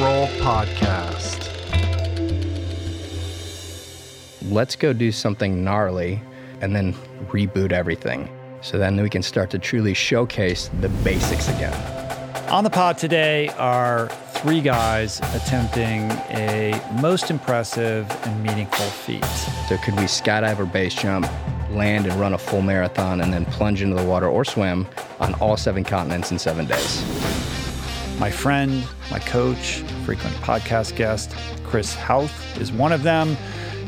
Roll Podcast. Let's go do something gnarly and then reboot everything. So then we can start to truly showcase the basics again. On the pod today are three guys attempting a most impressive and meaningful feat. So could we skydive or base jump, land and run a full marathon, and then plunge into the water or swim on all seven continents in seven days? My friend, my coach, frequent podcast guest, Chris Hauth is one of them.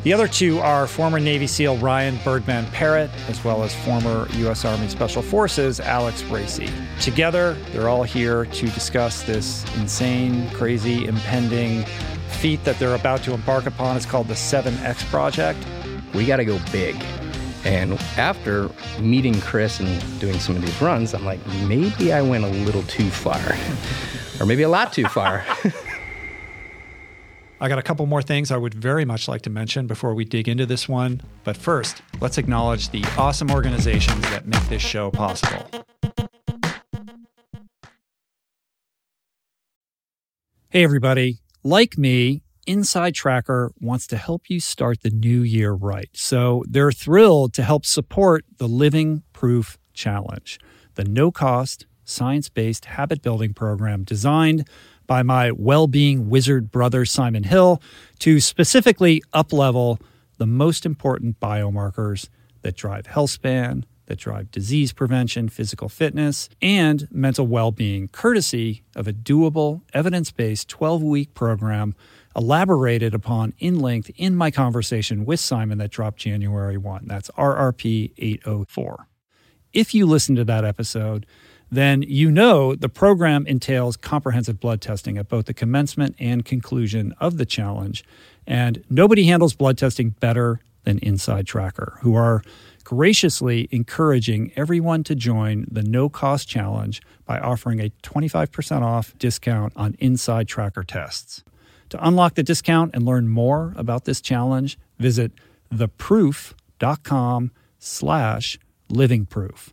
The other two are former Navy SEAL Ryan Birdman Parrott, as well as former U.S. Army Special Forces Alex Racey. Together, they're all here to discuss this insane, crazy, impending feat that they're about to embark upon. It's called the 7X Project. We got to go big. And after meeting Chris and doing some of these runs, I'm like, maybe I went a little too far, or maybe a lot too far. I got a couple more things I would very much like to mention before we dig into this one. But first, let's acknowledge the awesome organizations that make this show possible. Hey, everybody. Like me, Inside Tracker wants to help you start the new year right. So they're thrilled to help support the Living Proof Challenge, the no cost, science based habit building program designed by my well being wizard brother, Simon Hill, to specifically uplevel the most important biomarkers that drive health span, that drive disease prevention, physical fitness, and mental well being, courtesy of a doable, evidence based 12 week program elaborated upon in length in my conversation with Simon that dropped January 1. That's RRP 804. If you listen to that episode, then you know the program entails comprehensive blood testing at both the commencement and conclusion of the challenge. And nobody handles blood testing better than Inside Tracker, who are graciously encouraging everyone to join the no cost challenge by offering a 25% off discount on Inside Tracker tests. To unlock the discount and learn more about this challenge, visit theproof.com slash livingproof.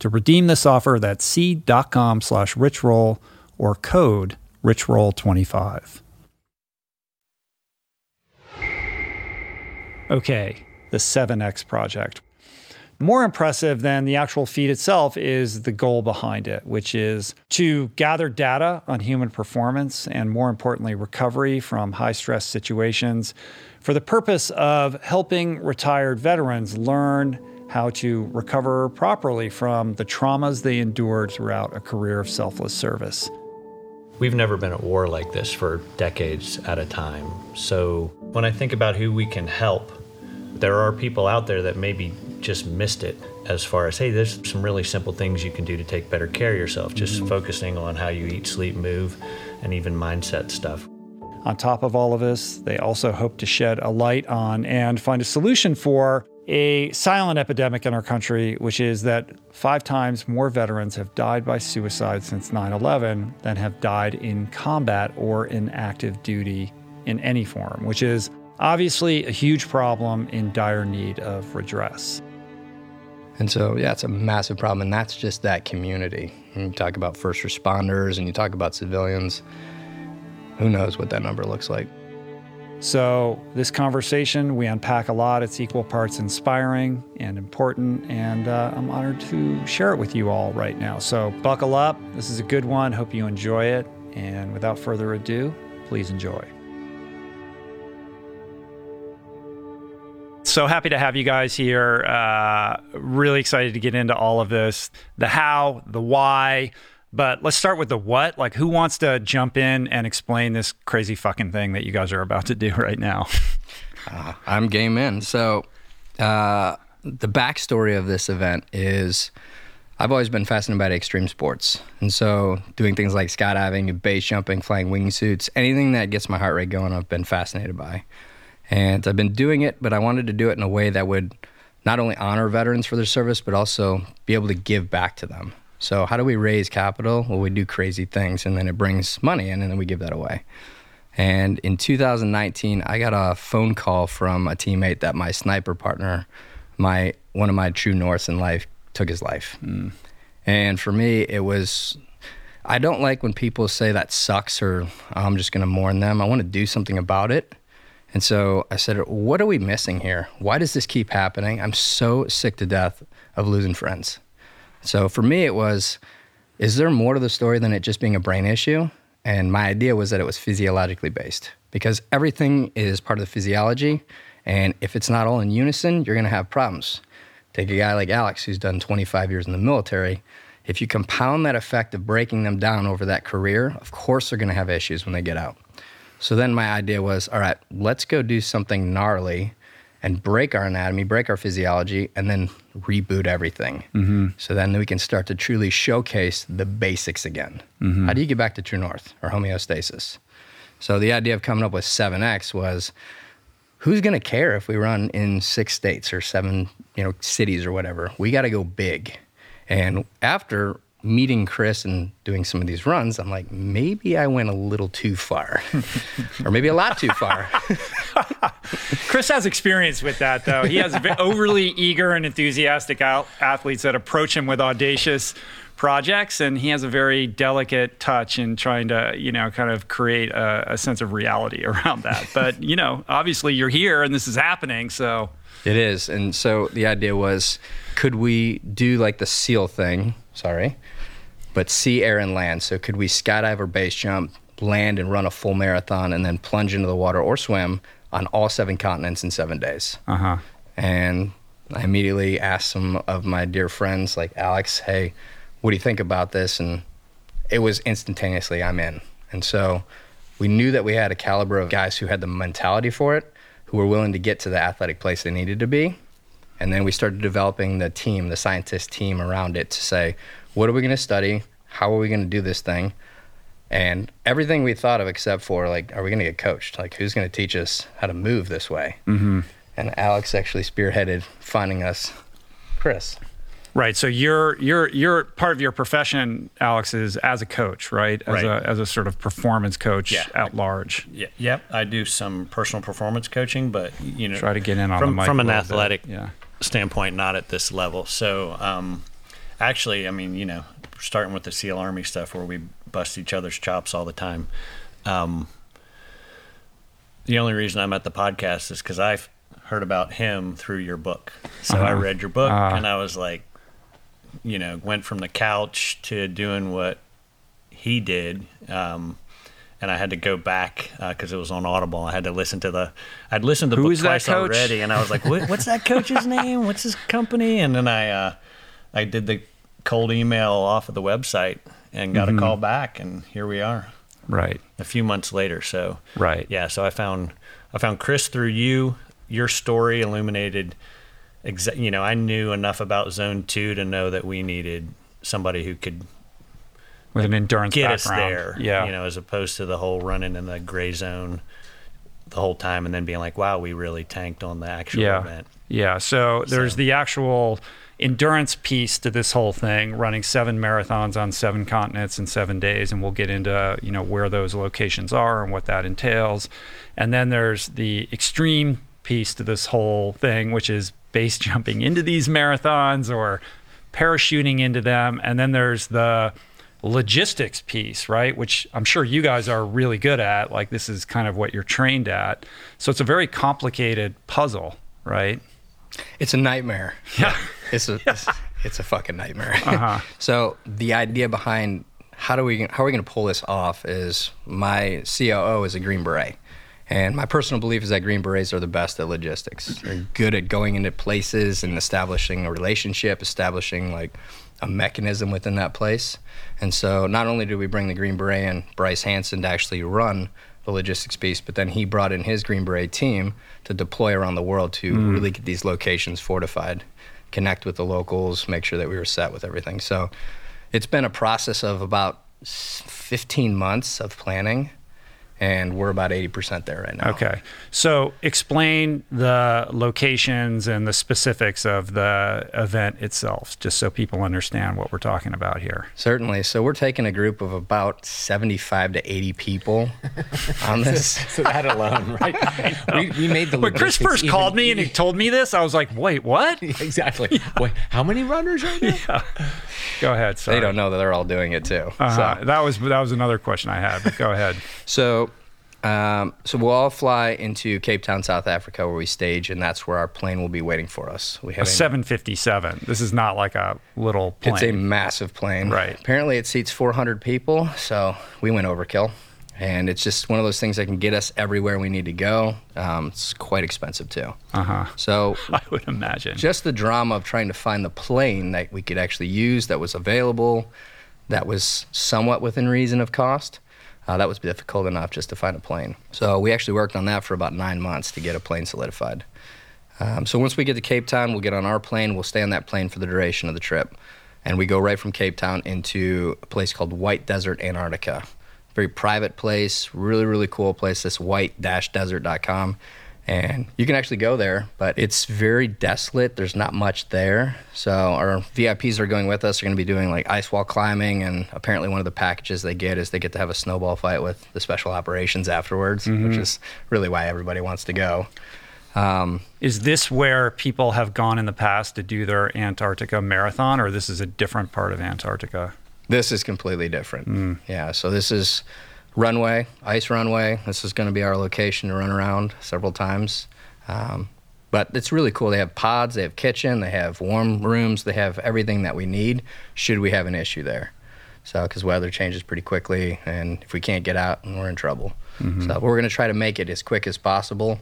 to redeem this offer. That's seed.com slash richroll or code richroll25. Okay, the 7X project. More impressive than the actual feat itself is the goal behind it, which is to gather data on human performance and, more importantly, recovery from high stress situations for the purpose of helping retired veterans learn how to recover properly from the traumas they endured throughout a career of selfless service. We've never been at war like this for decades at a time. So when I think about who we can help, there are people out there that maybe just missed it as far as hey there's some really simple things you can do to take better care of yourself just mm-hmm. focusing on how you eat sleep move and even mindset stuff on top of all of this they also hope to shed a light on and find a solution for a silent epidemic in our country, which is that five times more veterans have died by suicide since 9 11 than have died in combat or in active duty in any form, which is obviously a huge problem in dire need of redress. And so, yeah, it's a massive problem. And that's just that community. When you talk about first responders and you talk about civilians, who knows what that number looks like. So, this conversation, we unpack a lot. It's equal parts inspiring and important, and uh, I'm honored to share it with you all right now. So, buckle up. This is a good one. Hope you enjoy it. And without further ado, please enjoy. So happy to have you guys here. Uh, really excited to get into all of this the how, the why. But let's start with the what. Like, who wants to jump in and explain this crazy fucking thing that you guys are about to do right now? uh, I'm game in. So, uh, the backstory of this event is I've always been fascinated by extreme sports. And so, doing things like skydiving, base jumping, flying wingsuits, anything that gets my heart rate going, I've been fascinated by. And I've been doing it, but I wanted to do it in a way that would not only honor veterans for their service, but also be able to give back to them. So, how do we raise capital? Well, we do crazy things, and then it brings money in, and then we give that away. And in 2019, I got a phone call from a teammate that my sniper partner, my one of my true norths in life, took his life. Mm. And for me, it was I don't like when people say that sucks or oh, I'm just going to mourn them. I want to do something about it. And so I said, What are we missing here? Why does this keep happening? I'm so sick to death of losing friends. So for me, it was, Is there more to the story than it just being a brain issue? And my idea was that it was physiologically based because everything is part of the physiology. And if it's not all in unison, you're going to have problems. Take a guy like Alex, who's done 25 years in the military. If you compound that effect of breaking them down over that career, of course they're going to have issues when they get out. So then my idea was all right, let's go do something gnarly and break our anatomy, break our physiology, and then reboot everything. Mm-hmm. So then we can start to truly showcase the basics again. Mm-hmm. How do you get back to true north or homeostasis? So the idea of coming up with 7X was who's going to care if we run in six states or seven, you know, cities or whatever? We got to go big. And after meeting Chris and doing some of these runs, I'm like, maybe I went a little too far, or maybe a lot too far. Chris has experience with that, though. He has overly eager and enthusiastic athletes that approach him with audacious projects, and he has a very delicate touch in trying to, you know, kind of create a, a sense of reality around that. But you know, obviously, you're here and this is happening, so. It is. And so the idea was could we do like the SEAL thing? Sorry but sea, air, and land. So could we skydive or base jump, land and run a full marathon, and then plunge into the water or swim on all seven continents in seven days? Uh huh. And I immediately asked some of my dear friends, like Alex, hey, what do you think about this? And it was instantaneously, I'm in. And so we knew that we had a caliber of guys who had the mentality for it, who were willing to get to the athletic place they needed to be. And then we started developing the team, the scientist team around it to say, what are we going to study? How are we going to do this thing? And everything we thought of, except for like, are we going to get coached? Like, who's going to teach us how to move this way? Mm-hmm. And Alex actually spearheaded finding us Chris. Right. So you're you're you're part of your profession, Alex, is as a coach, right? As Right. a as a sort of performance coach Yeah. at large. Yeah, yep. I do some personal performance coaching, but you know, Try to get in on from the mic from an little bit. athletic Yeah. Standpoint, not at this level. So, um, actually, I mean, you know, starting with the SEAL Army stuff where we bust each other's chops all the time. Um, the only reason I'm at the podcast is because I've heard about him through your book. So I Uh-huh. read your book Ah. and I was like, you know, went from the couch to doing what he did. Um, and I had to go back because it was on Audible. I had to listen to the. I'd listened to the Who book twice already, and I was like, what, "What's that coach's name? What's his company?" And then I, uh, I did the cold email off of the website and got Mm-hmm. a call back, and here we are, Right. a few months later. So Right. yeah, so I found I found Chris through you. Your story illuminated. Exa- you know, I knew enough about Zone Two to know that we needed somebody who could With an endurance get us there. Yeah. You know, as opposed to the whole running in the gray zone the whole time and then being like, wow, we really tanked on the actual yeah. event. Yeah. So there's So- the actual endurance piece to this whole thing, running seven marathons on seven continents in seven days, and we'll get into you know where those locations are and what that entails. And then there's the extreme piece to this whole thing, which is base jumping into these marathons or parachuting into them. And then there's the logistics piece, right? Which I'm sure you guys are really good at. Like this is kind of what you're trained at. So it's a very complicated puzzle, right? It's a nightmare. Yeah. It's a it's, it's a fucking nightmare. Uh-huh. so the idea behind how do we how are we going to pull this off is my COO is a Green Beret, and my personal belief is that Green Berets are the best at logistics. They're good at going into places and establishing a relationship, establishing like a mechanism within that place. And so not only did we bring the Green Beret in, Bryce Hanson to actually run the logistics piece, but then he brought in his Green Beret team to deploy around the world to mm. really get these locations fortified, connect with the locals, make sure that we were set with everything. So it's been a process of about 15 months of planning, and we're about 80% there right now. Okay. So explain the locations and the specifics of the event itself, just so people understand what we're talking about here. Certainly. So we're taking a group of about 75 to 80 people on this. So that alone, right? we, we made the. When Chris first even- called me and he told me this, I was like, wait, what? exactly. Wait, how many runners are there? Go ahead. Sorry. They don't know that they're all doing it too. Uh-huh. So, That was that was another question I had, but go ahead. so, um, so we'll all fly into Cape Town, South Africa, where we stage, and that's where our plane will be waiting for us. We have A have 757. This is not like a little plane. It's a massive plane. Right. Apparently, it seats 400 people, so we went overkill. And it's just one of those things that can get us everywhere we need to go. Um, it's quite expensive too. uh-huh. So I would imagine. just the drama of trying to find the plane that we could actually use that was available, that was somewhat within reason of cost. Uh, that was difficult enough just to find a plane. So we actually worked on that for about nine months to get a plane solidified. Um, so once we get to Cape Town, we'll get on our plane. We'll stay on that plane for the duration of the trip, and we go right from Cape Town into a place called White Desert, Antarctica. Very private place, really really cool place. This white-desert.com, and you can actually go there, but it's very desolate. There's not much there. So our VIPs that are going with us are going to be doing like ice wall climbing, and apparently one of the packages they get is they get to have a snowball fight with the special operations afterwards, which is really why everybody wants to go. Um, Is this where people have gone in the past to do their Antarctica marathon, or this is a different part of Antarctica? This is completely different. Yeah, so this is runway, ice runway. This is going to be our location to run around several times. Um, but it's really cool. They have pods, they have kitchen, they have warm rooms, they have everything that we need should we have an issue there. So, because weather changes pretty quickly, and if we can't get out, we're in trouble. So, we're going to try to make it as quick as possible.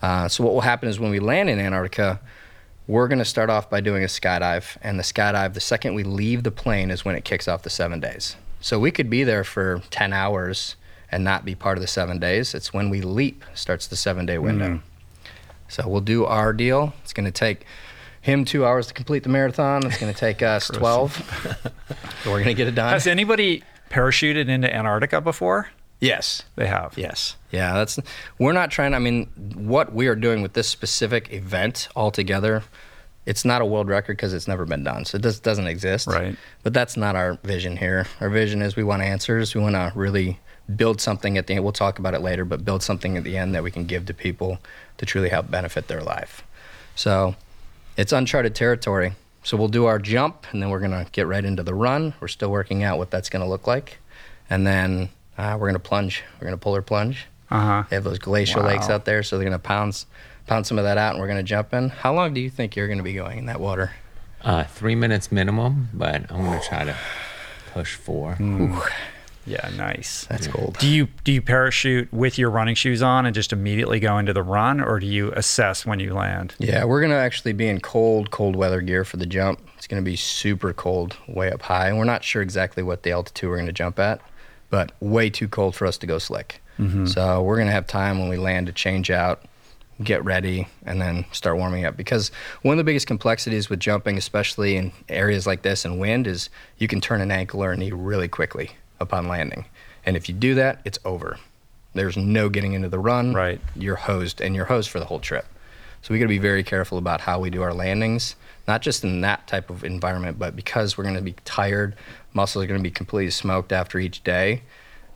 Uh, so, what will happen is when we land in Antarctica, we're going to start off by doing a skydive, and the skydive, the second we leave the plane, is when it kicks off the seven days. So we could be there for 10 hours and not be part of the seven days. It's when we leap starts the seven day window. Mm-hmm. So we'll do our deal. It's going to take him two hours to complete the marathon. It's going to take us 12. so we're going to get it done. Has anybody parachuted into Antarctica before? yes. They have. Yes. Yeah, that's we're not trying I mean what we are doing with this specific event altogether it's not a world record because it's never been done. So it just doesn't exist. Right. But that's not our vision here. Our vision is we want answers. We want to really build something at the end. We'll talk about it later, but build something at the end that we can give to people to truly help benefit their life. So it's uncharted territory. So we'll do our jump and then we're going to get right into the run. We're still working out what that's going to look like. And then uh, we're going to plunge. We're going to polar plunge. Uh huh. They have those glacial Wow. lakes out there, so they're going to pound, pound some of that out and we're going to jump in. How long do you think you're going to be going in that water? Uh, three minutes minimum, but I'm gonna try to push four. Hmm. Yeah, nice. That's cold. Do you do you parachute with your running shoes on and just immediately go into the run, or do you assess when you land? Yeah, we're gonna actually be in cold, cold weather gear for the jump. It's gonna be super cold, way up high, and we're not sure exactly what the altitude we're gonna jump at, but way too cold for us to go slick. So we're gonna have time when we land to change out, get ready, and then start warming up. Because one of the biggest complexities with jumping, especially in areas like this and wind, is you can turn an ankle or a knee really quickly upon landing, and if you do that, it's over. There's no getting into the run. Right. You're hosed, and you're hosed for the whole trip. So we got to be very careful about how we do our landings, not just in that type of environment, but because we're going to be tired, muscles are going to be completely smoked after each day.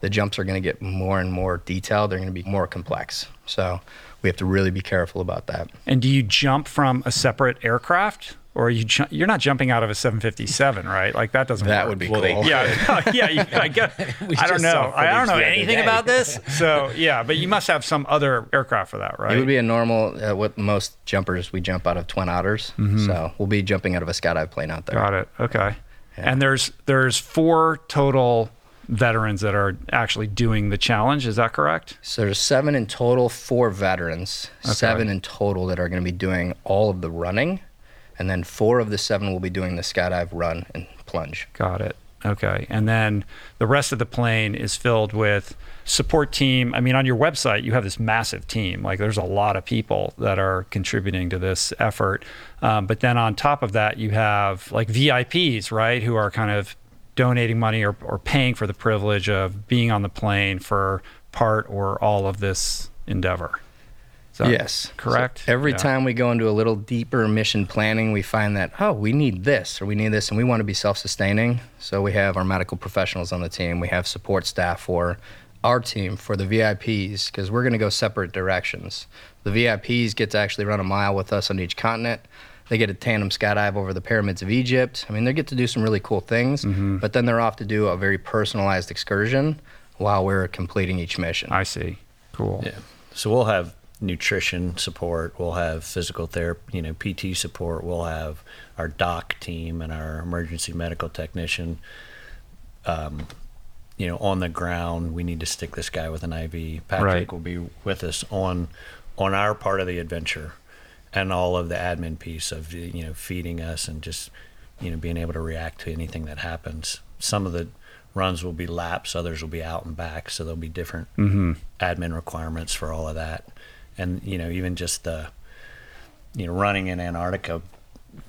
The jumps are going to get more and more detailed. They're going to be more complex. So we have to really be careful about that. And do you jump from a separate aircraft, or are you ju- you're not jumping out of a 757, right? Like that doesn't. That work. would be Well, cool. they- Yeah, yeah. You, I, get, We I don't know. I don't know anything day. about this. So yeah, but you must have some other aircraft for that, right? It would be a normal, uh, what most jumpers, we jump out of Twin Otters. So we'll be jumping out of a skydive plane out there. Got it. Okay. Yeah. And there's there's four total veterans that are actually doing the challenge. Is that correct? So there's seven in total, four veterans, seven in total that are going to be doing all of the running, and then four of the seven will be doing the skydive, run, and plunge. Got it. Okay. And then the rest of the plane is filled with support team. I mean, on your website, you have this massive team. Like, there's a lot of people that are contributing to this effort. Um, but then on top of that, you have like VIPs, right, who are kind of donating money or, or paying for the privilege of being on the plane for part or all of this endeavor. That yes. Correct. So every Yeah. time we go into a little deeper mission planning, we find that, oh, we need this or we need this, and we want to be self sustaining. So we have our medical professionals on the team, we have support staff for our team for the VIPs because we're going to go separate directions. The VIPs get to actually run a mile with us on each continent. They get a tandem skydive over the pyramids of Egypt. I mean, they get to do some really cool things, but then they're off to do a very personalized excursion while we're completing each mission. I see. Cool. Yeah. So we'll have nutrition support. We'll have physical therapy, you know, PT support. We'll have our doc team and our emergency medical technician. Um, you know, on the ground, we need to stick this guy with an IV. Patrick Right. will be with us on on our part of the adventure, and all of the admin piece of you know feeding us and just you know being able to react to anything that happens. Some of the runs will be laps, others will be out and back, so there'll be different Mm-hmm. admin requirements for all of that. And you know, even just the you know running in Antarctica,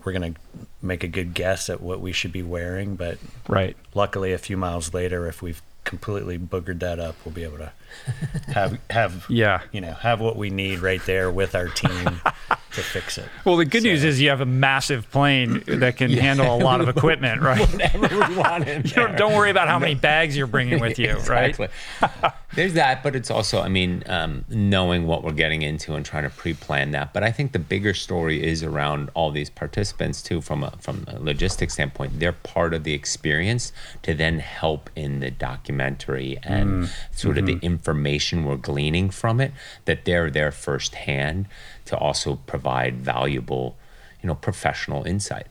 we're gonna make a good guess at what we should be wearing, but Right. luckily, a few miles later, if we've completely boogered that up, we'll be able to have have Yeah. you know have what we need right there with our team to fix it. Well, the good news is you have a massive plane that can handle a lot of equipment, right? Whatever we want in don't, don't worry about how many bags you're bringing with you, right? There's that, but it's also, I mean, um, knowing what we're getting into and trying to pre-plan that. But I think the bigger story is around all these participants too, from a from a logistics standpoint. They're part of the experience to then help in the documentary and sort of the information we're gleaning from it. That they're there firsthand to also provide valuable, you know, professional insight.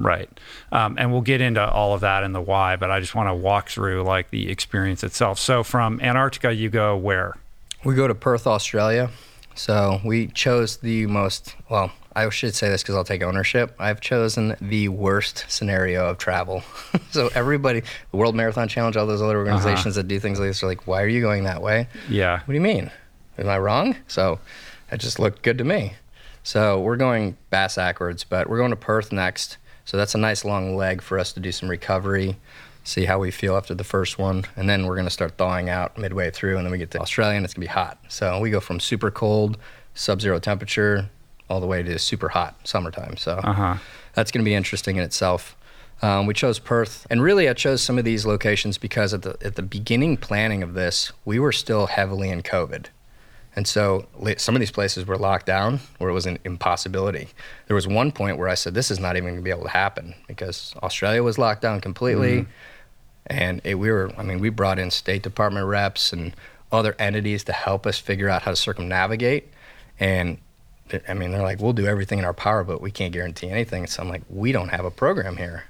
Right. Um, and we'll get into all of that and the why, but I just want to walk through like the experience itself. So from Antarctica, you go where? We go to Perth, Australia. So we chose the most, well, I should say this because I'll take ownership. I've chosen the worst scenario of travel. so everybody, the World Marathon Challenge, all those other uh-huh. organizations that do things like this are like, why are you going that way? Yeah. What do you mean? Am I wrong? So it just looked good to me. So we're going bass backwards, but we're going to Perth next. So that's a nice long leg for us to do some recovery, see how we feel after the first one, and then we're going to start thawing out midway through, and then we get to Australia and it's going to be hot. So we go from super cold, sub-zero temperature, all the way to super hot summertime. So Uh-huh. that's going to be interesting in itself. Um, we chose Perth, and really, I chose some of these locations because at the at the beginning planning of this, we were still heavily in COVID, and so some of these places were locked down, where it was an impossibility. There was one point where I said, "This is not even going to be able to happen," because Australia was locked down completely, and it, we were. I mean, we brought in State Department reps and other entities to help us figure out how to circumnavigate, and I mean, they're like, we'll do everything in our power, but we can't guarantee anything. So I'm like, we don't have a program here.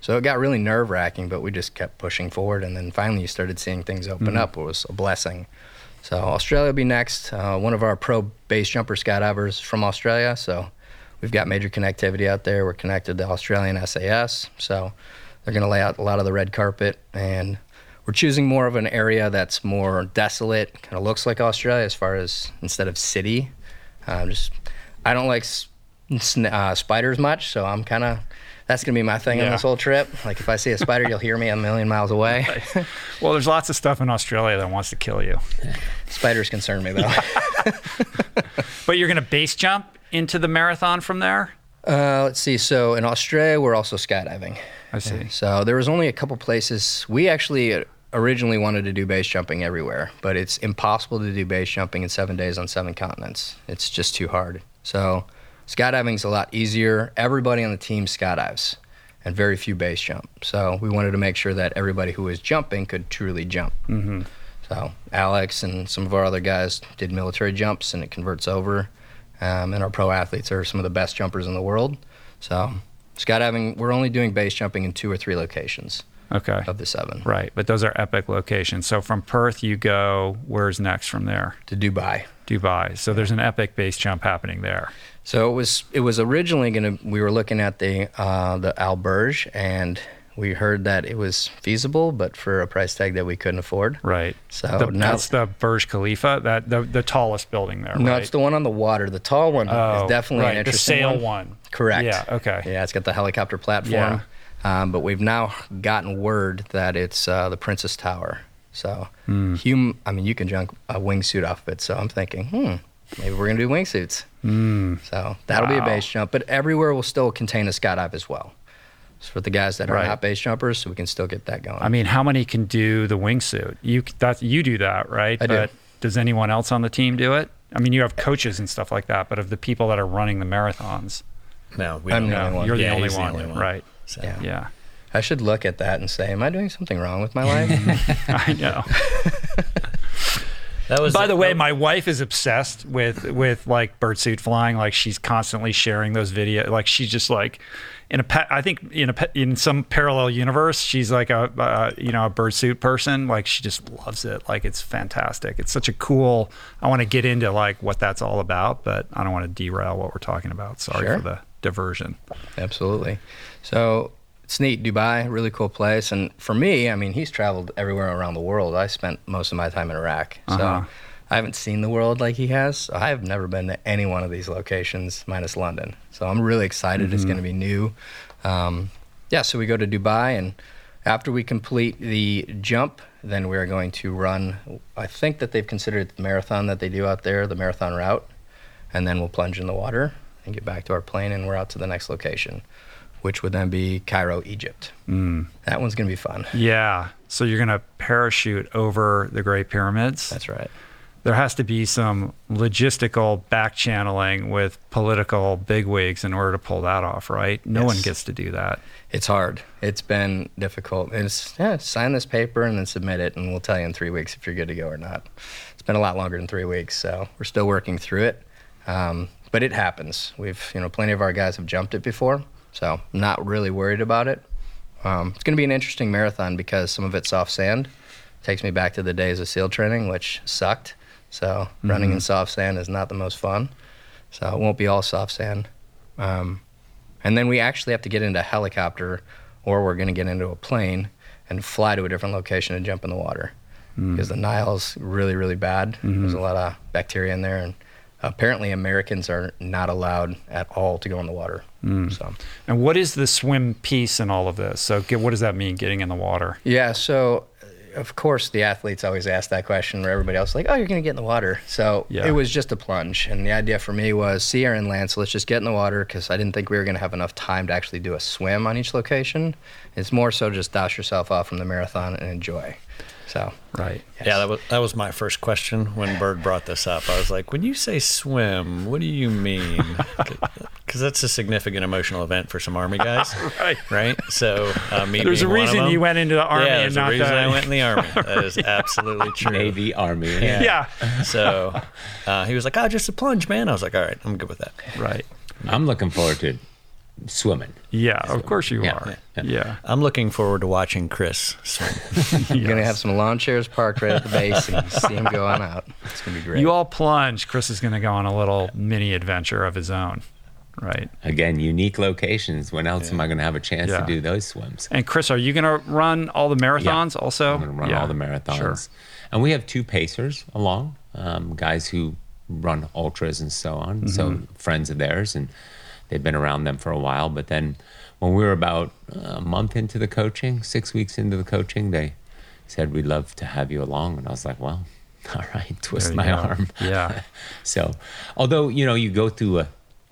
So it got really nerve wracking, but we just kept pushing forward. And then finally, you started seeing things open up. It was a blessing. So Australia will be next. Uh, one of our pro base jumper skydivers from Australia. So we've got major connectivity out there. We're connected to Australian SAS. So they're going to lay out a lot of the red carpet. And we're choosing more of an area that's more desolate, kind of looks like Australia as far as instead of city. Um, just I don't like uh, spiders much, so I'm kind of that's gonna be my thing on this whole trip. Like if I see a spider, you'll hear me a million miles away. Well, there's lots of stuff in Australia that wants to kill you. Spiders concern me though. But you're going to base jump into the marathon from there? uh, let's see. So in Australia, we're also skydiving. I see. So there was only a couple places. We actually originally wanted to do base jumping everywhere, but it's impossible to do base jumping in seven days on seven continents. It's just too hard. So skydiving is a lot easier. Everybody on the team skydives, and very few base jump. So we wanted to make sure that everybody who was jumping could truly jump. Mm-hmm. So Alex and some of our other guys did military jumps, and it converts over. Um, and our pro athletes are some of the best jumpers in the world. So skydiving, we're only doing base jumping in two or three locations Okay. of the seven Right. But those are epic locations. So from Perth, you go, where's next from there? to Dubai. Dubai. So there's an epic base jump happening there. So it was it was originally gonna we were looking at the uh, the Alberge and we heard that it was feasible, but for a price tag that we couldn't afford. Right. So The- now that's the Burj Khalifa, that the, the tallest building there. no, right? it's the one on the water. The tall one Oh, is definitely right, an the interesting sail one. one. Correct. Yeah, okay. Yeah, it's got the helicopter platform. Um, but we've now gotten word that it's uh, the Princess Tower. So, Hmm. hum, I mean, you can jump a wingsuit off of it. So I'm thinking, hmm, maybe we're gonna do wingsuits. So that'll be a. Base jump, but everywhere will still contain a skydive as well. So for the guys that are Right. not base jumpers, so we can still get that going. I mean, how many can do the wingsuit? You that you do that, right? I do. But does anyone else on the team do it? I mean, you have coaches and stuff like that, but of the people that are running the marathons, No, we I'm don't the know. only one. you're the, only, he's the one, only one. right? So. Yeah. Yeah, I should look at that and say, am I doing something wrong with my life? I know. That was By the way, my wife is obsessed with with like birdsuit flying. Like she's constantly sharing those videos. Like she's just like in a pa- I think in a pa- in some parallel universe, she's like a, a you know a birdsuit person. Like she just loves it. Like it's fantastic. It's such a cool. I want to get into like what that's all about, but I don't want to derail what we're talking about. Sorry Sure. for the diversion. Absolutely. So it's neat. Dubai, really cool place. And for me, I mean, he's traveled everywhere around the world. I spent most of my time in Iraq. Uh-huh. So I haven't seen the world like he has. I have never been to any one of these locations minus London. So I'm really excited. It's going to be new. Um, yeah, so we go to Dubai, and after we complete the jump, then we're going to run. I think that they've considered the marathon that they do out there, the marathon route, and then we'll plunge in the water and get back to our plane, and we're out to the next location, which would then be Cairo, Egypt. Mm. That one's going to be fun. Yeah. So you're gonna parachute over the Great Pyramids. That's right. there has to be some logistical back channeling with political bigwigs in order to pull that off, right? No one gets to do that. It's hard. It's been difficult. It's yeah, sign this paper and then submit it, and we'll tell you in three weeks if you're good to go or not. It's been a lot longer than three weeks, so we're still working through it. Um, but it happens. We've you know plenty of our guys have jumped it before, so I'm not really worried about it. Um, it's going to be an interesting marathon because some of it's soft sand. Takes me back to the days of SEAL training, which sucked. So running in soft sand is not the most fun. So it won't be all soft sand. Um, and then we actually have to get into a helicopter or we're going to get into a plane and fly to a different location and jump in the water because the Nile's really, really bad. There's a lot of bacteria in there and apparently Americans are not allowed at all to go in the water. So And what is the swim piece in all of this? So, get, what does that mean, getting in the water? yeah, so uh, of course the athletes always ask that question where everybody else is like, oh, you're going to get in the water. So Yeah. it was just a plunge. And the idea for me was and land. So let's just get in the water because I didn't think we were going to have enough time to actually do a swim on each location. It's more so just douse yourself off from the marathon and enjoy. So Right. Yeah, that was that was my first question when Bird brought this up. I was like, when you say swim, what do you mean? Because that's a significant emotional event for some army guys, Right. right? So uh, me There's a being one of reason them- you went into the army yeah, and there's not a reason the. I went in the army. That is absolutely true. Navy, Army. yeah. So uh, he was like, "Oh, just a plunge, man." I was like, "All right, I'm good with that." Right. I'm looking forward to swimming. Yeah. Of course you Yeah, are. yeah. Yeah. I'm looking forward to watching Chris swim. you're going to have some lawn chairs parked right at the base and see him go on out. It's going to be great. You all plunge. Chris is going to go on a little mini adventure of his own. Right. Again, unique locations. When else am I going to have a chance Yeah. to do those swims? And Chris, are you going to run all the marathons also? I'm going to run Yeah. all the marathons. Sure. And we have two pacers along, um, guys who run ultras and so on. Mm-hmm. So friends of theirs, and they've been around them for a while. But then when we were about a month into the coaching, six weeks into the coaching, they said, We'd love to have you along. And I was like, Well, all right, twist my go. arm. Yeah. So, although, you know, you go through a,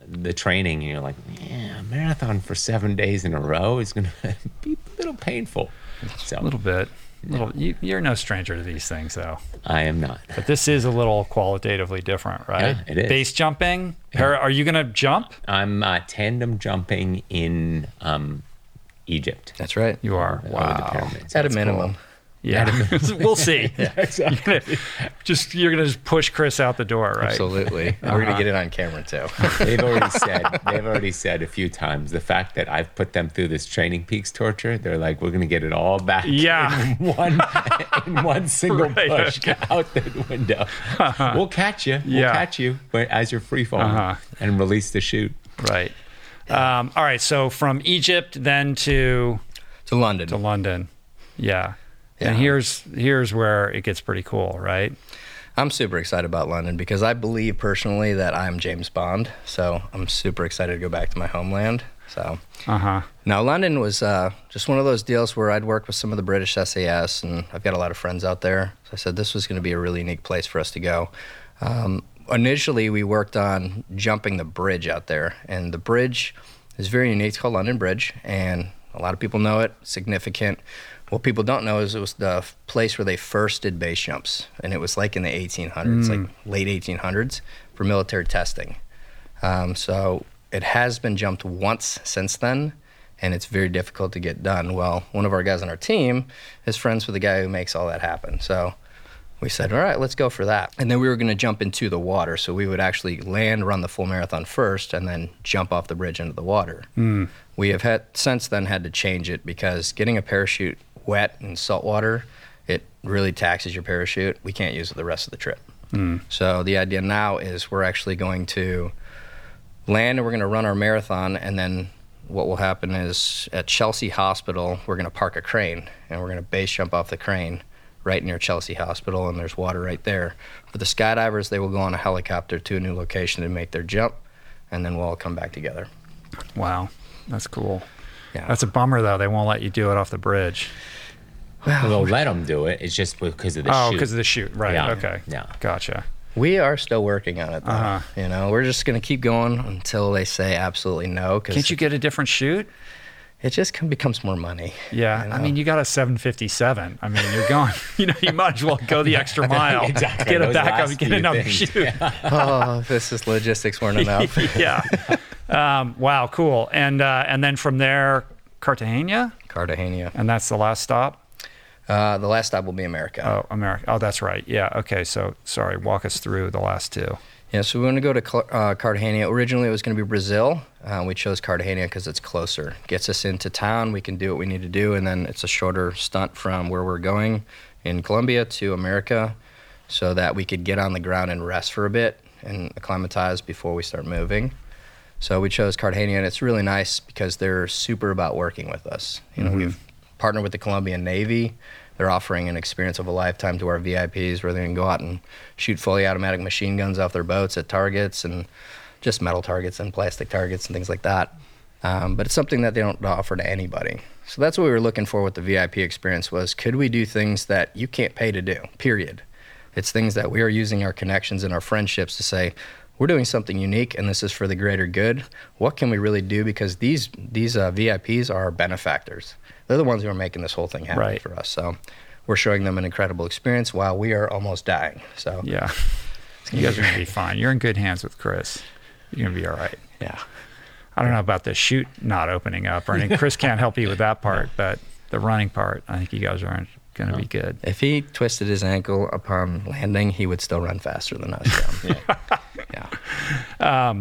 the training and you're like, yeah, marathon for seven days in a row is going to be a little painful. So, A little bit. Little, you, you're no stranger to these things, though. I am not. But this is a little qualitatively different, right? Yeah, it is. Base jumping. Par- Are you going to jump? I'm uh, tandem jumping in um, Egypt. That's right. You are. over the Wow. pyramids. At a minimum. minminimum. Yeah. we'll see. You're gonna just you're gonna just push Chris out the door, right? Absolutely. We're going to get it on camera too. They've already said they've already said a few times the fact that I've put them through this training peaks torture. They're like, we're going to get it all back. Yeah. in one in one single Right, push okay. out the window. We'll catch you. We'll Yeah. catch you but as you're free falling Uh-huh. and release the chute. Right. Um, all right. So from Egypt then to to London. to London. Yeah. And here's here's where it gets pretty cool, right? I'm super excited about London because I believe personally that I'm James Bond. So I'm super excited to go back to my homeland. So Uh huh. now London was uh, just one of those deals where I'd worked with some of the British SAS, and I've got a lot of friends out there. So I said this was going to be a really unique place for us to go. Um, initially, we worked on jumping the bridge out there, and the bridge is very unique. It's called London Bridge, and a lot of people know it. Significant. What people don't know is it was the place where they first did base jumps, and it was like in the 1800s, like late 1800s, for military testing. Um, so it has been jumped once since then, and it's very difficult to get done. Well, one of our guys on our team is friends with the guy who makes all that happen. So we said, all right, let's go for that. And then we were going to jump into the water. So we would actually land, run the full marathon first, and then jump off the bridge into the water. We have had since then had to change it because getting a parachute wet in salt water, it really taxes your parachute. We can't use it the rest of the trip. Hmm. So the idea now is we're actually going to land and we're going to run our marathon and then what will happen is at Chelsea Hospital we're going to park a crane and we're going to base jump off the crane right near Chelsea Hospital and there's water right there. For the skydivers they will go on a helicopter to a new location to make their jump and then we'll all come back together. Wow. That's cool. Yeah. That's a bummer though. They won't let you do it off the bridge. They'll let them do it. It's just because of the chute. oh, because of the chute. Right. Yeah. Okay. Yeah. Gotcha. we are still working on it though. Uh-huh. You know, we're just going to keep going until they say absolutely no cuz Can't you get a different chute? it just can, becomes more money. Yeah, you I mean, you got a 757. I mean, you're going. You know, you might as well go the extra mile, Exactly, get a those backup, last get another things. chute. oh, this is logistics weren't enough. yeah. Um, wow, cool. And uh, and then from there, Cartagena, Cartagena. and that's the last stop. Uh, the last stop will be America. Oh, America. Oh, that's right. Yeah. Okay. So sorry. Walk us through the last two. Yeah, so we want to go to uh, Cartagena. Originally, it was going to be Brazil. Uh, we chose Cartagena because it's closer. Gets us into town. We can do what we need to do, and then it's a shorter stunt from where we're going in Colombia to America, so that we could get on the ground and rest for a bit and acclimatize before we start moving. So we chose Cartagena, and it's really nice because they're super about working with us. You know, we've partnered with the Colombian Navy, they're offering an experience of a lifetime to our VIPs where they can go out and shoot fully automatic machine guns off their boats at targets and just metal targets and plastic targets and things like that. Um, but it's something that they don't offer to anybody. So that's what we were looking for with the VIP experience was could we do things that you can't pay to do, period. It's things that we are using our connections and our friendships to say, we're doing something unique and this is for the greater good. What can we really do? Because these these uh, VIPs are our benefactors. They're the ones who are making this whole thing happen Right. for us. So we're showing them an incredible experience while we are almost dying. So Yeah. You guys are going to be fine. You're in good hands with Chris. You're going to be all right. yeah. I don't know about the chute not opening up or anything. Chris can't help you with that part, but the running part, I think you guys are going to be good. If he twisted his ankle upon landing, he would still run faster than us. Yeah. yeah.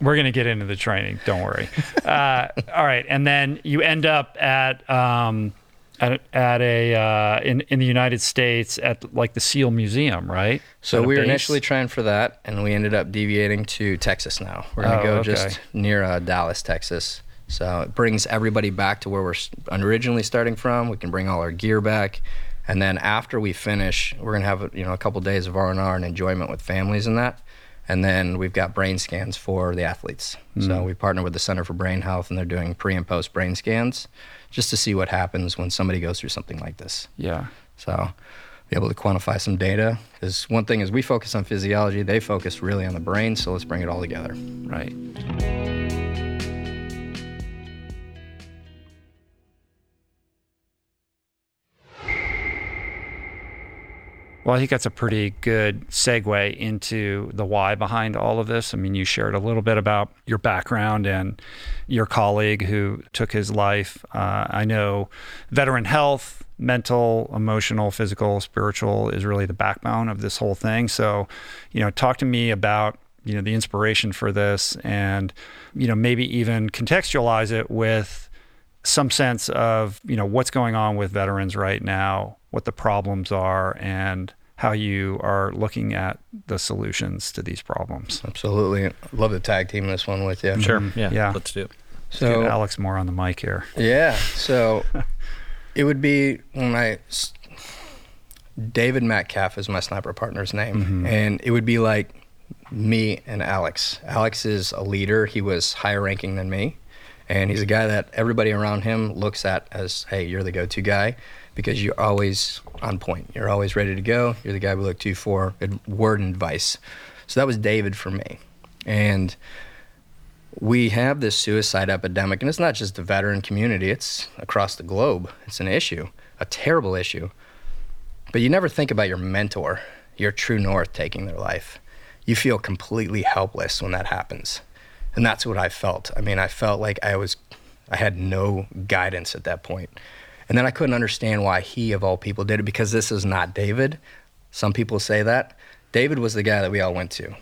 We're going to get into the training. Don't worry. Uh, all right. And then you end up at, um, at, at a, uh, in, in the United States at like the SEAL Museum, right? So we were base? initially trying for that, and we ended up deviating to Texas now. We're going to Oh, go okay. just near uh, Dallas, Texas. So it brings everybody back to where we're originally starting from. We can bring all our gear back, and then after we finish, we're going to have you know a couple days of R and R and enjoyment with families and that. And then we've got brain scans for the athletes. So hmm. we partner with the Center for Brain Health, and they're doing pre and post brain scans just to see what happens when somebody goes through something like this. Yeah. So be able to quantify some data. Because one thing is we focus on physiology, they focus really on the brain. So let's bring it all together. Right. Well, I think that's a pretty good segue into the why behind all of this. I mean, you shared a little bit about your background and your colleague who took his life. Uh, I know veteran health, mental, emotional, physical, spiritual is really the backbone of this whole thing. So, you know, talk to me about you know the inspiration for this and you know maybe even contextualize it with some sense of you know what's going on with veterans right now what the problems are and how you are looking at the solutions to these problems Absolutely. Love to tag team this one with you. Mm-hmm. Sure. Yeah. Yeah. Let's do it. So, Get alex more on the mic here yeah. So it would be when I. s- David Metcalf is my sniper partner's name. Mm-hmm. And it would be like me and Alex. Alex is a leader. He was higher ranking than me. And he's a guy that everybody around him looks at as, hey, you're the go to guy because you're always on point. You're always ready to go. You're the guy we look to for word and advice. So that was David for me. And we have this suicide epidemic, and it's not just the veteran community, it's across the globe. It's an issue, a terrible issue. But you never think about your mentor, your true north, taking their life. You feel completely helpless when that happens. And that's what I felt. I mean, I felt like I was, I had no guidance at that point. And then I couldn't understand why he, of all people, did it because this is not David. Some people say that. David was the guy that we all went to.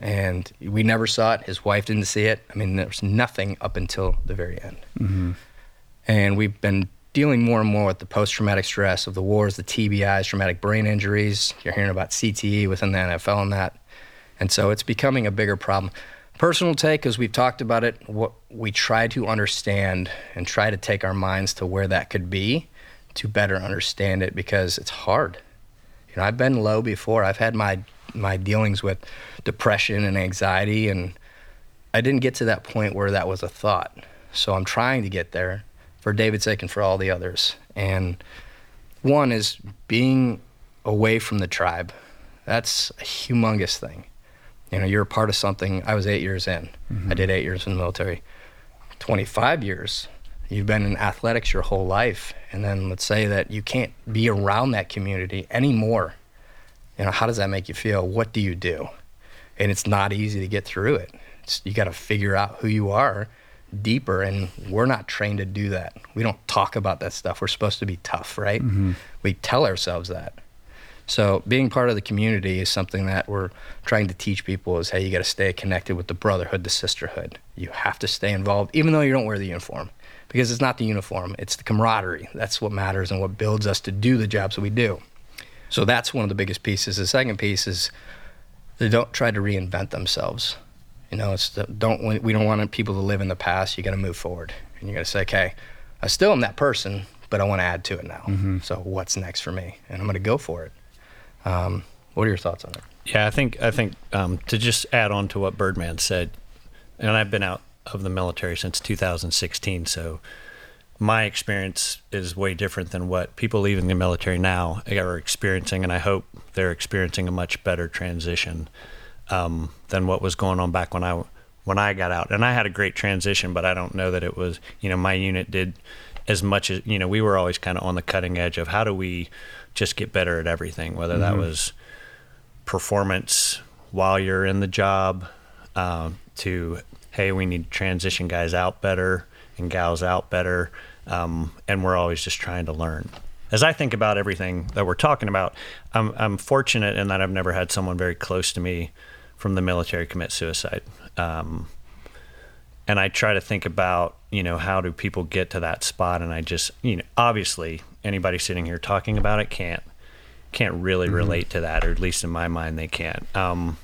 And we never saw it. His wife didn't see it. I mean, there was nothing up until the very end. Mm-hmm. And we've been dealing more and more with the post traumatic stress of the wars, the TBIs, traumatic brain injuries. You're hearing about CTE within the NFL and that. And so it's becoming a bigger problem. Personal take, as we've talked about it, what we try to understand and try to take our minds to where that could be to better understand it because it's hard. You know, I've been low before. I've had my my dealings with depression and anxiety and I didn't get to that point where that was a thought. So I'm trying to get there for David's sake and for all the others. And one is being away from the tribe. That's a humongous thing. You know, you're a part of something. I was eight years in. Mm-hmm. I did eight years in the military. 25 years. You've been in athletics your whole life. And then let's say that you can't be around that community anymore. You know, how does that make you feel? What do you do? And it's not easy to get through it. It's, you got to figure out who you are deeper, and we're not trained to do that. We don't talk about that stuff. We're supposed to be tough, right? Mm-hmm. We tell ourselves that. So being part of the community is something that we're trying to teach people is hey, you got to stay connected with the brotherhood, the sisterhood. You have to stay involved, even though you don't wear the uniform, because it's not the uniform; it's the camaraderie. That's what matters and what builds us to do the jobs that we do. So that's one of the biggest pieces. The second piece is they don't try to reinvent themselves. You know, it's the, don't we don't want people to live in the past. You got to move forward, and you got to say, okay, I still am that person, but I want to add to it now. Mm-hmm. So what's next for me? And I'm going to go for it. Um, what are your thoughts on it? Yeah, I think I think um, to just add on to what Birdman said, and I've been out of the military since 2016, so my experience is way different than what people leaving the military now are experiencing, and I hope they're experiencing a much better transition um, than what was going on back when I when I got out. And I had a great transition, but I don't know that it was you know my unit did as much as you know we were always kind of on the cutting edge of how do we just get better at everything, whether that was performance while you're in the job um, to hey we need to transition guys out better and gals out better um, and we're always just trying to learn. As i think about everything that we're talking about I'm, I'm fortunate in that i've never had someone very close to me from the military commit suicide. Um, and i try to think about you know how do people get to that spot and i just you know obviously anybody sitting here talking about it can't can't really relate to that, or at least in my mind, they can't. Um,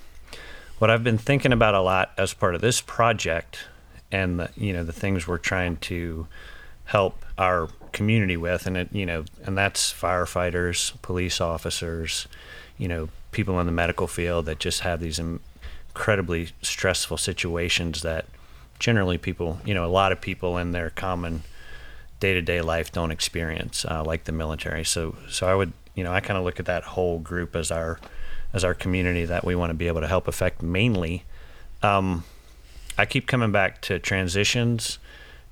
what I've been thinking about a lot as part of this project, and the, you know the things we're trying to help our community with, and it you know, and that's firefighters, police officers, you know, people in the medical field that just have these incredibly stressful situations that generally people, you know, a lot of people in their common day-to-day life don't experience, uh, like the military. So, so I would you know, I kind of look at that whole group as our as our community that we want to be able to help affect mainly. Um, I keep coming back to transitions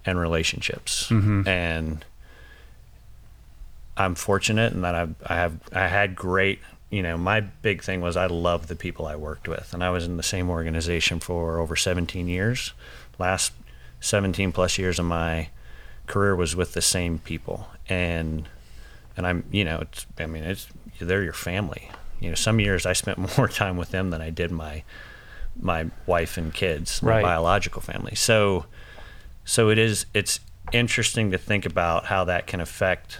and relationships, and I'm fortunate in that I've, I have I had great. You know, my big thing was I love the people I worked with, and I was in the same organization for over 17 years. Last 17 plus years of my career was with the same people, and and I'm, you know, it's, I mean, it's, they're your family. You know, some years I spent more time with them than I did my, my wife and kids, my biological family. So, so it is, it's interesting to think about how that can affect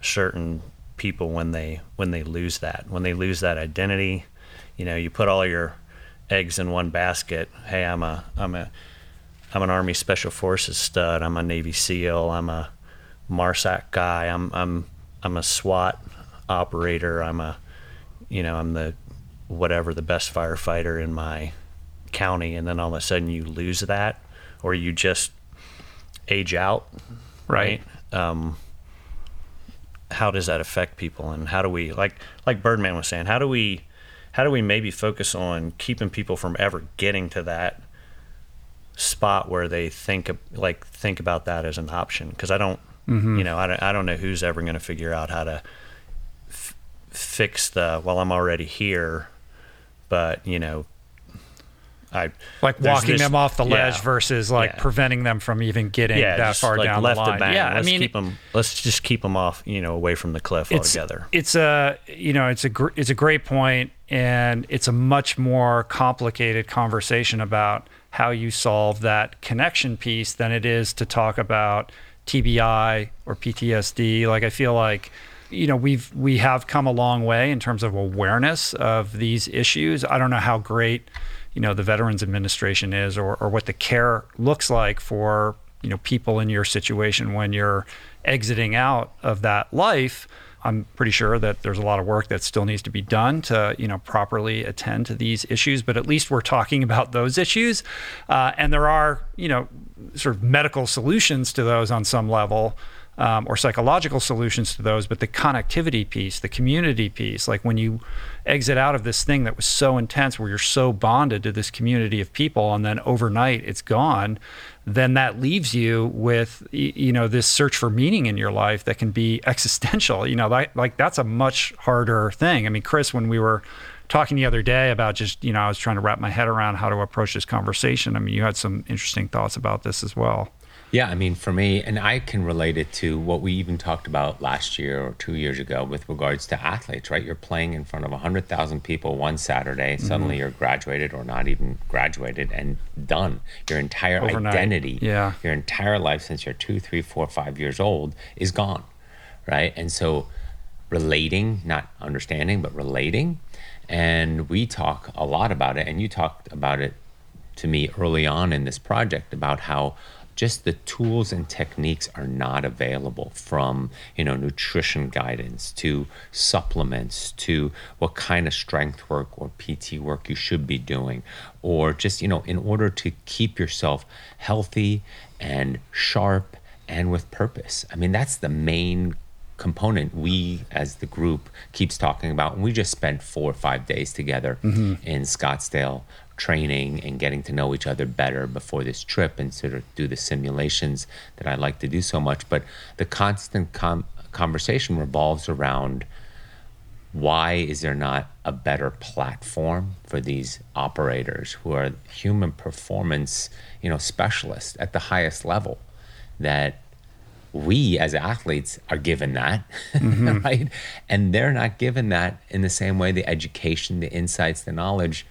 certain people when they, when they lose that, when they lose that identity, you know, you put all your eggs in one basket. Hey, I'm a, I'm a, I'm an Army Special Forces stud. I'm a Navy SEAL. I'm a MARSOC guy. I'm I'm I'm a SWAT operator. I'm a you know I'm the whatever the best firefighter in my county, and then all of a sudden you lose that, or you just age out, right? Um, how does that affect people, and how do we like like Birdman was saying? How do we how do we maybe focus on keeping people from ever getting to that spot where they think like think about that as an option because I don't mm-hmm. you know I don't, I don't know who's ever going to figure out how to f- fix the well I'm already here but you know I Like walking this- them off the ledge yeah. versus like Yeah. preventing them from even getting yeah that far like down left the line. to bang. Yeah, let's I mean, keep them let's just keep them off you know away from the cliff it's altogether it's a you know it's a gr- it's a great point and it's a much more complicated conversation about how you solve that connection piece than it is to talk about TBI or PTSD like I feel like you know we've we have come a long way in terms of awareness of these issues. I don't know how great you know the Veterans Administration is or or what the care looks like for you know people in your situation when you're exiting out of that life i'm pretty sure that there's a lot of work that still needs to be done to you know properly attend to these issues but at least we're talking about those issues. Uh, and there are you know sort of medical solutions to those on some level um, or psychological solutions to those, but the connectivity piece, the community piece, like when you exit out of this thing that was so intense, where you're so bonded to this community of people, and then overnight it's gone, then that leaves you with you know this search for meaning in your life that can be existential. You know, like, like that's a much harder thing. I mean, Chris, when we were talking the other day about just you know I was trying to wrap my head around how to approach this conversation. I mean, you had some interesting thoughts about this as well. Yeah, I mean, for me, and I can relate it to what we even talked about last year or two years ago with regards to athletes, right? You're playing in front of 100,000 people one Saturday. Mm-hmm. Suddenly you're graduated or not even graduated and done. Your entire Overnight. identity, Yeah. your entire life since you're two, three, four, five years old is gone, right? And so relating, not understanding, but relating. And we talk a lot about it, and you talked about it to me early on in this project about how just the tools and techniques are not available from you know nutrition guidance to supplements to what kind of strength work or pt work you should be doing. Or just you know in order to keep yourself healthy and sharp and with purpose. I mean that's the main component we as the group keeps talking about. And we just spent four or five days together mm-hmm. in scottsdale training and getting to know each other better before this trip and sort of do the simulations that I like to do so much. But the constant com- conversation revolves around why is there not a better platform for these operators who are human performance, you know, specialists at the highest level that we as athletes are given that, mm-hmm. right? And they're not given that in the same way the education, the insights, the knowledge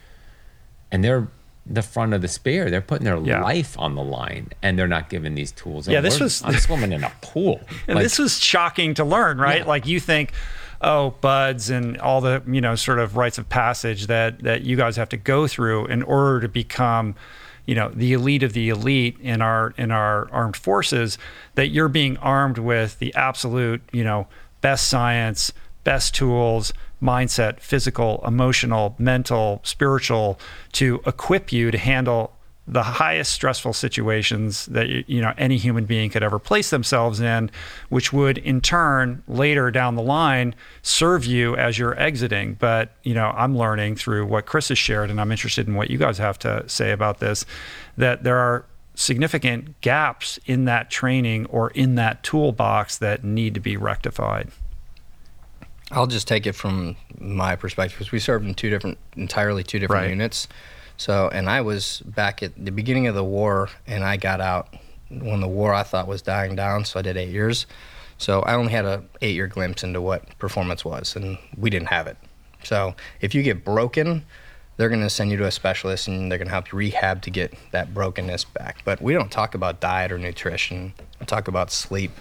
and they're the front of the spear. They're putting their Yeah. life on the line, and they're not given these tools. And Yeah, this was- I'm swimming in a pool. And Like, this was shocking to learn, right? Yeah. Like you think, oh, BUD/S and all the you know sort of rites of passage that that you guys have to go through in order to become, you know, the elite of the elite in our in our armed forces. That you're being armed with the absolute, you know, best science, best tools, mindset, physical, emotional, mental, spiritual, to equip you to handle the highest stressful situations that you know any human being could ever place themselves in which would in turn later down the line serve you as you're exiting. But you know I'm learning through what Chris has shared and I'm interested in what you guys have to say about this that there are significant gaps in that training or in that toolbox that need to be rectified I'll just take it from my perspective because we served in two different, entirely two different Right. units. So, and I was back at the beginning of the war, and I got out when the war I thought was dying down. So I did eight years. So I only had a eight year glimpse into what performance was, and we didn't have it. So if you get broken, they're going to send you to a specialist, and they're going to help you rehab to get that brokenness back. But we don't talk about diet or nutrition. We talk about sleep.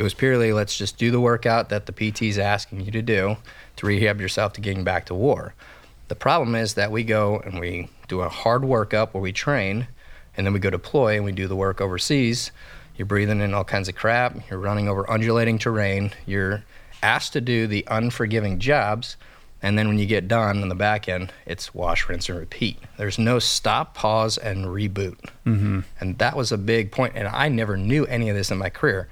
It was purely let's just do the workout that the PT's asking you to do to rehab yourself to getting back to war. The problem is that we go and we do a hard workup where we train, and then we go deploy and we do the work overseas. You're breathing in all kinds of crap. You're running over undulating terrain. You're asked to do the unforgiving jobs, and then when you get done on the back end, it's wash, rinse, and repeat. There's no stop, pause, and reboot. Mm-hmm. And that was a big point. And I never knew any of this in my career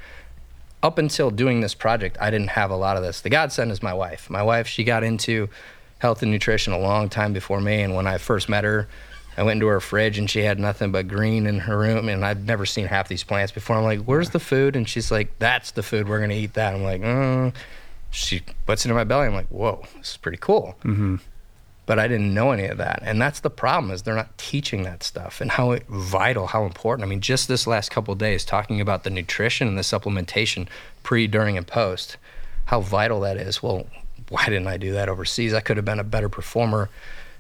up until doing this project, I didn't have a lot of this. The godsend is my wife. My wife, she got into health and nutrition a long time before me. And when I first met her, I went into her fridge and she had nothing but green in her room. And I'd never seen half these plants before. I'm like, where's the food? And she's like, that's the food. We're going to eat that. I'm like, mm. she puts it in my belly. I'm like, whoa, this is pretty cool but I didn't know any of that. And that's the problem is they're not teaching that stuff and how vital, how important. I mean, just this last couple days talking about the nutrition and the supplementation pre, during, and post, how vital that is. Well, why didn't I do that overseas? I could have been a better performer.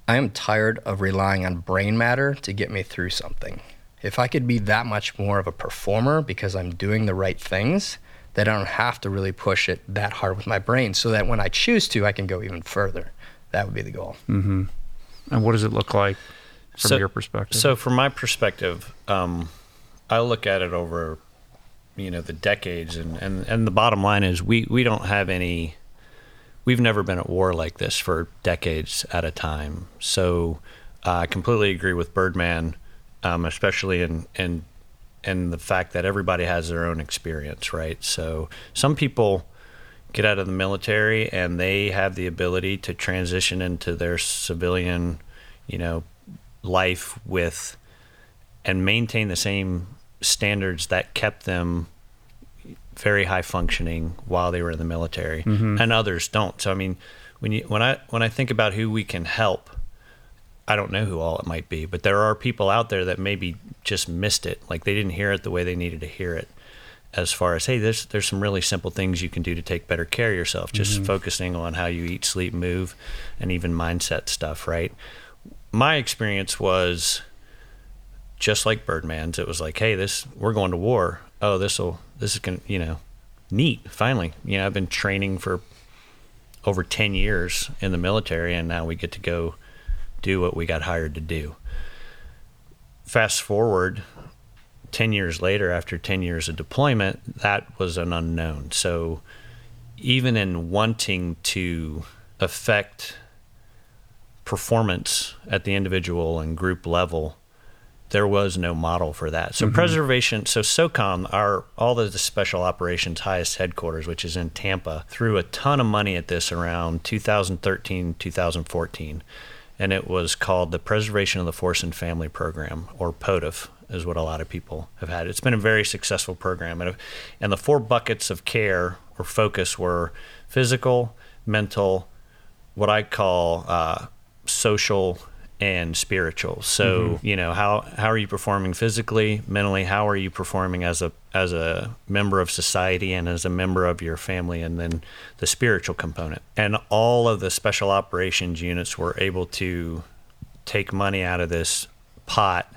I am tired of relying on brain matter to get me through something. If I could be that much more of a performer because I'm doing the right things, that I don't have to really push it that hard with my brain so that when I choose to, I can go even further. That would be the goal. and what does it look like from So- your perspective So, from my perspective, um, I look at it over, you know, the decades, and, and, and the bottom line is we, we don't have any. We've never been at war like this for decades at a time. So, uh, I completely agree with Birdman, um, especially in in in the fact that everybody has their own experience, right? So, some people get out of the military and they have the ability to transition into their civilian, you know, life with and maintain the same standards that kept them very high functioning while they were in the military. Mm-hmm. And others don't. So i mean when you when i when i think about who we can help i don't know who all it might be but there are people out there that maybe just missed it. Like they didn't hear it the way they needed to hear it as far as hey there's there's some really simple things you can do to take better care of yourself just mm-hmm. focusing on how you eat sleep move and even mindset stuff right my experience was just like Birdman's. It was like, hey, this we're going to war. Oh, this will this is gonna you know, neat. Finally, you know, I've been training for over ten years in the military, and now we get to go do what we got hired to do. Fast forward 10 years later, after 10 years of deployment, that was an unknown. So even in wanting to affect performance at the individual and group level, there was no model for that. So mm-hmm. preservation, so SOCOM, our all the, the special operations highest headquarters, which is in Tampa, threw a ton of money at this around 2013, 2014, and it was called the Preservation of the Force and Family Program, or POTF, is what a lot of people have had. It's been a very successful program, and and the four buckets of care or focus were physical, mental, what I call uh, social and spiritual. So, mm-hmm. you know, how how are you performing physically, mentally? How are you performing as a as a member of society and as a member of your family and then the spiritual component. And all of the special operations units were able to take money out of this pot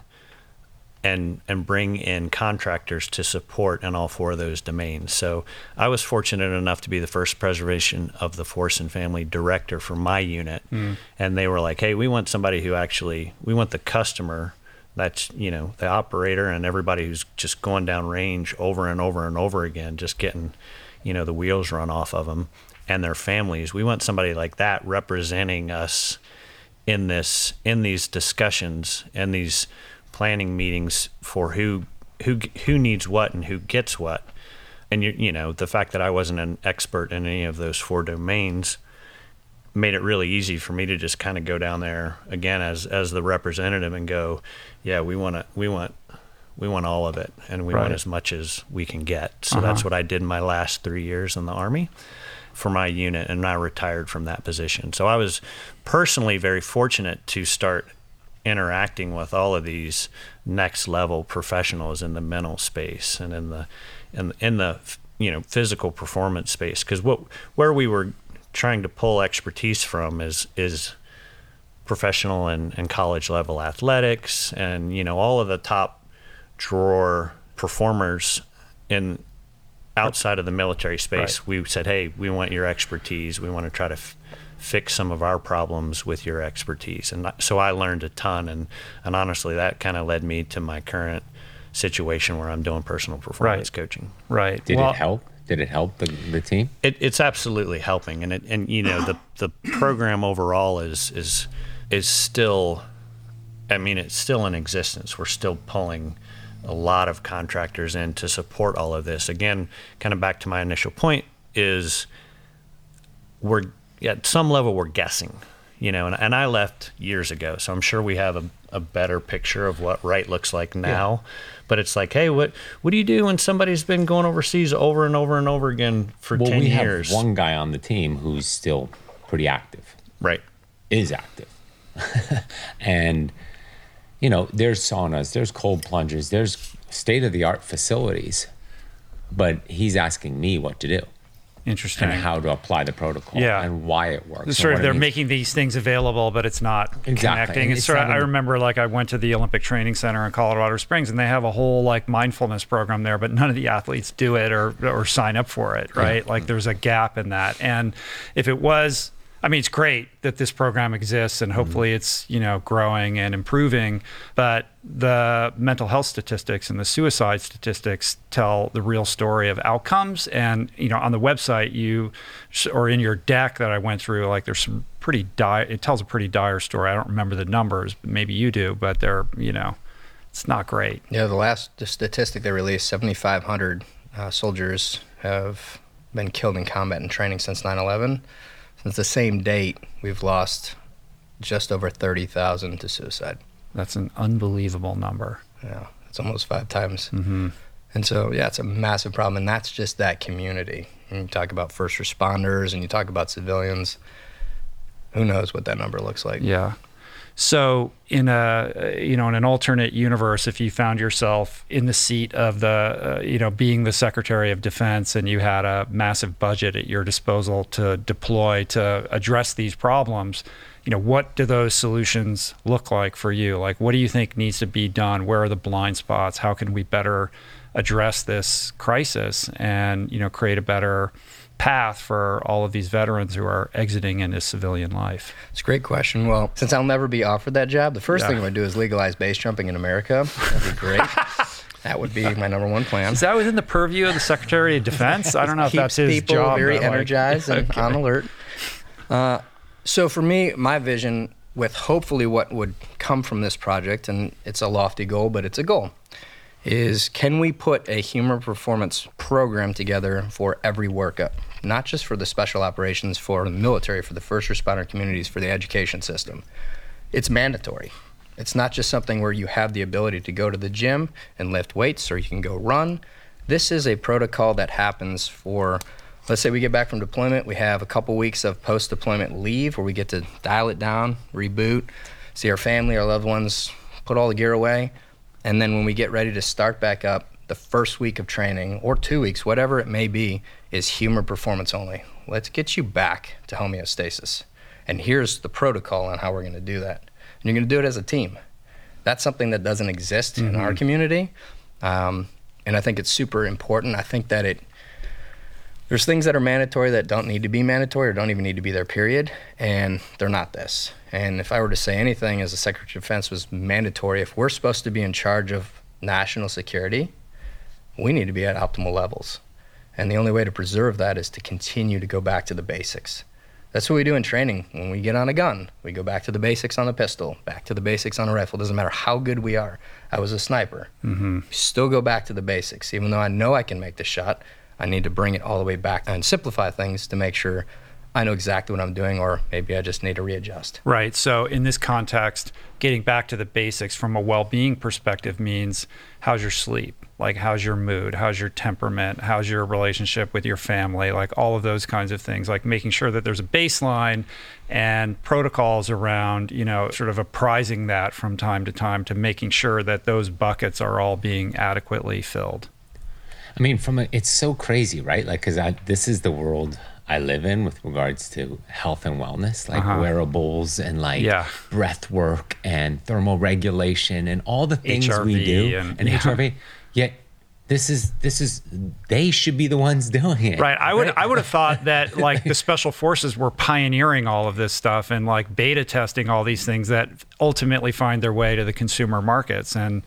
and and bring in contractors to support in all four of those domains. So I was fortunate enough to be the first preservation of the force and family director for my unit, hmm. and they were like, "Hey, we want somebody who actually we want the customer." That's you know the operator and everybody who's just going down range over and over and over again, just getting you know the wheels run off of them and their families. We want somebody like that representing us in this in these discussions and these planning meetings for who who who needs what and who gets what and you you know the fact that I wasn't an expert in any of those four domains made it really easy for me to just kind of go down there again as as the representative and go yeah we want to we want we want all of it and we Right. want as much as we can get so uh-huh. that's what I did my last 3 years in the army for my unit and I retired from that position. So I was personally very fortunate to start interacting with all of these next level professionals in the mental space and in the in, in the you know physical performance space. Because what where we were trying to pull expertise from is is professional and, and college level athletics and you know all of the top drawer performers in outside of the military space we said hey we want your expertise we want to try to f- fix some of our problems with your expertise and so i learned a ton and and honestly that kind of led me to my current situation where i'm doing personal performance Right. coaching Right. Did Well, it help? Did it help the, the team? it, it's absolutely helping, and it, and you know the the program overall is is is still, I mean, it's still in existence. We're still pulling a lot of contractors in to support all of this. Again, kind of back to my initial point is we're at some level we're guessing, you know, and, and I left years ago, so I'm sure we have a, a better picture of what right looks like now. But it's like, hey, what what do you do when somebody's been going overseas over and over and over again for Well, ten we years? have one guy on the team who's still pretty active, Right. is active. and, you know, there's saunas, there's cold plungers, there's state of the art facilities. But he's asking me what to do Interesting. and how to apply the protocol Yeah. and why it works. sort of they're making these things available, but it's not Exactly. connecting. And It's sort of, I remember like I went to the Olympic Training Center in Colorado Springs, and they have a whole like mindfulness program there, but none of the athletes do it or or sign up for it. Right? Like there's a gap in that, and if it was. I mean, it's great that this program exists, and hopefully it's you know growing and improving. But the mental health statistics and the suicide statistics tell the real story of outcomes. And you know, on the website, you or in your deck that I went through, like there's some pretty dire. It tells a pretty dire story. I don't remember the numbers, but maybe you do. But they're you know, it's not great. Yeah, the last the statistic they released 7,500 uh, soldiers have been killed in combat and training since 9 11. Since the same date, we've lost just over 30,000 to suicide. That's an unbelievable number. Yeah, it's almost five times. Mm-hmm. And so, yeah, it's a massive problem. And that's just that community. And you talk about first responders and you talk about civilians. Who knows what that number looks like? Yeah. So in a you know in an alternate universe, if you found yourself in the seat of the uh, you know being the Secretary of Defense and you had a massive budget at your disposal to deploy to address these problems, you know what do those solutions look like for you? Like what do you think needs to be done? Where are the blind spots? How can we better address this crisis and you know create a better path for all of these veterans who are exiting into civilian life? It's a great question. Well, since I'll never be offered that job, the first Yeah. thing I'm going to do is legalize base jumping in America. That'd be great. That would be my number one plan. Is that within the purview of the Secretary of Defense? I don't know if that's his people job. very like- energized and on alert. Uh, so for me, my vision with hopefully what would come from this project, and it's a lofty goal, but it's a goal, is can we put a human performance program together for every workup, not just for the special operations, for the military, for the first responder communities, for the education system. It's mandatory. It's not just something where you have the ability to go to the gym and lift weights or you can go run. This is a protocol that happens for, let's say we get back from deployment, we have a couple weeks of post deployment leave where we get to dial it down, reboot, see our family, our loved ones, put all the gear away. And then when we get ready to start back up, the first week of training or two weeks, whatever it may be, is human performance only. Let's get you back to homeostasis. And here's the protocol on how we're going to do that. And you're going to do it as a team. That's something that doesn't exist in our community. Um, and I think it's super important. I think that it, there's things that are mandatory that don't need to be mandatory or don't even need to be there, period. And they're not this. And if I were to say anything as a Secretary of Defense was mandatory, if we're supposed to be in charge of national security, we need to be at optimal levels. And the only way to preserve that is to continue to go back to the basics. That's what we do in training. When we get on a gun, we go back to the basics on the pistol, back to the basics on a rifle. Doesn't matter how good we are. I was a sniper. Mm-hmm. Still go back to the basics. Even though I know I can make the shot, I need to bring it all the way back and simplify things to make sure I know exactly what I'm doing, or maybe I just need to readjust. Right. So, in this context, getting back to the basics from a well being perspective means how's your sleep? Like, how's your mood? How's your temperament? How's your relationship with your family? Like, all of those kinds of things. Like, making sure that there's a baseline and protocols around, you know, sort of apprising that from time to time to making sure that those buckets are all being adequately filled. I mean, from a, it's so crazy, right? Like, because this is the world I live in with regards to health and wellness, like uh-huh. wearables and like Yeah. breath work and thermal regulation and all the things we do and- and, yeah. HRV. Yet this is this is they should be the ones doing it. Right. I would I would have thought that like the special forces were pioneering all of this stuff and like beta testing all these things that ultimately find their way to the consumer markets and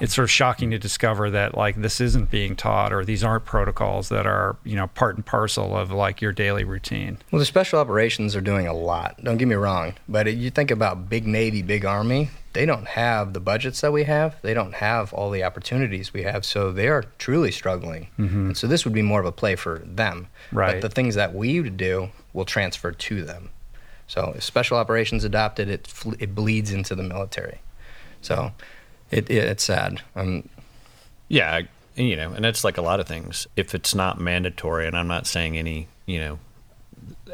it's sort of shocking to discover that like this isn't being taught or these aren't protocols that are, you know, part and parcel of like your daily routine. Well, the special operations are doing a lot. Don't get me wrong, but you think about big Navy, big Army. They don't have the budgets that we have. They don't have all the opportunities we have. So they are truly struggling. And so this would be more of a play for them. Right. But the things that we would do will transfer to them. So if special operations adopted, it fl- it bleeds into the military. So it, it it's sad. Um, Yeah, I- you know, and it's like a lot of things. If it's not mandatory, and I'm not saying any, you know,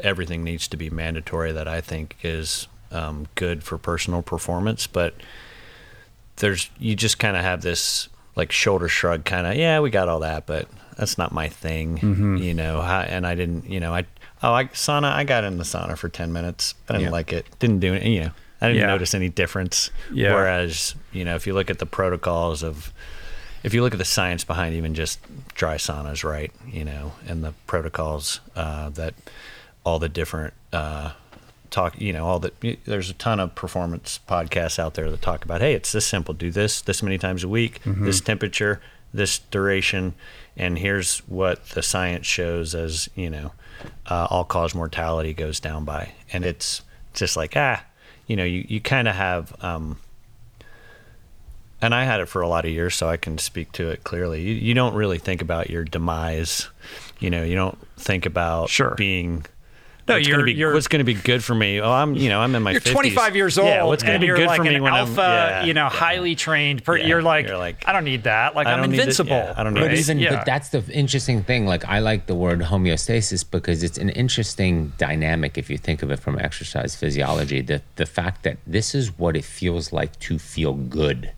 everything needs to be mandatory that I think is um, good for personal performance, but there's you just kind of have this like shoulder shrug kind of yeah we got all that but that's not my thing you know I, and i didn't you know i oh i sauna i got in the sauna for 10 minutes i didn't Yeah. like it didn't do it you know i didn't Yeah. notice any difference Yeah. whereas you know if you look at the protocols of if you look at the science behind even just dry saunas right you know and the protocols uh, that all the different uh, talk you know all the there's a ton of performance podcasts out there that talk about hey it's this simple do this this many times a week this temperature this duration and here's what the science shows as you know uh, all cause mortality goes down by and it's just like ah you know you, you kind of have um, and I had it for a lot of years, so I can speak to it clearly. You, you don't really think about your demise. You know, you don't think about Sure. being. No, what's you're- gonna be you're- what's going to be good for me? Oh, I'm you know I'm in my You're 50s. 25 years old. Yeah, what's going and to be you're good like for me an when alpha, I'm yeah, you know, yeah. highly trained. Per- Yeah, you're like, you're like, I don't need that. Like I I'm don't need to- invincible. yeah, I don't need But Right. even but that's the interesting thing. Like I like the word homeostasis because it's an interesting dynamic if you think of it from exercise physiology. The the fact that this is what it feels like to feel good.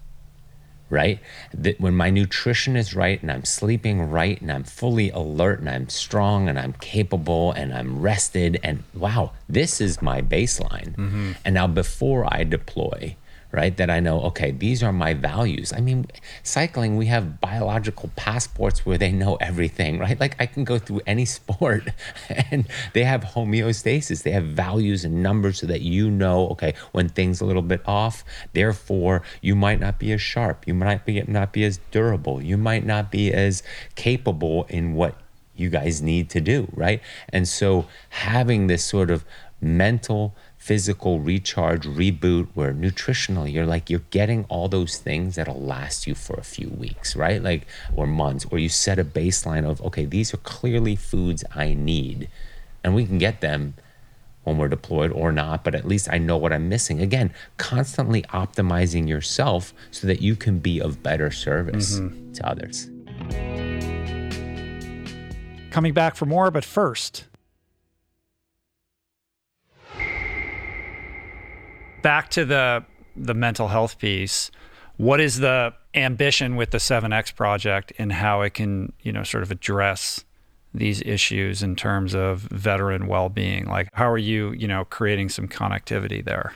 Right? That when my nutrition is right and I'm sleeping right and I'm fully alert and I'm strong and I'm capable and I'm rested and wow, this is my baseline. Mm-hmm. And now before I deploy, right? That I know, okay, these are my values. I mean, cycling, we have biological passports where they know everything, right? Like I can go through any sport and they have homeostasis. They have values and numbers so that you know, okay, when things a little bit off, therefore you might not be as sharp, you might be not be as durable, you might not be as capable in what you guys need to do, right? And so having this sort of mental physical recharge, reboot, where nutritional, you're like, you're getting all those things that'll last you for a few weeks, right? Like, or months, or you set a baseline of, okay, these are clearly foods I need. And we can get them when we're deployed or not, but at least I know what I'm missing. Again, constantly optimizing yourself so that you can be of better service mm-hmm. to others. Coming back for more, but first, back to the the mental health piece. What is the ambition with the 7X project and how it can, you know, sort of address these issues in terms of veteran well-being? Like how are you, you know, creating some connectivity there?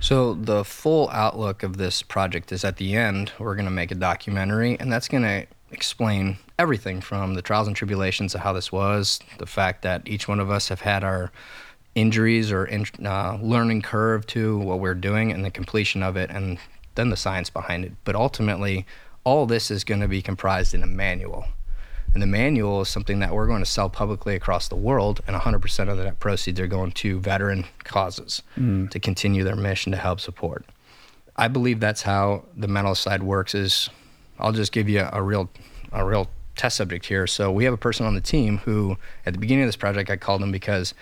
So the full outlook of this project is at the end we're going to make a documentary and that's going to explain everything from the trials and tribulations of how this was, the fact that each one of us have had our injuries or in, uh, learning curve to what we're doing and the completion of it and then the science behind it. But ultimately, all this is going to be comprised in a manual. And the manual is something that we're going to sell publicly across the world, and 100% of the net proceeds are going to veteran causes mm. to continue their mission to help support. I believe that's how the mental side works. Is I'll just give you a real, a real test subject here. So we have a person on the team who, at the beginning of this project, I called him because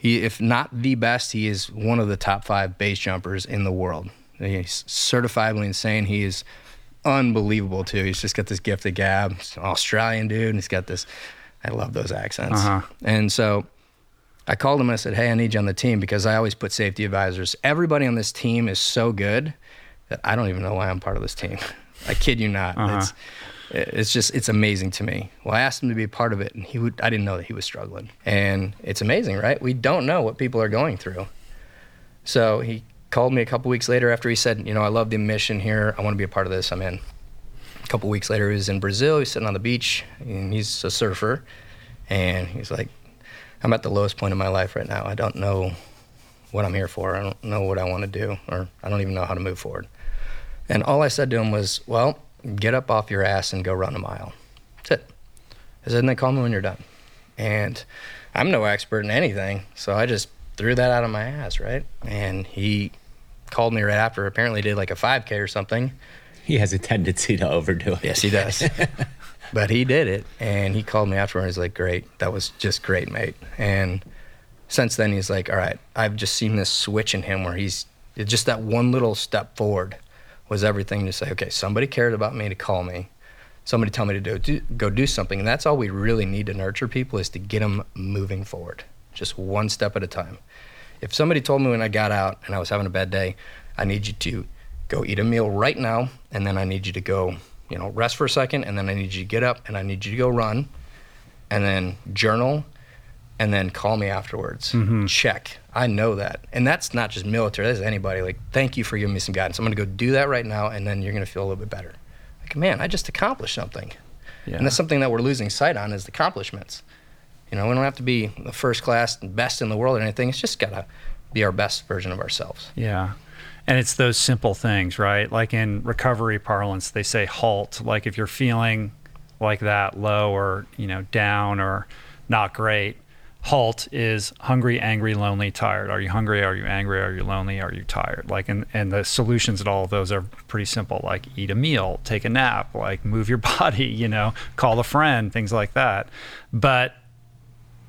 he, if not the best, he is one of the top five base jumpers in the world. He's certifiably insane. He is unbelievable too. He's just got this gift of gab. He's an Australian dude, and he's got this. I love those accents. Uh-huh. And so I called him and I said, "Hey, I need you on the team because I always put safety advisors. Everybody on this team is so good that I don't even know why I'm part of this team. I kid you not. Uh-huh. It's, just it's amazing to me. Well, I asked him to be a part of it, and he would. I didn't know that he was struggling, and it's amazing, right? We don't know what people are going through. So he called me a couple weeks later after he said, you know, I love the mission here. I want to be a part of this. I'm in. A couple weeks later, he was in Brazil. He's sitting on the beach, and he's a surfer, and he's like, I'm at the lowest point in my life right now. I don't know what I'm here for. I don't know what I want to do, or I don't even know how to move forward. And all I said to him was, well get up off your ass and go run a mile. That's it. I said, and then call me when you're done. And I'm no expert in anything, so I just threw that out of my ass, right? And he called me right after. Apparently, did like a 5K or something. He has a tendency to overdo it. Yes, he does. but he did it, and he called me after, and he's like, "Great, that was just great, mate." And since then, he's like, "All right, I've just seen this switch in him where he's just that one little step forward." Was everything to say, okay, somebody cared about me to call me, somebody tell me to do, do, go do something, and that's all we really need to nurture people is to get them moving forward, just one step at a time. If somebody told me when I got out and I was having a bad day, I need you to go eat a meal right now, and then I need you to go, you know, rest for a second, and then I need you to get up and I need you to go run, and then journal, and then call me afterwards. Mm-hmm. Check. I know that. And that's not just military, that's anybody. Like, thank you for giving me some guidance. I'm going to go do that right now, and then you're going to feel a little bit better. Like, man, I just accomplished something. Yeah. And that's something that we're losing sight on is the accomplishments. You know, we don't have to be the first class, and best in the world or anything. It's just got to be our best version of ourselves. Yeah. And it's those simple things, right? Like in recovery parlance, they say halt. Like if you're feeling like that, low or, you know, down or not great, halt is hungry, angry, lonely, tired. Are you hungry? Are you angry? Are you lonely? Are you tired? Like, and, and the solutions to all of those are pretty simple. Like, eat a meal, take a nap, like move your body, you know, call a friend, things like that. But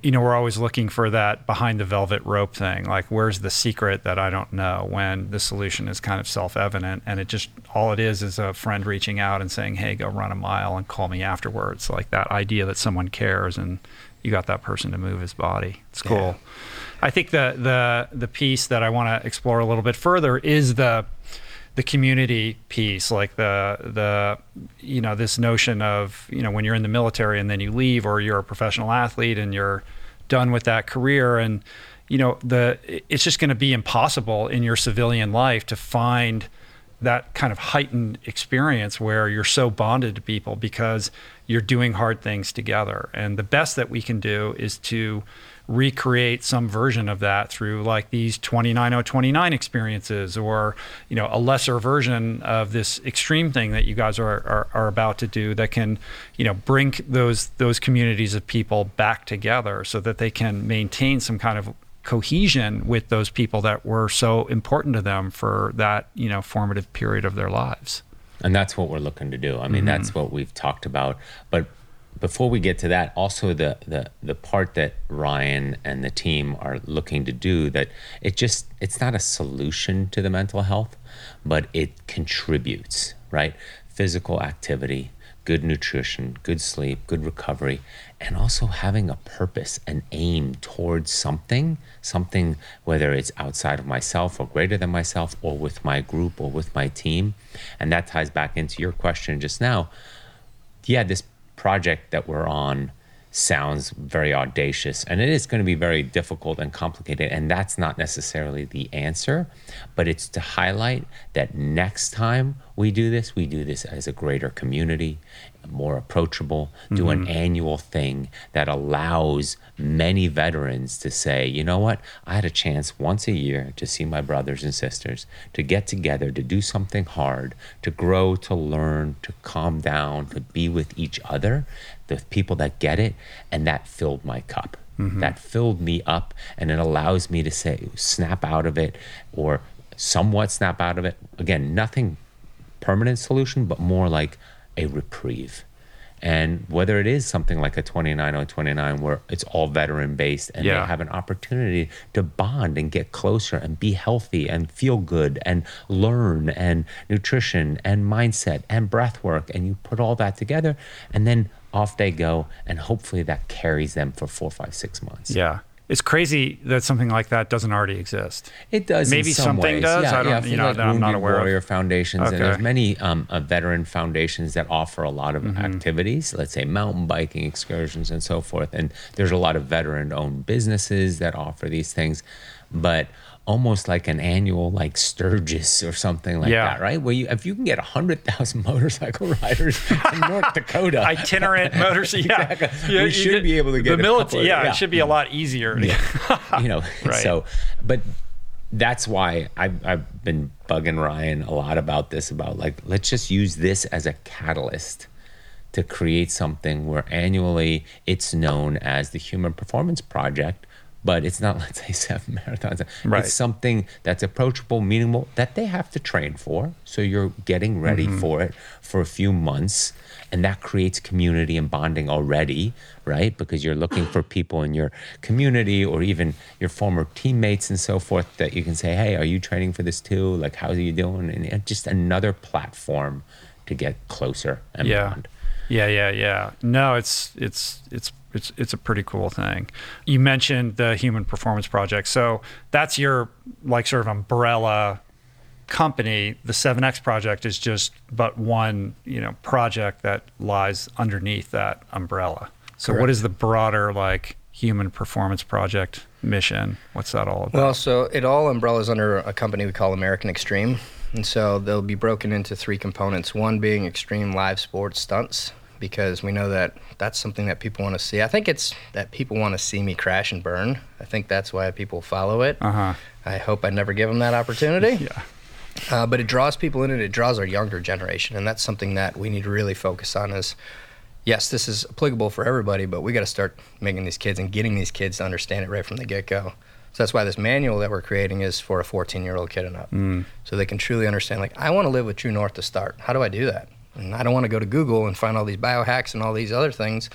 you know, we're always looking for that behind the velvet rope thing. Like, where's the secret that I don't know when the solution is kind of self evident? And it just, all it is is a friend reaching out and saying, hey, go run a mile and call me afterwards. Like that idea that someone cares and you got that person to move his body. It's cool. Yeah. I think the the the piece that I want to explore a little bit further is the the community piece, like the the you know this notion of you know when you're in the military and then you leave, or you're a professional athlete and you're done with that career, and you know the it's just going to be impossible in your civilian life to find that kind of heightened experience where you're so bonded to people because you're doing hard things together. And the best that we can do is to recreate some version of that through like these 29029 experiences or you know a lesser version of this extreme thing that you guys are, are, are about to do that can you know bring those those communities of people back together so that they can maintain some kind of cohesion with those people that were so important to them for that you know formative period of their lives. And that's what we're looking to do. I mean mm-hmm. that's what we've talked about. But before we get to that also the, the the part that ryan and the team are looking to do that it just it's not a solution to the mental health but it contributes right? Physical activity good nutrition, good sleep, good recovery, and also having a purpose, an aim towards something, something whether it's outside of myself or greater than myself or with my group or with my team. And that ties back into your question just now. Yeah, this project that we're on sounds very audacious and it is going to be very difficult and complicated and that's not necessarily the answer but it's to highlight that next time we do this we do this as a greater community more approachable mm-hmm. do an mm-hmm. annual thing that allows many veterans to say you know what i had a chance once a year to see my brothers and sisters to get together to do something hard to grow to learn to calm down to be with each other the people that get it, and that filled my cup. Mm-hmm. That filled me up, and it allows me to say, snap out of it, or somewhat snap out of it. Again, nothing permanent solution, but more like a reprieve. And whether it is something like a 29029 where it's all veteran based and yeah. they have an opportunity to bond and get closer and be healthy and feel good and learn and nutrition and mindset and breath work. And you put all that together and then off they go, and hopefully that carries them for four, five, six months. Yeah. It's crazy that something like that doesn't already exist. It does. Maybe some something ways. does. Yeah, I don't. yeah, you know, like that I'm not aware Warrior of. foundations, okay. and there's many um, uh, veteran foundations that offer a lot of mm-hmm. activities. Let's say mountain biking excursions and so forth. And there's a lot of veteran-owned businesses that offer these things, but almost like an annual like Sturgis or something like yeah. that, right? Where you if you can get hundred thousand motorcycle riders in North Dakota, itinerant motorcycle, yeah. exactly. yeah, we should get, be able to get the military. Yeah, yeah, it should be a lot easier. Yeah. you know, right. so but that's why I've, I've been bugging Ryan a lot about this about like let's just use this as a catalyst to create something where annually it's known as the Human Performance Project but it's not let's say seven marathons. Right. it's something that's approachable meaningful that they have to train for. So you're getting ready mm-hmm. for it for a few months. And that creates community and bonding already right? Because you're looking for people in your community or even your former teammates and so forth that you can say hey are you training for this too? Like how's are you doing? And just another platform to get closer and yeah. bond. Yeah yeah yeah. No it's it's it's it's it's a pretty cool thing. You mentioned the Human Performance Project, so that's your like sort of umbrella company. The 7X project is just but one you know project that lies underneath that umbrella. So Correct. what is the broader like Human Performance Project mission? What's that all about? Well, so it all umbrellas under a company we call American Extreme. And so they'll be broken into three components. One being extreme live sports stunts, because we know that that's something that people want to see. I think it's that people want to see me crash and burn. I think that's why people follow it. Uh-huh. I hope I never give them that opportunity. yeah. Uh, but it draws people in and it draws our younger generation, and that's something that we need to really focus on. Is yes, this is applicable for everybody, but we got to start making these kids and getting these kids to understand it right from the get go. So that's why this manual that we're creating is for a 14 year old kid and up, mm. so they can truly understand. Like, I want to live with True North to start. How do I do that? And I don't want to go to Google and find all these biohacks and all these other things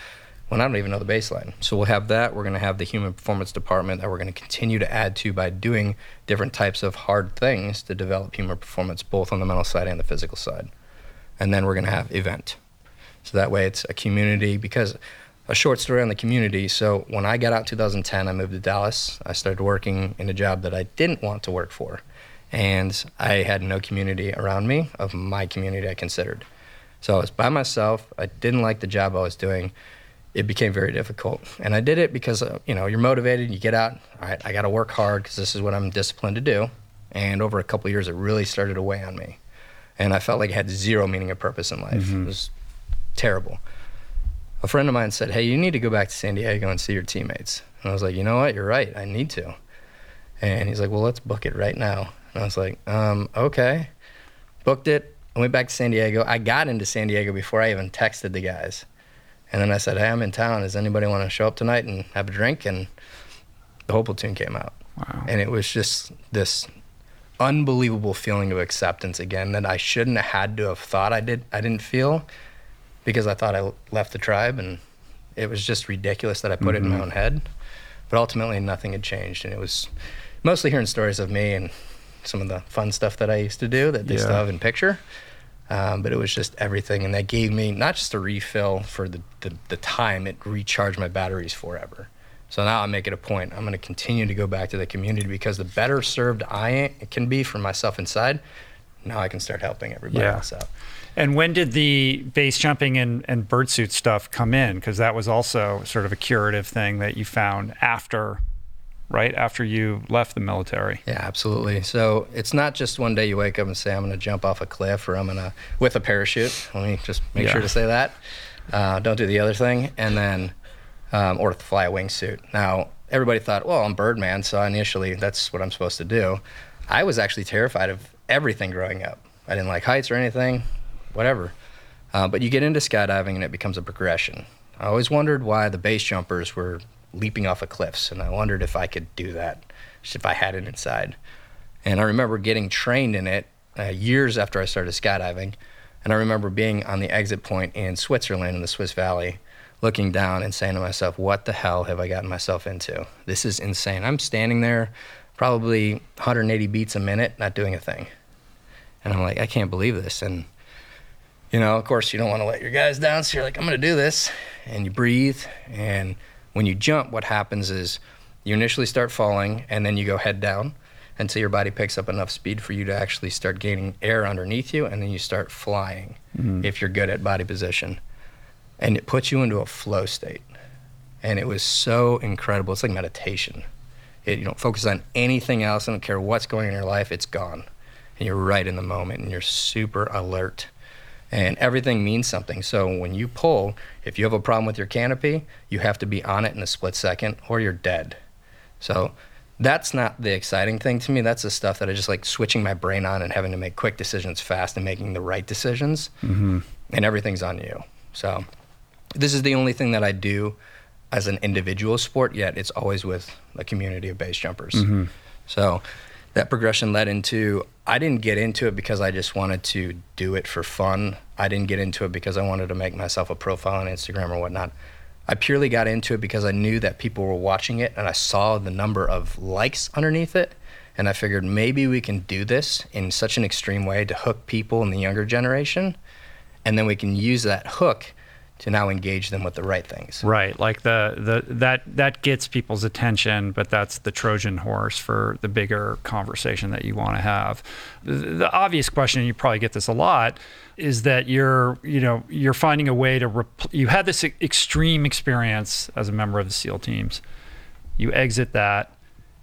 when I don't even know the baseline. So we'll have that. We're going to have the human performance department that we're going to continue to add to by doing different types of hard things to develop human performance, both on the mental side and the physical side. And then we're going to have event. So that way it's a community because a short story on the community. So when I got out in 2010, I moved to Dallas. I started working in a job that I didn't want to work for. And I had no community around me of my community I considered. So I was by myself. I didn't like the job I was doing. It became very difficult. And I did it because, uh, you know, you're motivated, you get out, all right, I got to work hard because this is what I'm disciplined to do. And over a couple years, it really started to weigh on me. and I felt like I had zero meaning or purpose in life. It was terrible. A friend of mine said, "Hey, you need to go back to San Diego and see your teammates." And I was like, "You know what? You're right. I need to." And he's like, "Well, let's book it right now." And I was like, um, "Okay." Booked it. I went back to San Diego. I got into San Diego before I even texted the guys. And then I said, "Hey, I'm in town. Does anybody want to show up tonight and have a drink?" And the whole platoon came out, Wow. and it was just this unbelievable feeling of acceptance again that I shouldn't have had to have thought I did. I didn't feel because I thought I left the tribe, and it was just ridiculous that I put it in my mm-hmm. own head. But ultimately, nothing had changed, and it was mostly hearing stories of me and some of the fun stuff that I used to do that they still have in picture. Um, but it was just everything, and that gave me not just a refill for the, the, the time, it recharged my batteries forever. So now I make it a point. I'm going to continue to go back to the community because the better served I can be for myself inside, now I can start helping everybody Yeah. else out. And when did the base jumping and, and bird suit stuff come in? Because that was also sort of a curative thing that you found after, right? After you left the military. Yeah, absolutely. So it's not just one day you wake up and say, I'm going to jump off a cliff or I'm going to, with a parachute. Let me just make Yeah. sure to say that. Uh, don't do the other thing. And then, um, or fly a wingsuit. Now, everybody thought, well, I'm Birdman. So initially, that's what I'm supposed to do. I was actually terrified of everything growing up. I didn't like heights or anything, whatever. Uh, but you get into skydiving and it becomes a progression. I always wondered why the base jumpers were leaping off of cliffs, and I wondered if I could do that, if I had it inside. And I remember getting trained in it uh, years after I started skydiving. And I remember being on the exit point in Switzerland in the Swiss Valley, looking down and saying to myself, What the hell have I gotten myself into? This is insane. I'm standing there, probably 180 beats a minute, not doing a thing. And I'm like, I can't believe this. And, you know, of course, you don't want to let your guys down. So you're like, I'm going to do this. And you breathe. And when you jump, what happens is you initially start falling and then you go head down until your body picks up enough speed for you to actually start gaining air underneath you. And then you start flying mm-hmm. if you're good at body position. And it puts you into a flow state. And it was so incredible. It's like meditation. It, you don't focus on anything else. I don't care what's going on in your life, it's gone. And you're right in the moment and you're super alert. And everything means something. So when you pull, if you have a problem with your canopy, you have to be on it in a split second or you're dead. So that's not the exciting thing to me. That's the stuff that I just like switching my brain on and having to make quick decisions fast and making the right decisions. Mm-hmm. And everything's on you. So this is the only thing that I do as an individual sport, yet it's always with a community of base jumpers. So that progression led into I didn't get into it because I just wanted to do it for fun. I didn't get into it because I wanted to make myself a profile on Instagram or whatnot. I purely got into it because I knew that people were watching it and I saw the number of likes underneath it. And I figured maybe we can do this in such an extreme way to hook people in the younger generation. And then we can use that hook to now engage them with the right things. Right, like the the that that gets people's attention, but that's the Trojan horse for the bigger conversation that you want to have. The, the obvious question, and you probably get this a lot, is that you're you know you're finding a way to rep- you had this extreme experience as a member of the SEAL teams, you exit that,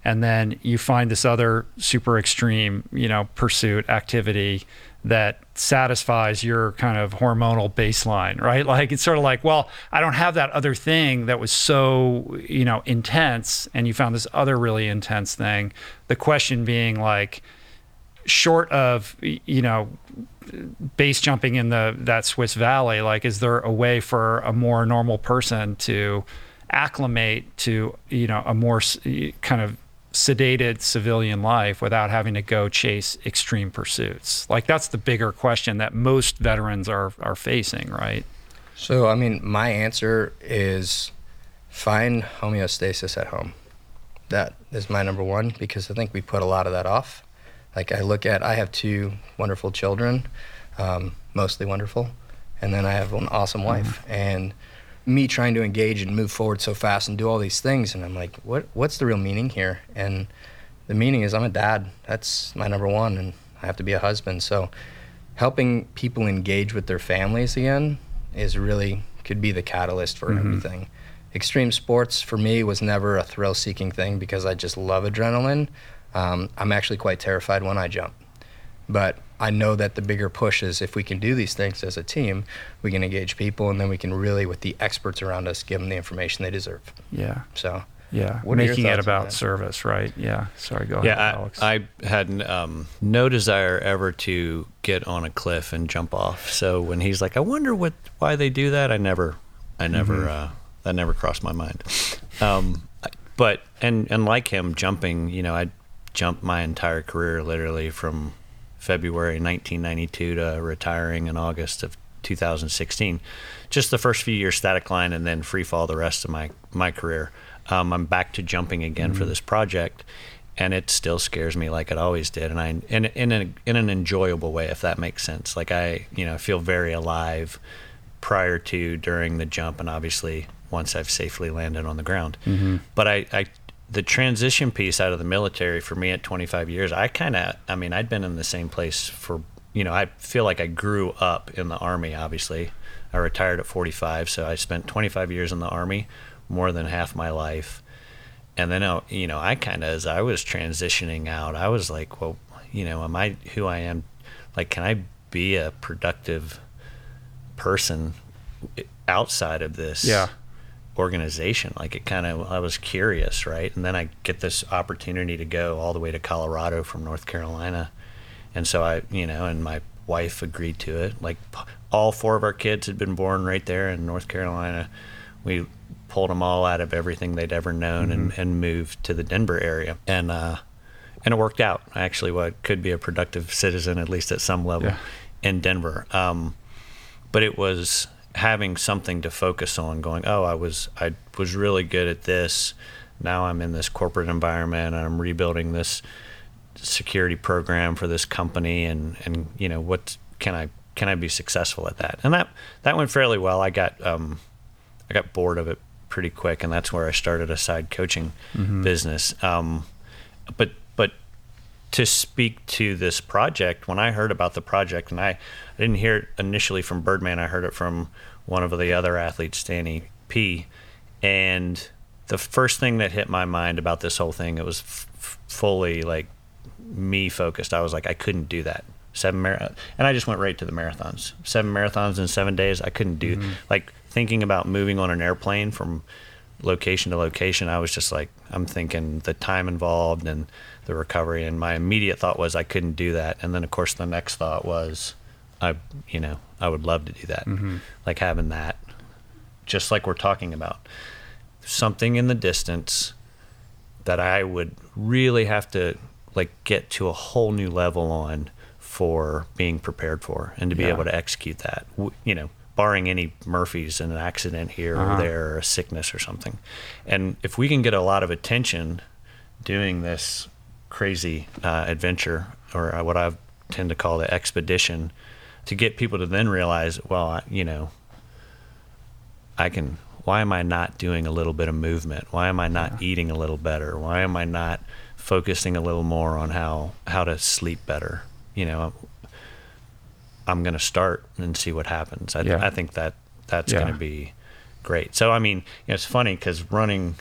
and then you find this other super extreme you know pursuit activity that satisfies your kind of hormonal baseline, right? Like it's sort of like, well, I don't have that other thing that was so, you know, intense and you found this other really intense thing. The question being like short of, you know, base jumping in the that Swiss Valley, like is there a way for a more normal person to acclimate to, you know, a more kind of sedated civilian life without having to go chase extreme pursuits? Like that's the bigger question that most veterans are are facing, right? So, I mean, my answer is find homeostasis at home. That is my number one because I think we put a lot of that off. Like, I look at, I have two wonderful children, um, mostly wonderful, and then I have an awesome wife. And me trying to engage and move forward so fast and do all these things, and I'm like, what? What's the real meaning here? And the meaning is I'm a dad. That's my number one, and I have to be a husband. So, helping people engage with their families again is really could be the catalyst for everything. Extreme sports for me was never a thrill seeking thing because I just love adrenaline. Um, I'm actually quite terrified when I jump. But I know that the bigger push is if we can do these things as a team, we can engage people, and then we can really, with the experts around us, give them the information they deserve. Yeah. So Yeah. What are Making it about service, right? Yeah. Sorry, go ahead, Yeah, Alex. I, I had um, no desire ever to get on a cliff and jump off. So when he's like, "I wonder what why they do that," I never, I never, Mm-hmm. uh, that never crossed my mind. Um, but and and like him, jumping, you know, I jumped my entire career literally from February 1992 to retiring in August of 2016. Just the first few years static line, and then free fall the rest of my my career. Um, I'm back to jumping again for this project, and it still scares me like it always did, and I in in a, in an enjoyable way, if that makes sense. Like I, you know, feel very alive prior to, during the jump, and obviously once I've safely landed on the ground. But I, I, the transition piece out of the military for me at 25 years, I kind of, I mean, I'd been in the same place for, you know, I feel like I grew up in the army. Obviously, I retired at 45, so I spent 25 years in the army, more than half my life. And then, uh, you know, I kind of, as I was transitioning out, I was like, well, you know, am I who I am? Like, can I be a productive person outside of this Yeah. Organization? Like, it kind of, I was curious, right? And then I get this opportunity to go all the way to Colorado from North Carolina. And so I, you know, and my wife agreed to it. Like, all four of our kids had been born right there in North Carolina. We pulled them all out of everything they'd ever known and, and moved to the Denver area. And, uh, and it worked out. I actually what could be a productive citizen, at least at some level, Yeah. in Denver. Um, but it was having something to focus on. Going, oh, I was I was really good at this. Now I'm in this corporate environment, and I'm rebuilding this security program for this company, and and you know what can I can I be successful at that? And that that went fairly well. I got um, I got bored of it pretty quick, and that's where I started a side coaching business. Um, but to speak to this project, when I heard about the project, and I, I didn't hear it initially from Birdman, I heard it from one of the other athletes, Danny P. And the first thing that hit my mind about this whole thing, it was f- fully like me focused. I was like, I couldn't do that. Seven mar- and I just went right to the marathons. Seven marathons in seven days. I couldn't do mm-hmm. like thinking about moving on an airplane from location to location. I was just like, I'm thinking the time involved and the recovery. And my immediate thought was I couldn't do that. And then of course the next thought was, I, you know, I would love to do that. Like having that, just like we're talking about, something in the distance that I would really have to like get to a whole new level on for being prepared for and to be Yeah. able to execute that. You know, barring any Murphys and an accident here Uh-huh. or there or a sickness or something. And if we can get a lot of attention doing this crazy uh, adventure or uh, what I tend to call the expedition to get people to then realize, well, I, you know, I can. Why am I not doing a little bit of movement? Why am I not eating a little better? Why am I not focusing a little more on how how to sleep better? You know, I'm going to start and see what happens. I, Yeah. I think that that's Yeah. going to be great. So I mean, you know, it's funny because running,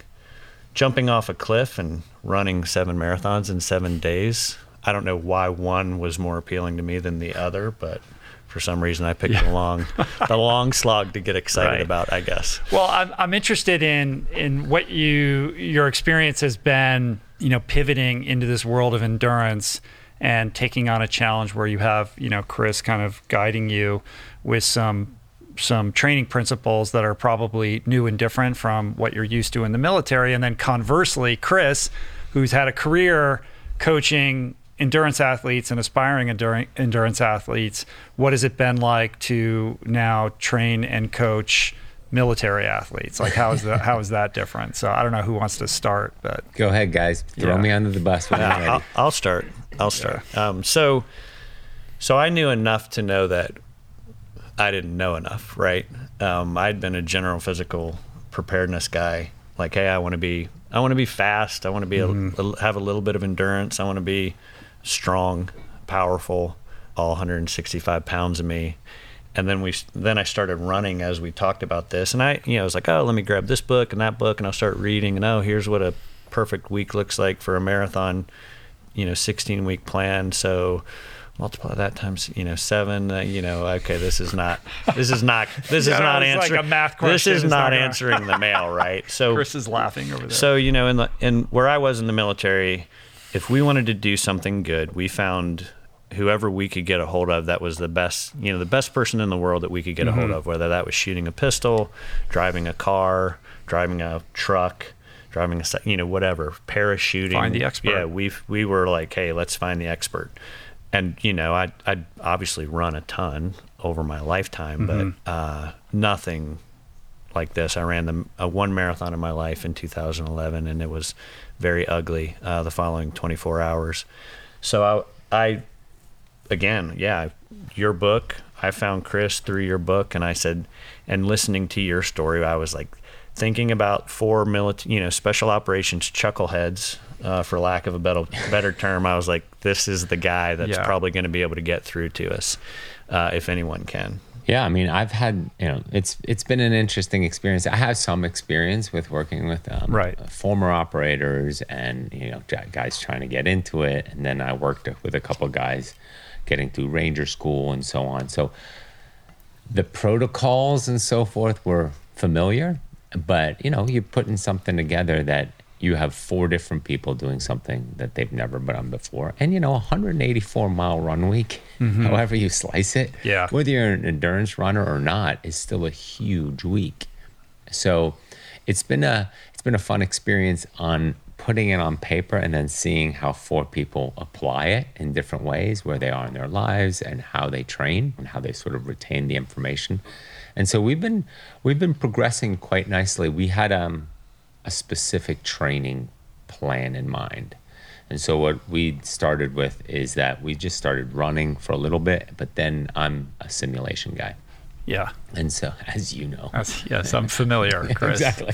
jumping off a cliff and running seven marathons in seven days. I don't know why one was more appealing to me than the other, but for some reason I picked the long, the long slog to get excited Right. about. I guess. Well, I'm, I'm interested in in what you your experience has been, you know, pivoting into this world of endurance and taking on a challenge where you have, you know, Chris kind of guiding you with some some training principles that are probably new and different from what you're used to in the military and then conversely, Chris, who's had a career coaching endurance athletes and aspiring enduring, endurance athletes, what has it been like to now train and coach military athletes? Like how is that how is that different? So I don't know who wants to start, but Go ahead, guys. Throw Yeah. me under the bus when I'm I'll. I'll start. I'll start. Um, so, so I knew enough to know that I didn't know enough. Right. Um, I'd been a general physical preparedness guy. Like, hey, I want to be, I want to be fast. I want to be, a, a- have a little bit of endurance. I want to be strong, powerful, all 165 pounds of me. And then we, then I started running as we talked about this, and I, you know, I was like, oh, let me grab this book and that book, and I'll start reading, and oh, here's what a perfect week looks like for a marathon, you know, 16 week plan. So multiply that times you know seven. Uh, you know, okay, this is not this is not this Yeah, is not it's like answering a math This is not not gonna- answering the mail, right? So Chris is laughing over there. so you know, in the in where I was in the military, if we wanted to do something good, we found whoever we could get a hold of that was the best, you know, the best person in the world that we could get a hold Mm-hmm. of. Whether that was shooting a pistol, driving a car, driving a truck, driving a, you know, whatever, parachuting. Find the expert. Yeah, we we were like, hey, let's find the expert. And you know, I I'd obviously run a ton over my lifetime, Mm-hmm. but uh, nothing like this. I ran the uh, one marathon in my life in 2011, and it was very ugly. Uh, the following 24 hours, so I, I, again, yeah, your book. I found Chris through your book, and I said, and listening to your story, I was like thinking about four military, you know, special operations chuckleheads. Uh, for lack of a better better term, I was like, "This is the guy that's Yeah. probably going to be able to get through to us, uh, if anyone can." Yeah, I mean, I've had you know, it's it's been an interesting experience. I have some experience with working with um, Right. former operators and you know guys trying to get into it, and then I worked with a couple guys getting through Ranger School and so on. So the protocols and so forth were familiar, but you know, you're putting something together that you have four different people doing something that they've never done before, and you know, 184 mile run week, however you slice it, Yeah. whether you're an endurance runner or not, is still a huge week. So it's been a it's been a fun experience on putting it on paper and then seeing how four people apply it in different ways where they are in their lives and how they train and how they sort of retain the information. And so we've been we've been progressing quite nicely. We had um, a specific training plan in mind. And so what we started with is that we just started running for a little bit, but then I'm a simulation guy. yeah. And so, as you know, That's, yes, I'm familiar, Chris. exactly.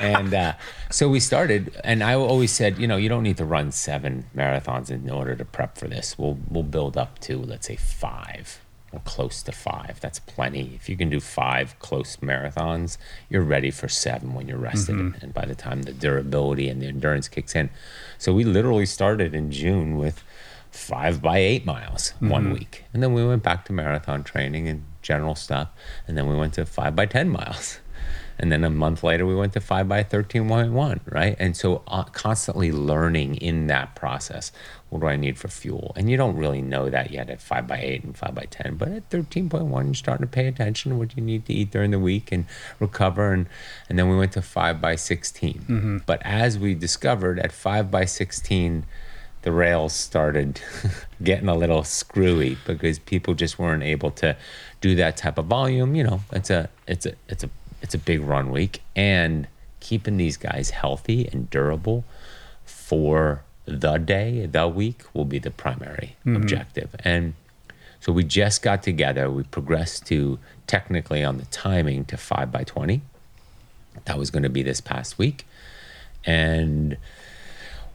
and uh, so we started, and I always said, you know, you don't need to run seven marathons in order to prep for this. We'll we'll build up to let's say five or close to five. That's plenty. If you can do five close marathons, you're ready for seven when you're rested, and by the time the durability and the endurance kicks in. So we literally started in June with five by eight miles one week. And then we went back to marathon training and general stuff. And then we went to five by 10 miles. And then a month later, we went to five by 13.1, right? And so uh, constantly learning in that process. What do I need for fuel? And you don't really know that yet at five by eight and five by 10. But at 13.1, you're starting to pay attention to what you need to eat during the week and recover. And, and then we went to five by 16. Mm-hmm. But as we discovered at five by 16, the rails started getting a little screwy because people just weren't able to do that type of volume. You know, it's a it's a it's a it's a big run week, and keeping these guys healthy and durable for the day, the week will be the primary mm-hmm. objective. And so we just got together. We progressed to technically on the timing to five by twenty. That was going to be this past week, and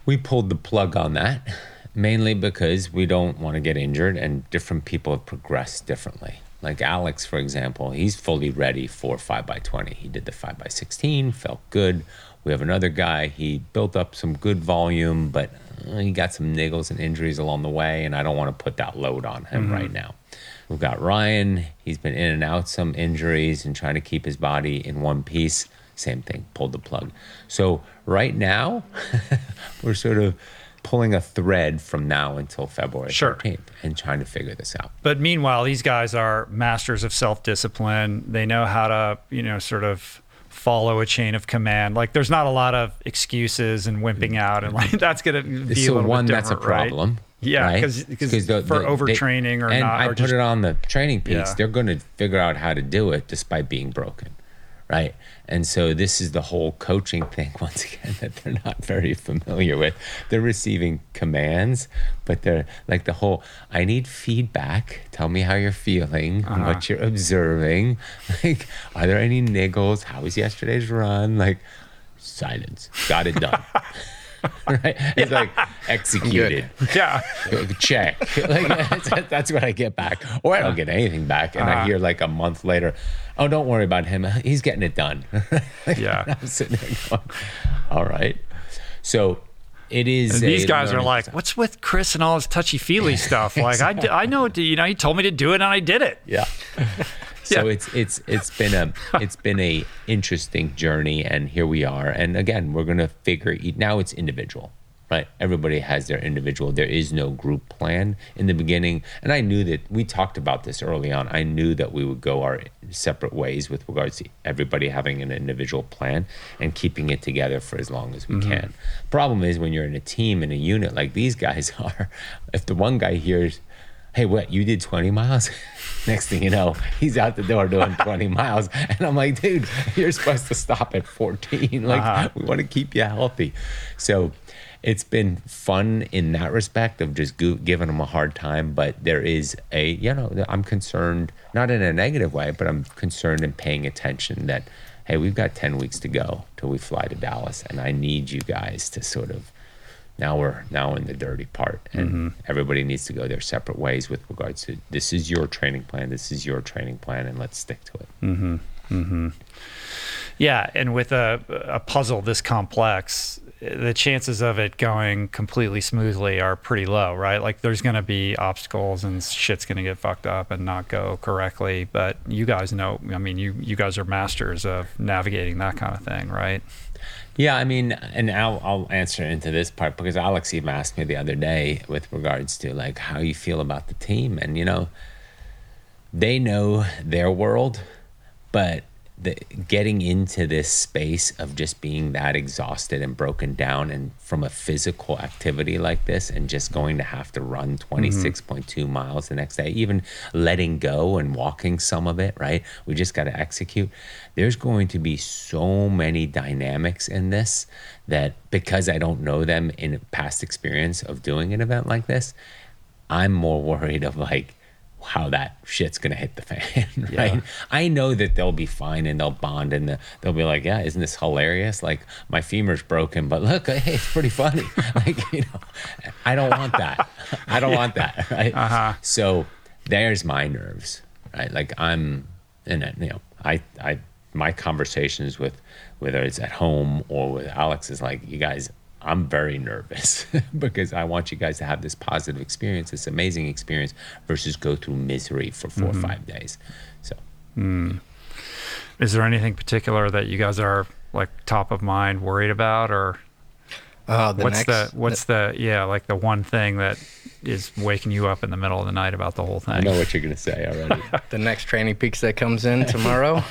we pulled the plug on that mainly because we don't want to get injured and different people have progressed differently like alex for example he's fully ready for 5 by 20 he did the 5 by 16 felt good we have another guy he built up some good volume but uh, he got some niggles and injuries along the way and i don't want to put that load on him right now we've got ryan he's been in and out some injuries and trying to keep his body in one piece same thing, pulled the plug. So right now, we're sort of pulling a thread from now until February Sure. 13th and trying to figure this out. But meanwhile, these guys are masters of self discipline. They know how to, you know, sort of follow a chain of command. Like there's not a lot of excuses and wimping out, and like that's going to be a so little one, bit that's a right? problem. Yeah, right? 'cause- 'cause 'Cause the- for the- overtraining or and not, I put just- it on the TrainingPeaks. Yeah. They're going to figure out how to do it despite being broken, right? And so this is the whole coaching thing once again that they're not very familiar with. They're receiving commands, but they're like the whole I need feedback. Tell me how you're feeling, Uh-huh. what you're observing. Like, are there any niggles? How was yesterday's run? Like, silence. Got it done. right? It's like executed. Yeah. Check. Like that's, that's what I get back, or I don't get anything back, and I Uh-huh. hear like a month later, "Oh, don't worry about him. He's getting it done." Like, Yeah. I'm sitting there going, "All right." So it is. And these guys are like. "What's with Chris and all his touchy feely stuff?" Like, I, d- I know, you know, he told me to do it, and I did it. Yeah. So Yeah. it's it's it's been a it's been a interesting journey, and here we are. And again, we're gonna figure it now. It's individual, right? Everybody has their individual. There is no group plan in the beginning, and I knew that we talked about this early on. I knew that we would go our separate ways with regards to everybody having an individual plan and keeping it together for as long as we mm-hmm. can. Problem is when you're in a team in a unit like these guys are, if the one guy hears hey, what, you did 20 miles? Next thing you know, he's out the door doing 20 miles. And I'm like, dude, you're supposed to stop at 14. Like, uh-huh. we want to keep you healthy. So it's been fun in that respect of just giving them a hard time. But there is a, you know, I'm concerned, not in a negative way, but I'm concerned and paying attention that, hey, we've got 10 weeks to go till we fly to Dallas. And I need you guys to sort of, now we're now in the dirty part and mm-hmm. everybody needs to go their separate ways with regards to this is your training plan this is your training plan and let's stick to it mm-hmm. Mm-hmm. Yeah, and with a, a puzzle this complex, the chances of it going completely smoothly are pretty low, right? Like there's going to be obstacles and shit's going to get fucked up and not go correctly. But you guys know, I mean, you you guys are masters of navigating that kind of thing, right? Yeah i mean and I'll, I'll answer into this part because alex even asked me the other day with regards to like how you feel about the team. And you know they know their world but the, getting into this space of just being that exhausted and broken down and from a physical activity like this and just going to have to run mm-hmm. 26.2 miles the next day even letting go and walking some of it right? We just got to execute. There's going to be so many dynamics in this that because i don't know them in past experience of doing an event like this i'm more worried of like how that shit's gonna hit the fan, right? I know that they'll be fine and they'll bond and the, they'll be like, yeah, isn't this hilarious? Like my femur's broken, but look, hey, it's pretty funny. like you know, I don't want that. I don't want that, right? Uh-huh. So there's my nerves, right? Like I'm, in and you know, I, I, my conversations with whether it's at home or with Alex is like, you guys, I'm very nervous because I want you guys to have this positive experience, this amazing experience, versus go through misery for 4 or mm-hmm. five days. So hmm. Is there anything particular that you guys are like top of mind worried about, or Uh, the what's next, the what's the yeah like the one thing that is waking you up in the middle of the night about the whole thing? I know what you're gonna say already. the next TrainingPeaks that comes in tomorrow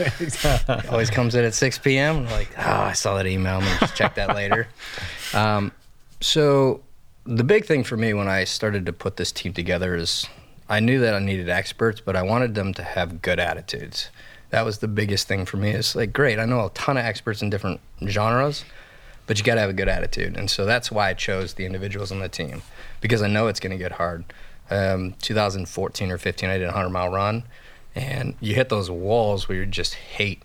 always comes in at 6 p.m. Like, oh, I saw that email. I'm gonna just check that later. Um, so the big thing for me when I started to put this team together is I knew that I needed experts, but I wanted them to have good attitudes. That was the biggest thing for me. It's like, great, I know a ton of experts in different genres, but you got to have a good attitude. And so that's why I chose the individuals on the team because I know it's going to get hard. Um, 2014 or 15, I did a 100 mile run, and you hit those walls where you just hate,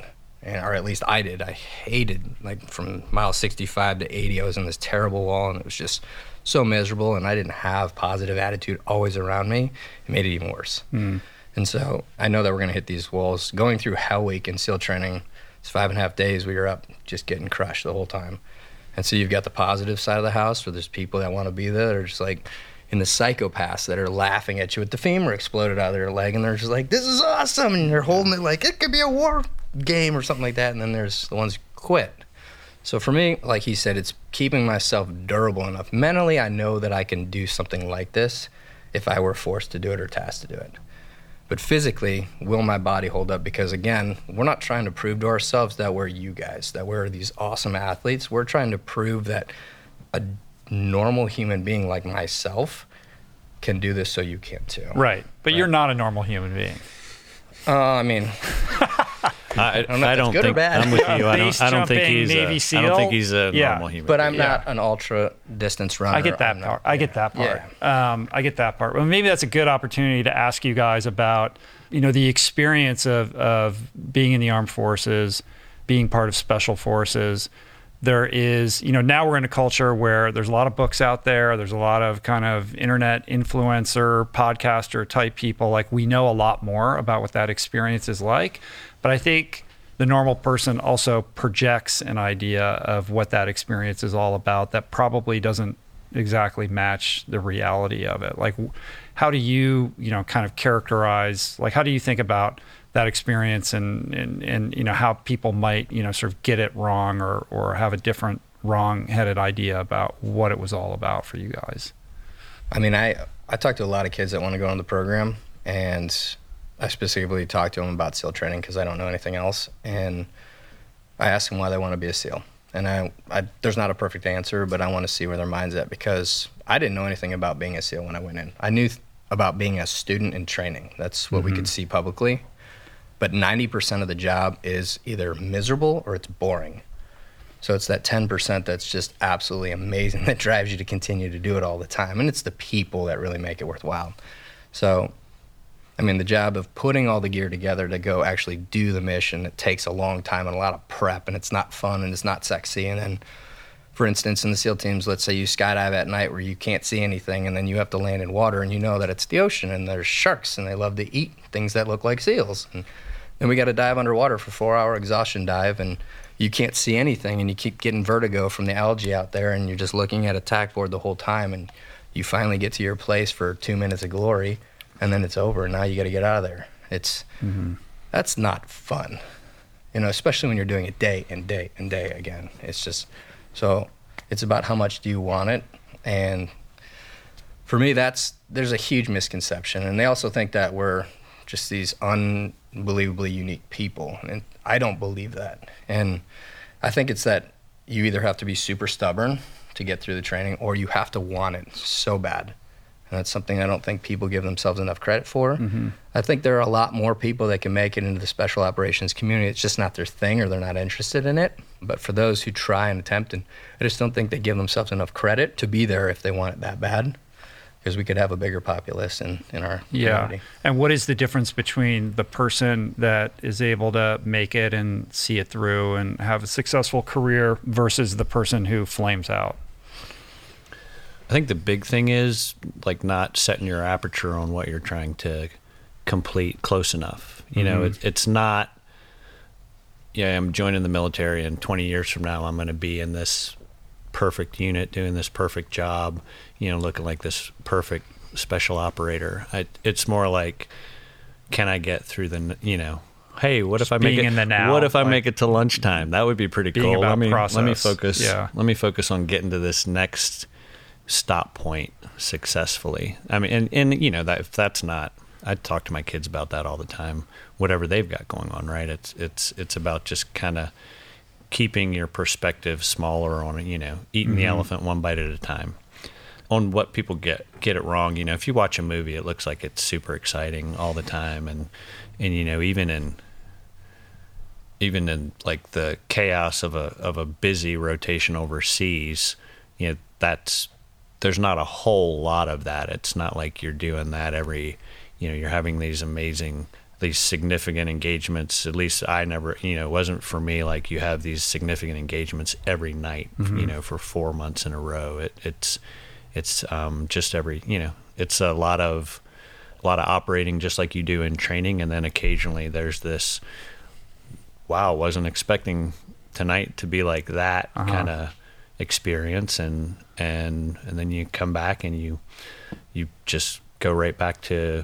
and, or at least I did. I hated, like from mile 65 to 80, I was in this terrible wall, and it was just so miserable, and I didn't have positive attitude always around me. It made it even worse. Hmm. And so I know that we're going to hit these walls. Going through Hell Week and SEAL training, it's five and a half days we were up just getting crushed the whole time. And so you've got the positive side of the house where there's people that want to be there that are just like in the psychopaths that are laughing at you with the femur exploded out of their leg and they're just like, this is awesome. And they're holding it like it could be a war game or something like that. And then there's the ones who quit. So for me, like he said, it's keeping myself durable enough. Mentally, I know that I can do something like this if I were forced to do it or tasked to do it. But physically, will my body hold up? Because again, we're not trying to prove to ourselves that we're you guys, that we're these awesome athletes. We're trying to prove that a normal human being like myself can do this so you can too. Right, but you're not a normal human being. Uh, I mean, I, don't know I don't good or think bad. I'm with you. I don't. I don't think he's. Navy A, I SEAL. don't think he's a Yeah. normal human. but I'm being. not an ultra distance runner. I get that I'm part. not- I get that part. Yeah. Um, I get that part. Well, maybe that's a good opportunity to ask you guys about, you know, the experience of of being in the armed forces, being part of special forces. There is, you know, now we're in a culture where there's a lot of books out there. There's a lot of kind of internet influencer, podcaster type people. Like we know a lot more about what that experience is like. But I think the normal person also projects an idea of what that experience is all about that probably doesn't exactly match the reality of it. Like, how do you, you know, kind of characterize, like, how do you think about that experience and, and, and you know, how people might, you know, sort of get it wrong or, or have a different wrong headed idea about what it was all about for you guys? I mean, I I talk to a lot of kids that want to go on the program, and I specifically talk to them about SEAL training because I don't know anything else, and I ask them why they want to be a SEAL. And I, I there's not a perfect answer, but I want to see where their mind's at because I didn't know anything about being a SEAL when I went in. I knew th- about being a student in training. That's what we could mm-hmm. see publicly. But 90% of the job is either miserable or it's boring. So it's that 10% that's just absolutely amazing that drives you to continue to do it all the time. And it's the people that really make it worthwhile. So, I mean, the job of putting all the gear together to go actually do the mission, it takes a long time and a lot of prep, and it's not fun and it's not sexy. And then, for instance, in the SEAL teams, let's say you skydive at night where you can't see anything, and then you have to land in water, and you know that it's the ocean and there's sharks, and they love to eat things that look like seals. And then we got to dive underwater for four hour exhaustion dive, and you can't see anything, and you keep getting vertigo from the algae out there, and you're just looking at a tack board the whole time, and you finally get to your place for two minutes of glory, and then it's over, and now you got to get out of there. It's mm-hmm. that's not fun, you know, especially when you're doing it day and day and day again. It's just so it's about how much do you want it, and for me, that's there's a huge misconception, and they also think that we're just these unbelievably unique people, and I don't believe that. And I think it's that you either have to be super stubborn to get through the training, or you have to want it so bad. And that's something I don't think people give themselves enough credit for. Mm-hmm. I think there are a lot more people that can make it into the special operations community. It's just not their thing or they're not interested in it. But for those who try and attempt, and I just don't think they give themselves enough credit to be there if they want it that bad. Because we could have a bigger populace in, in our Yeah. community. And what is the difference between the person that is able to make it and see it through and have a successful career versus the person who flames out? I think the big thing is like not setting your aperture on what you're trying to complete close enough. You know, mm-hmm. it, it's not. Yeah, I'm joining the military, and 20 years from now, I'm going to be in this perfect unit, doing this perfect job. You know, looking like this perfect special operator. I, it's more like, can I get through the? You know, hey, what if Just I make it? in the now, what if I like- make it to lunchtime? That would be pretty cool. let me let me focus. yeah. Let me focus on getting to this next stop point successfully. I mean, and, and you know that if that's not, I talk to my kids about that all the time. Whatever they've got going on, right? It's it's it's about just kind of keeping your perspective smaller on it. You know, eating the mm-hmm. elephant one bite at a time. On what people get get it wrong, you know, if you watch a movie, it looks like it's super exciting all the time, and and you know, even in even in like the chaos of a of a busy rotation overseas, you know, that's there's not a whole lot of that. It's not like you're doing that every, you know, you're having these amazing, these significant engagements. At least I never, you know, it wasn't for me like you have these significant engagements every night, you know, for four months in a row. It, it's, it's um, just every, you know, it's a lot of, a lot of operating just like you do in training, and then occasionally there's this, wow, wasn't expecting tonight to be like that kind of experience and and and then you come back and you you just go right back to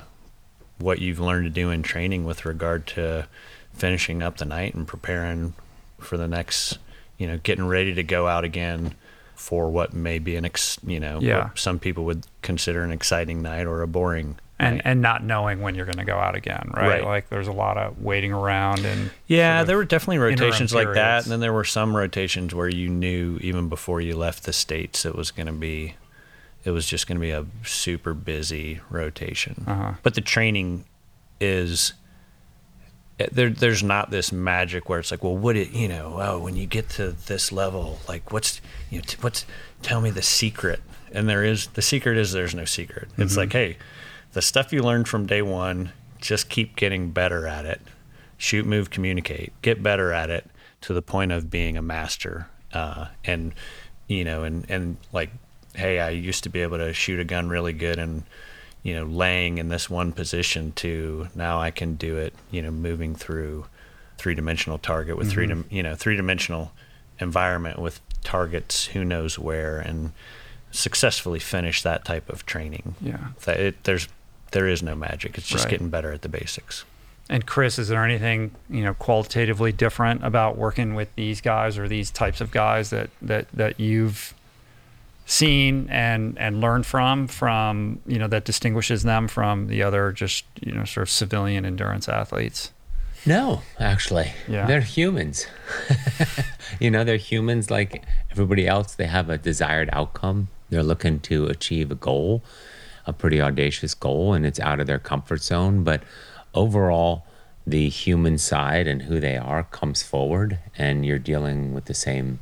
what you've learned to do in training with regard to finishing up the night and preparing for the next you know getting ready to go out again for what may be an ex you know Yeah. some people would consider an exciting night or a boring And night. and not knowing when you're going to go out again, right? Right. Like there's a lot of waiting around and Yeah, sort of there were definitely rotations like that, and then there were some rotations where you knew even before you left the states it was going to be, it was just going to be a super busy rotation. Uh-huh. But the training is eh, there. There's not this magic where it's like, well, what it you know? Oh, when you get to this level, like what's you know, t- what's tell me the secret? And there is the secret is there's no secret. It's like, hey, the stuff you learned from day one, just keep getting better at it. Shoot, move, communicate. Get better at it to the point of being a master. Uh, and you know, and and like, hey, I used to be able to shoot a gun really good and you know, laying in this one position to now I can do it, you know, moving through three dimensional target with three, dim- you know, three dimensional environment with targets who knows where. And successfully finish that type of training. Yeah. It, there's there is no magic. It's just Right. getting better at the basics. And Chris, is there anything you know qualitatively different about working with these guys or these types of guys that that that you've seen and and learned from from you know that distinguishes them from the other just you know sort of civilian endurance athletes? No, actually. Yeah. They're humans. you know, they're humans like everybody else. They have a desired outcome. They're looking to achieve a goal, a pretty audacious goal, and it's out of their comfort zone. But overall, the human side and who they are comes forward, and you're dealing with the same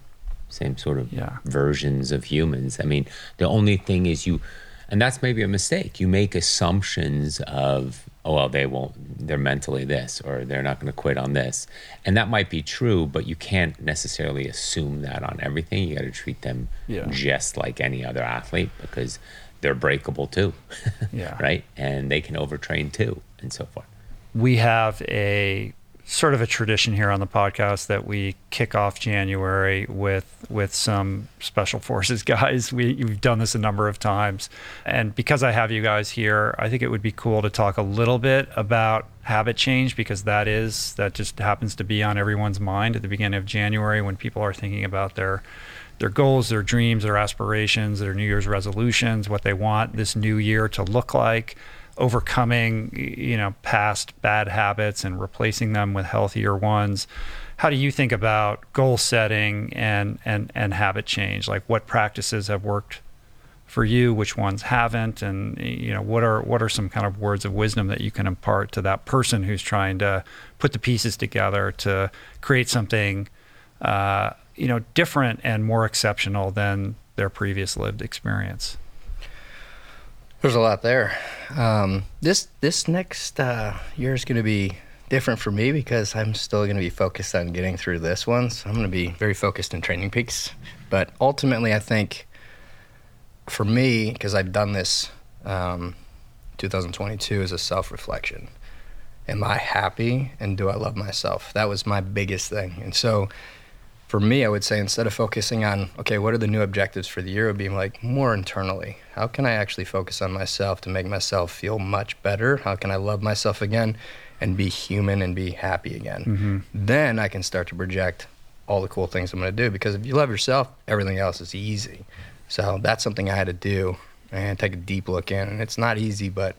same sort of Yeah. versions of humans. I mean, the only thing is you, and that's maybe a mistake. You make assumptions of, oh, well, they won't, they're mentally this, or they're not going to quit on this. And that might be true, but you can't necessarily assume that on everything. You got to treat them Yeah. just like any other athlete because they're breakable too. Yeah. right. And they can overtrain too, and so forth. we have a sort of a tradition here on the podcast that we kick off January with with some special forces guys. We we've done this a number of times, and because I have you guys here, I think it would be cool to talk a little bit about habit change because that is that just happens to be on everyone's mind at the beginning of January when people are thinking about their their goals, their dreams, their aspirations, their New Year's resolutions, what they want this new year to look like, overcoming you know past bad habits and replacing them with healthier ones. How do you think about goal setting and and and habit change? Like what practices have worked for you, which ones haven't, and you know what are what are some kind of words of wisdom that you can impart to that person who's trying to put the pieces together to create something uh, you know different and more exceptional than their previous lived experience. There's a lot there. Um, this this next uh, year is going to be different for me because I'm still going to be focused on getting through this one. So I'm going to be very focused in TrainingPeaks. But ultimately, I think for me, because I've done this, um, 2022 is a self reflection. Am I happy and do I love myself? That was my biggest thing. And so for me, I would say instead of focusing on, okay, what are the new objectives for the year, it would be like more internally. How can I actually focus on myself to make myself feel much better? How can I love myself again and be human and be happy again? Then I can start to project all the cool things I'm going to do because if you love yourself, everything else is easy. So that's something I had to do and take a deep look in. And it's not easy, but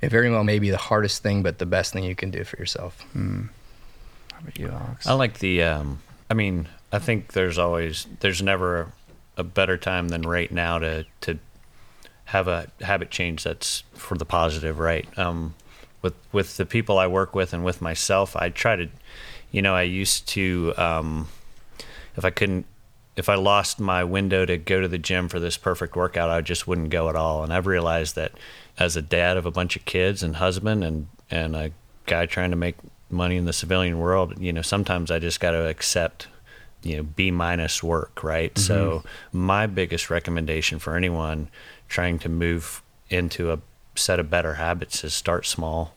it very well may be the hardest thing, but the best thing you can do for yourself. How about you, Alex? I like the. Um, I mean, I think there's always there's never a, better time than right now to to have a habit change that's for the positive, right? Um, with with the people I work with and with myself, I try to, you know, I used to, um, if I couldn't, if I lost my window to go to the gym for this perfect workout, I just wouldn't go at all. And I've realized that as a dad of a bunch of kids and husband and and a guy trying to make money in the civilian world, you know, sometimes I just got to accept you know b minus work right? So my biggest recommendation for anyone trying to move into a set of better habits is start small.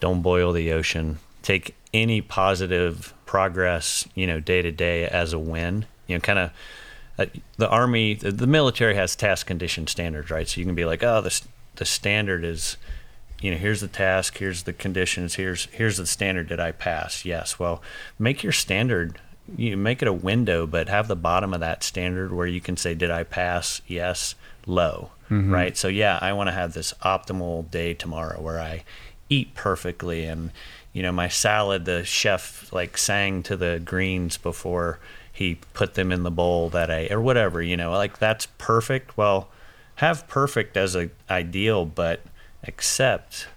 Don't boil the ocean. Take any positive progress you know day to day as a win. You know kind of uh, the army the, the military has task condition standards right? So you can be like oh the, the standard is you know here's the task here's the conditions here's here's the standard did i pass. Yes. Well make your standard you make it a window but have the bottom of that standard where you can say did i pass? Yes low. Mm-hmm. Right? So yeah i want to have this optimal day tomorrow where i eat perfectly and you know my salad the chef like sang to the greens before he put them in the bowl that i or whatever you know like that's perfect. Well have perfect as a ideal but accept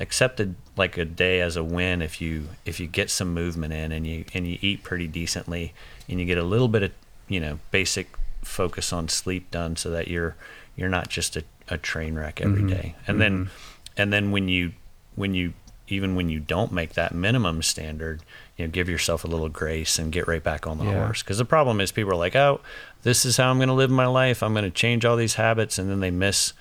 accept accepted like a day as a win if you if you get some movement in and you and you eat pretty decently and you get a little bit of you know basic focus on sleep done so that you're you're not just a, a train wreck every mm-hmm. day. And then mm-hmm. and then when you when you even when you don't make that minimum standard you know give yourself a little grace and get right back on the Yeah. horse. Because the problem is people are like oh this is how i'm going to live my life. I'm going to change all these habits. And then they miss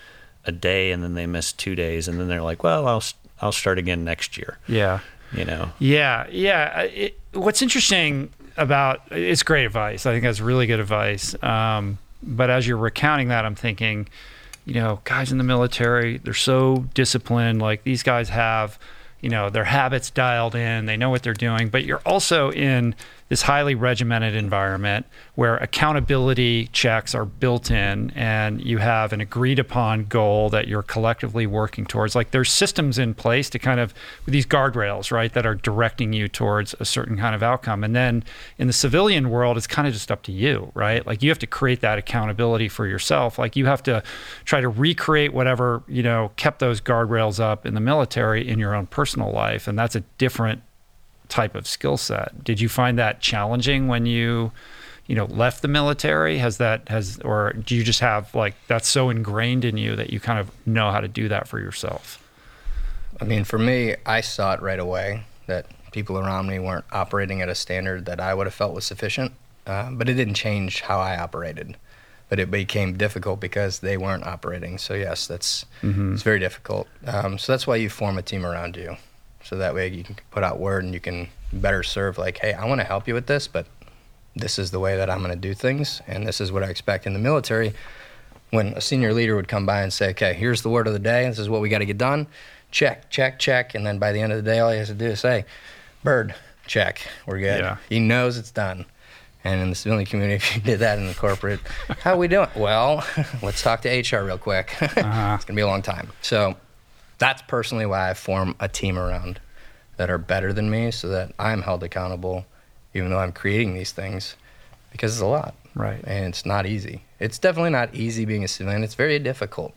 a day and then they miss two days and then they're like well i'll i'll start again next year Yeah. you know Yeah, yeah. It, what's interesting about it's great advice. I think that's really good advice. Um, but as you're recounting that, I'm thinking, you know, guys in the military, they're so disciplined. Like these guys have, you know, their habits dialed in, they know what they're doing, but you're also in this highly regimented environment where accountability checks are built in and you have an agreed upon goal that you're collectively working towards. Like there's systems in place to kind of, with these guardrails, right, that are directing you towards a certain kind of outcome. And then in the civilian world, it's kind of just up to you, right? Like you have to create that accountability for yourself. Like you have to try to recreate whatever, you know, kept those guardrails up in the military in your own personal life. And that's a different type of skill set. Did you find that challenging when you, you know, left the military? Has that has or do you just have like that's so ingrained in you that you kind of know how to do that for yourself? I mean, for me, I saw it right away that people around me weren't operating at a standard that I would have felt was sufficient. Uh, but it didn't change how I operated. But it became difficult because they weren't operating. So yes, that's it's very difficult. Um, so that's why you form a team around you so that way you can put out word and you can better serve like hey i want to help you with this but this is the way that i'm going to do things and this is what i expect. In the military when a senior leader would come by and say okay here's the word of the day this is what we got to get done check check check and then by the end of the day all he has to do is say bird check we're good. Yeah. he knows it's done. And in the civilian community if you did that in the corporate how are we doing? Well let's talk to hr real quick. Uh-huh. It's going to be a long time. So that's personally why I form a team around that are better than me so that I'm held accountable even though I'm creating these things because it's a lot. Right. And it's not easy. It's definitely not easy being a civilian. It's very difficult.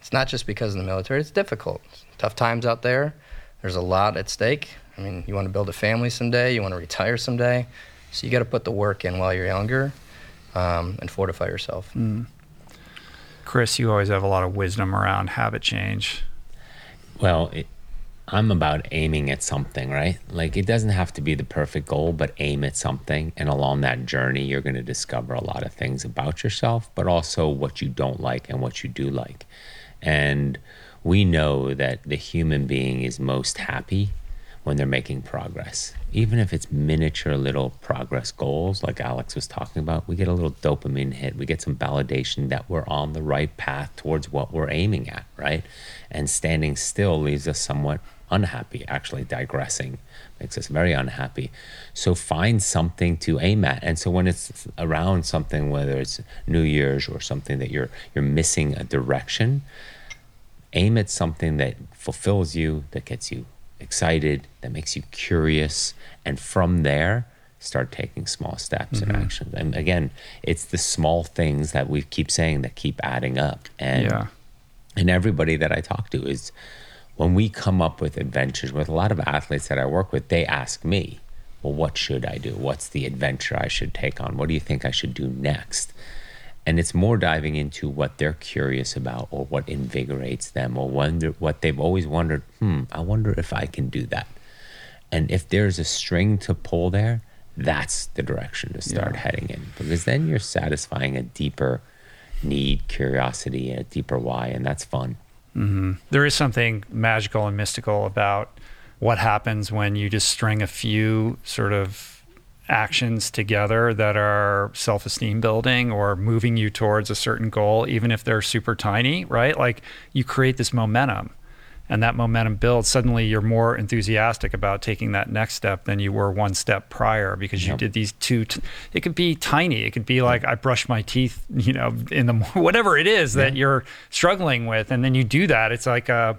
It's not just because of the military, it's difficult. Tough times out there. There's a lot at stake. I mean, you want to build a family someday, you want to retire someday. So you got to put the work in while you're younger um, and fortify yourself. Chris, you always have a lot of wisdom around habit change. Well, it, I'm about aiming at something, right? Like it doesn't have to be the perfect goal, but aim at something. And along that journey, you're going to discover a lot of things about yourself, but also what you don't like and what you do like. And we know that the human being is most happy when they're making progress. Even if it's miniature little progress goals, like Alex was talking about, we get a little dopamine hit. We get some validation that we're on the right path towards what we're aiming at, right? And standing still leaves us somewhat unhappy, actually digressing makes us very unhappy. So find something to aim at. And so when it's around something, whether it's New Year's or something that you're you're missing a direction, aim at something that fulfills you, that gets you excited, that makes you curious, and from there, start taking small steps and mm-hmm. actions. And again, it's the small things that we keep saying that keep adding up. And Yeah. and everybody that I talk to is when we come up with adventures with a lot of athletes that I work with, they ask me, well, what should I do? What's the adventure I should take on? What do you think I should do next? And it's more diving into what they're curious about or what invigorates them or wonder what they've always wondered, hmm, I wonder if I can do that. And if there's a string to pull there, that's the direction to start Yeah. heading in because then you're satisfying a deeper need, curiosity, and a deeper why, and that's fun. there is something magical and mystical about what happens when you just string a few sort of actions together that are self-esteem building or moving you towards a certain goal even if they're super tiny right? Like you create this momentum and that momentum builds. Suddenly you're more enthusiastic about taking that next step than you were one step prior because you Yep. did these two t- it could be tiny. It could be like i brush my teeth you know in the whatever it is that you're struggling with and then you do that. It's like a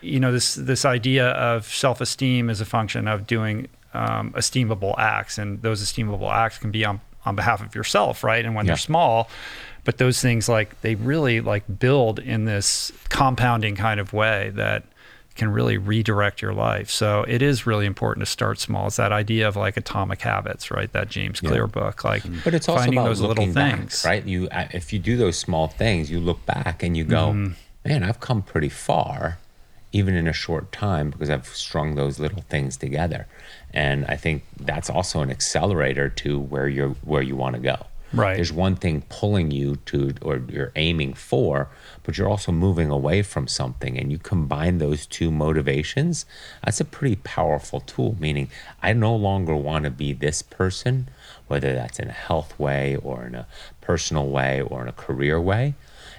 you know this this idea of self-esteem is a function of doing um, esteemable acts and those esteemable acts can be on on behalf of yourself right? And when Yeah. they're small but those things like they really like build in this compounding kind of way that can really redirect your life. So it is really important to start small. It's that idea of like atomic habits right? That james clear book like But it's also finding about those little looking back, things. right? You, if you do those small things, you look back and you go, Mm-hmm. "Man, I've come pretty far, even in a short time, because I've strung those little things together." And I think that's also an accelerator to where you're where you want to go. Right. There's one thing pulling you to, or you're aiming for, but you're also moving away from something. And you combine those two motivations, that's a pretty powerful tool. Meaning, I no longer want to be this person, whether that's in a health way or in a personal way or in a career way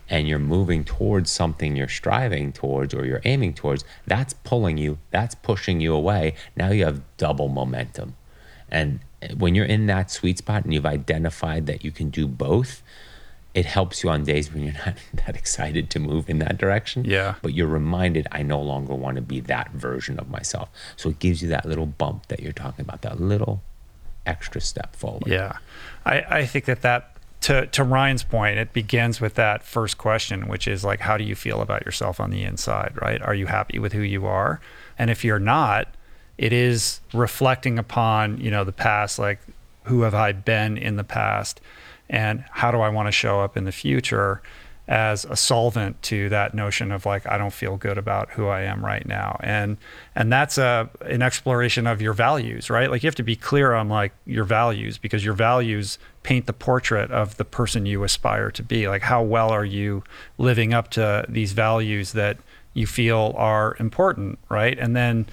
and you're moving towards something you're striving towards or you're aiming towards, that's pulling you, that's pushing you away. Now you have double momentum. And when you're in that sweet spot and you've identified that you can do both, it helps you on days when you're not that excited to move in that direction. Yeah. But you're reminded, I no longer want to be that version of myself. So it gives you that little bump that you're talking about, that little extra step forward. Yeah, I, I think that that to to Ryan's point, it begins with that first question, which is like, how do you feel about yourself on the inside? Right? Are you happy with who you are? And if you're not, it is reflecting upon you know the past, like who have I been in the past, and how do I want to show up in the future as a solvent to that notion of like I don't feel good about who I am right now. And and that's a an exploration of your values right? Like you have to be clear on like your values because your values paint the portrait of the person you aspire to be. Like how well are you living up to these values that you feel are important right? And then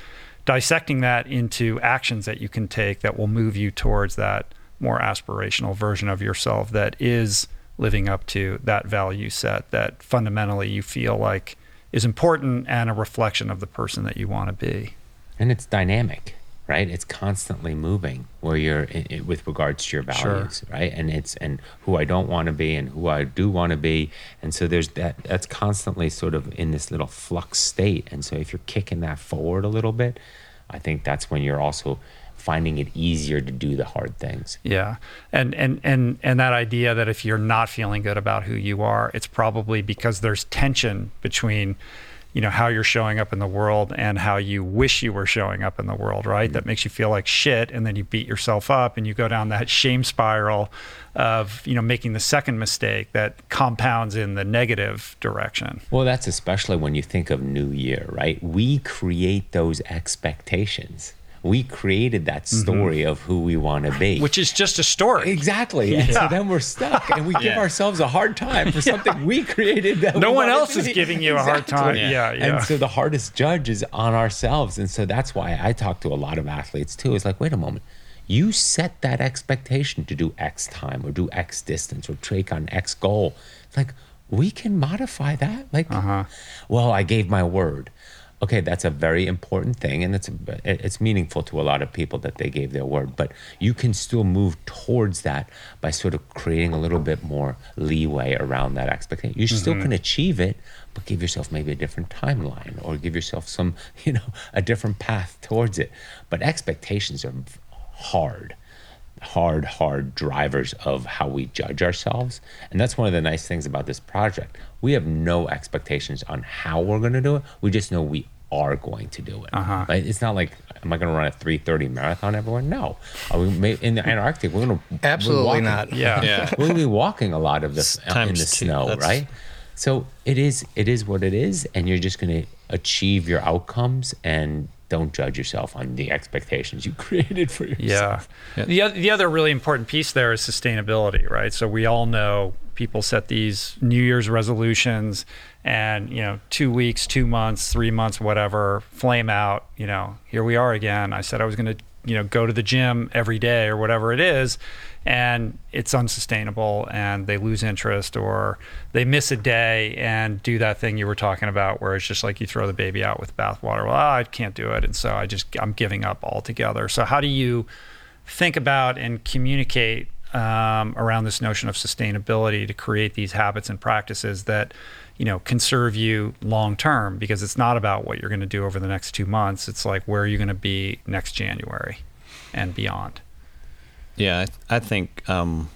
dissecting that into actions that you can take that will move you towards that more aspirational version of yourself that is living up to that value set that fundamentally you feel like is important and a reflection of the person that you want to be. And it's dynamic, right? It's constantly moving where you're i i with regards to your values, right? And it's and who I don't want to be and who I do want to be. And so there's that that's constantly sort of in this little flux state. And so if you're kicking that forward a little bit, I think that's when you're also finding it easier to do the hard things. Yeah. And and and and that idea that if you're not feeling good about who you are, it's probably because there's tension between you know how you're showing up in the world and how you wish you were showing up in the world, right? Mm-hmm. That makes you feel like shit and then you beat yourself up and you go down that shame spiral of, you know, making the second mistake that compounds in the negative direction. Well, that's especially when you think of New Year, right? We create those expectations. We created that story of who we want to be. Which is just a story. Exactly. And so then we're stuck and we give Yeah. ourselves a hard time for something we created that No we one else is giving you a hard time. Exactly. Yeah, yeah. And so the hardest judge is on ourselves. And so that's why I talk to a lot of athletes too. It's like, wait a moment. You set that expectation to do X time or do X distance or take on X goal. It's like, we can modify that. Like, Uh-huh. well, I gave my word. Okay, that's a very important thing, and it's it's meaningful to a lot of people that they gave their word. But you can still move towards that by sort of creating a little bit more leeway around that expectation. You still mm-hmm. can achieve it, but give yourself maybe a different timeline, or give yourself some, you know, a different path towards it. But expectations are hard hard, hard drivers of how we judge ourselves. And that's one of the nice things about this project. We have no expectations on how we're going to do it. We just know we are going to do it. Uh-huh. Right? It's not like, am I going to run a 330 marathon everywhere? No. Are we ma- in the Antarctic? We're going to Absolutely not. Yeah. Yeah. we're gonna be walking a lot of this uh, in the two. snow, That's- right? So it is it is what it is, and you're just gonna achieve your outcomes and don't judge yourself on the expectations you created for yourself. Yeah. The, oth- the other really important piece there is sustainability, right? So we all know people set these New Year's resolutions and, you know, two weeks, two months, three months, whatever, flame out, you know, here we are again. I said I was going to, you know, go to the gym every day or whatever it is. And it's unsustainable and they lose interest or they miss a day and do that thing you were talking about where it's just like you throw the baby out with bathwater. Well, I can't do it. And so I just, I'm giving up altogether. So how do you, think about and communicate um, around this notion of sustainability to create these habits and practices that you know can serve you long term because it's not about what you're going to do over the next two months it's like where are you going to be next january and beyond Yeah, I, I think um,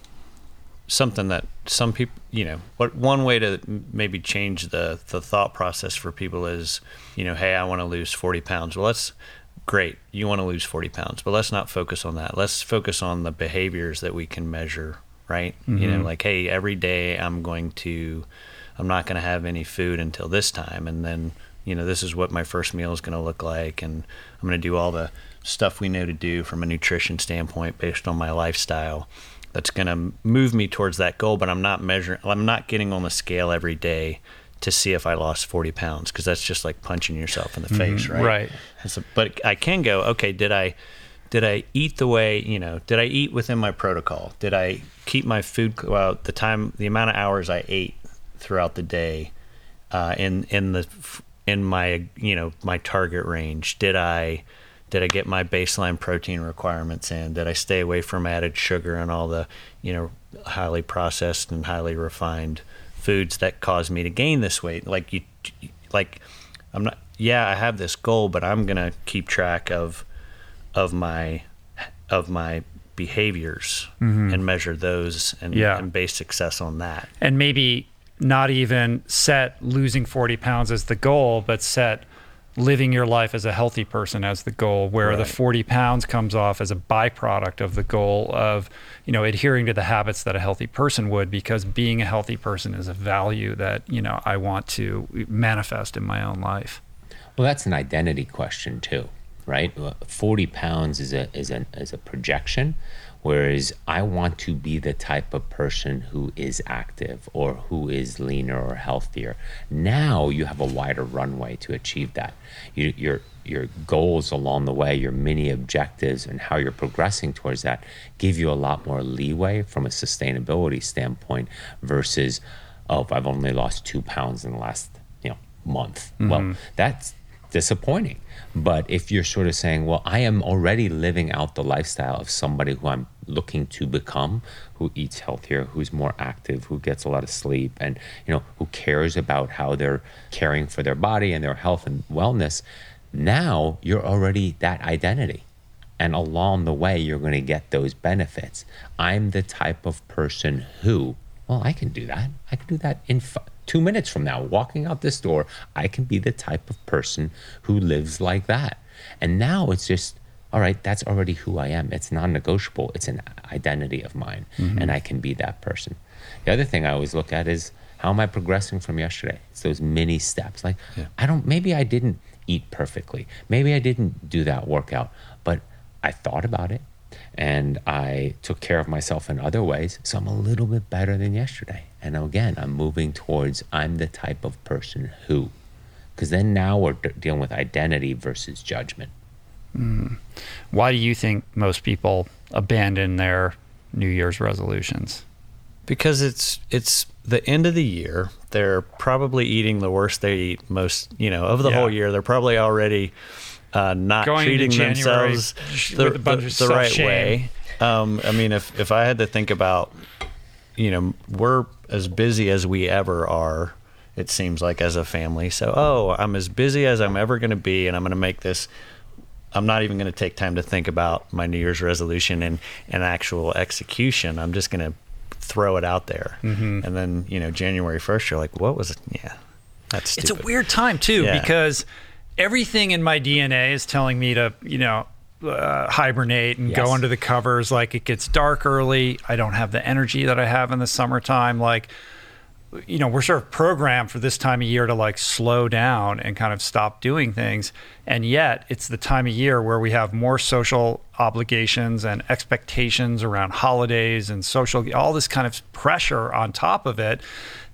something that some people, you know, what one way to maybe change the the thought process for people is, you know, hey, I want to lose forty pounds. Well, let's great, you want to lose forty pounds, but let's not focus on that. Let's focus on the behaviors that we can measure, right? You know, like hey, every day I'm going to, I'm not going to have any food until this time, and then you know, this is what my first meal is going to look like, and I'm going to do all the stuff we know to do from a nutrition standpoint based on my lifestyle. that's going to move me towards that goal, but I'm not measuring, I'm not getting on the scale every day to see if I lost 40 pounds because that's just like punching yourself in the mm-hmm. face, right? right. So, but I can go, okay, did I, did I eat the way, you know, did I eat within my protocol? Did I keep my food, well, the time, the amount of hours I ate throughout the day, uh, in, in the, in my, you know, my target range? Did I, did I get my baseline protein requirements in? Did I stay away from added sugar and all the, you know, highly processed and highly refined foods that cause me to gain this weight? Like you, like I'm not. Yeah, I have this goal, but I'm gonna keep track of, of my, of my behaviors and measure those and, Yeah. and base success on that. and maybe not even set losing 40 pounds as the goal, but set living your life as a healthy person as the goal, where the 40 pounds comes off as a byproduct of the goal of, you know, adhering to the habits that a healthy person would, because being a healthy person is a value that, you know, I want to manifest in my own life. Well, that's an identity question too, right? Uh, Forty pounds is a is a is a projection, whereas I want to be the type of person who is active or who is leaner or healthier. Now you have a wider runway to achieve that. You, your your goals along the way, your mini objectives, and how you're progressing towards that give you a lot more leeway from a sustainability standpoint versus, oh, I've only lost two pounds in the last you know month. Well, mm-hmm. that's disappointing. But if you're sort of saying, well, I am already living out the lifestyle of somebody who I'm looking to become, who eats healthier, who's more active, who gets a lot of sleep, and you know, who cares about how they're caring for their body and their health and wellness, now you're already that identity. And along the way, you're going to get those benefits. I'm the type of person who, well, I can do that. I can do that in f- two minutes from now. Walking out this door, I can be the type of person who lives like that. And now it's just, all right, that's already who I am. It's non negotiable. It's an identity of mine. Mm-hmm. And I can be that person. The other thing I always look at is how am I progressing from yesterday? It's those mini steps. Like, I don't, maybe I didn't eat perfectly. Maybe I didn't do that workout, but I thought about it and I took care of myself in other ways. So I'm a little bit better than yesterday. And again, I'm moving towards I'm the type of person who. Because then now we're d- dealing with identity versus judgment. Why do you think most people abandon their New Year's resolutions? because it's it's the end of the year. They're probably eating the worst they eat most, you know, of the Yeah. whole year. They're probably already uh, not Going treating themselves the, with a bunch the- the right self-shame. way. Um, I mean, if if I had to think about, you know, we're as busy as we ever are. It seems like as a family. So, oh, I'm as busy as I'm ever going to be, and I'm going to make this I'm not even going to take time to think about my New Year's resolution and, and actual execution. I'm just going to throw it out there. Mm-hmm. And then, you know, January 1st, you're like, what was it? Yeah, that's It's a weird time too Yeah. because everything in my DNA is telling me to, you know, uh, hibernate and Yes. go under the covers. Like it gets dark early. I don't have the energy that I have in the summertime. Like, you know, we're sort of programmed for this time of year to like slow down and kind of stop doing things. And yet it's the time of year where we have more social obligations and expectations around holidays and social, all this kind of pressure on top of it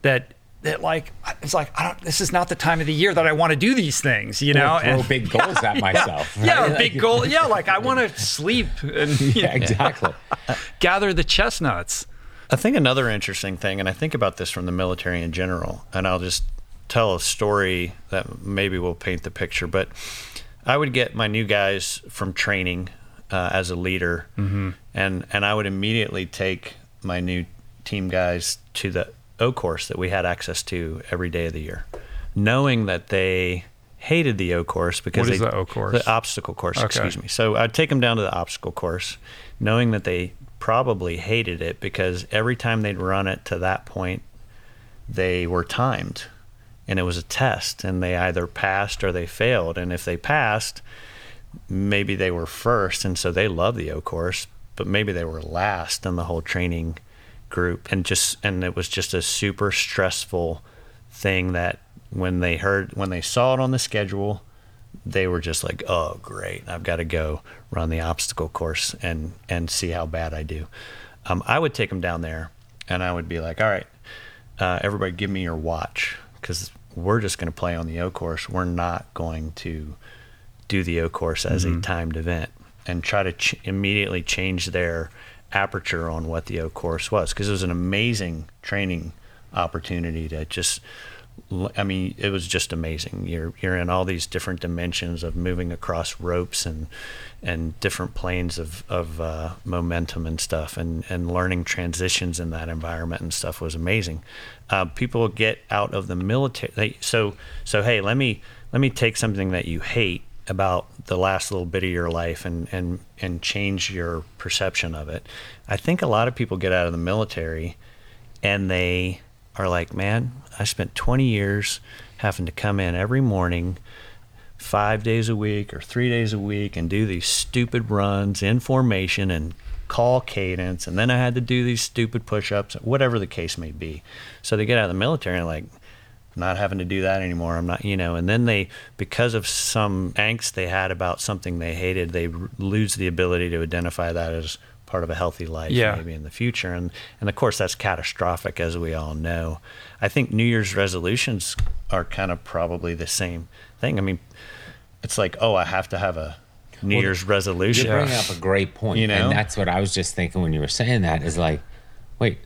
that that like it's like I don't. This is not the time of the year that I want to do these things, you know. Or throw And- big goals at myself. yeah, right? a big goal. Yeah, like I want to sleep and you Yeah, exactly. gather the chestnuts. I think another interesting thing, and I think about this from the military in general, and I'll just tell a story that maybe will paint the picture. But I would get my new guys from training uh, as a leader, and and I would immediately take my new team guys to the O course that we had access to every day of the year, knowing that they hated the O course because What is they, the O course? The obstacle course, Okay. excuse me. So I'd take them down to the obstacle course, knowing that they probably hated it because every time they'd run it to that point, they were timed and it was a test and they either passed or they failed. And if they passed, maybe they were first and so they loved the O course, but maybe they were last in the whole training group and just and it was just a super stressful thing that when they heard when they saw it on the schedule they were just like oh great i've got to go run the obstacle course and and see how bad i do um, I would take them down there, and I would be like, "All right, uh, everybody, give me your watch, because we're just going to play on the O course. We're not going to do the O course as a timed event." And try to ch- immediately change their aperture on what the O course was, because it was an amazing training opportunity to just I mean, it was just amazing. You're you're in all these different dimensions of moving across ropes and and different planes of of uh, momentum and stuff, and and learning transitions in that environment and stuff was amazing. Uh, people get out of the military. They, so so hey, let me let me take something that you hate about the last little bit of your life and and and change your perception of it. I think a lot of people get out of the military and they are like, man, I spent 20 years having to come in every morning, five days a week or three days a week, and do these stupid runs in formation and call cadence. And then I had to do these stupid push ups, whatever the case may be. So they get out of the military and like, not having to do that anymore. I'm not, you know, and then they, because of some angst they had about something they hated, they r- lose the ability to identify that as part of a healthy life Yeah. maybe in the future. And, and of course, that's catastrophic, as we all know. I think New Year's resolutions are kind of probably the same thing. I mean, it's like, oh, I have to have a New Well, Year's resolution. You bring up a great point, You know? and that's what I was just thinking when you were saying that. Is like, wait,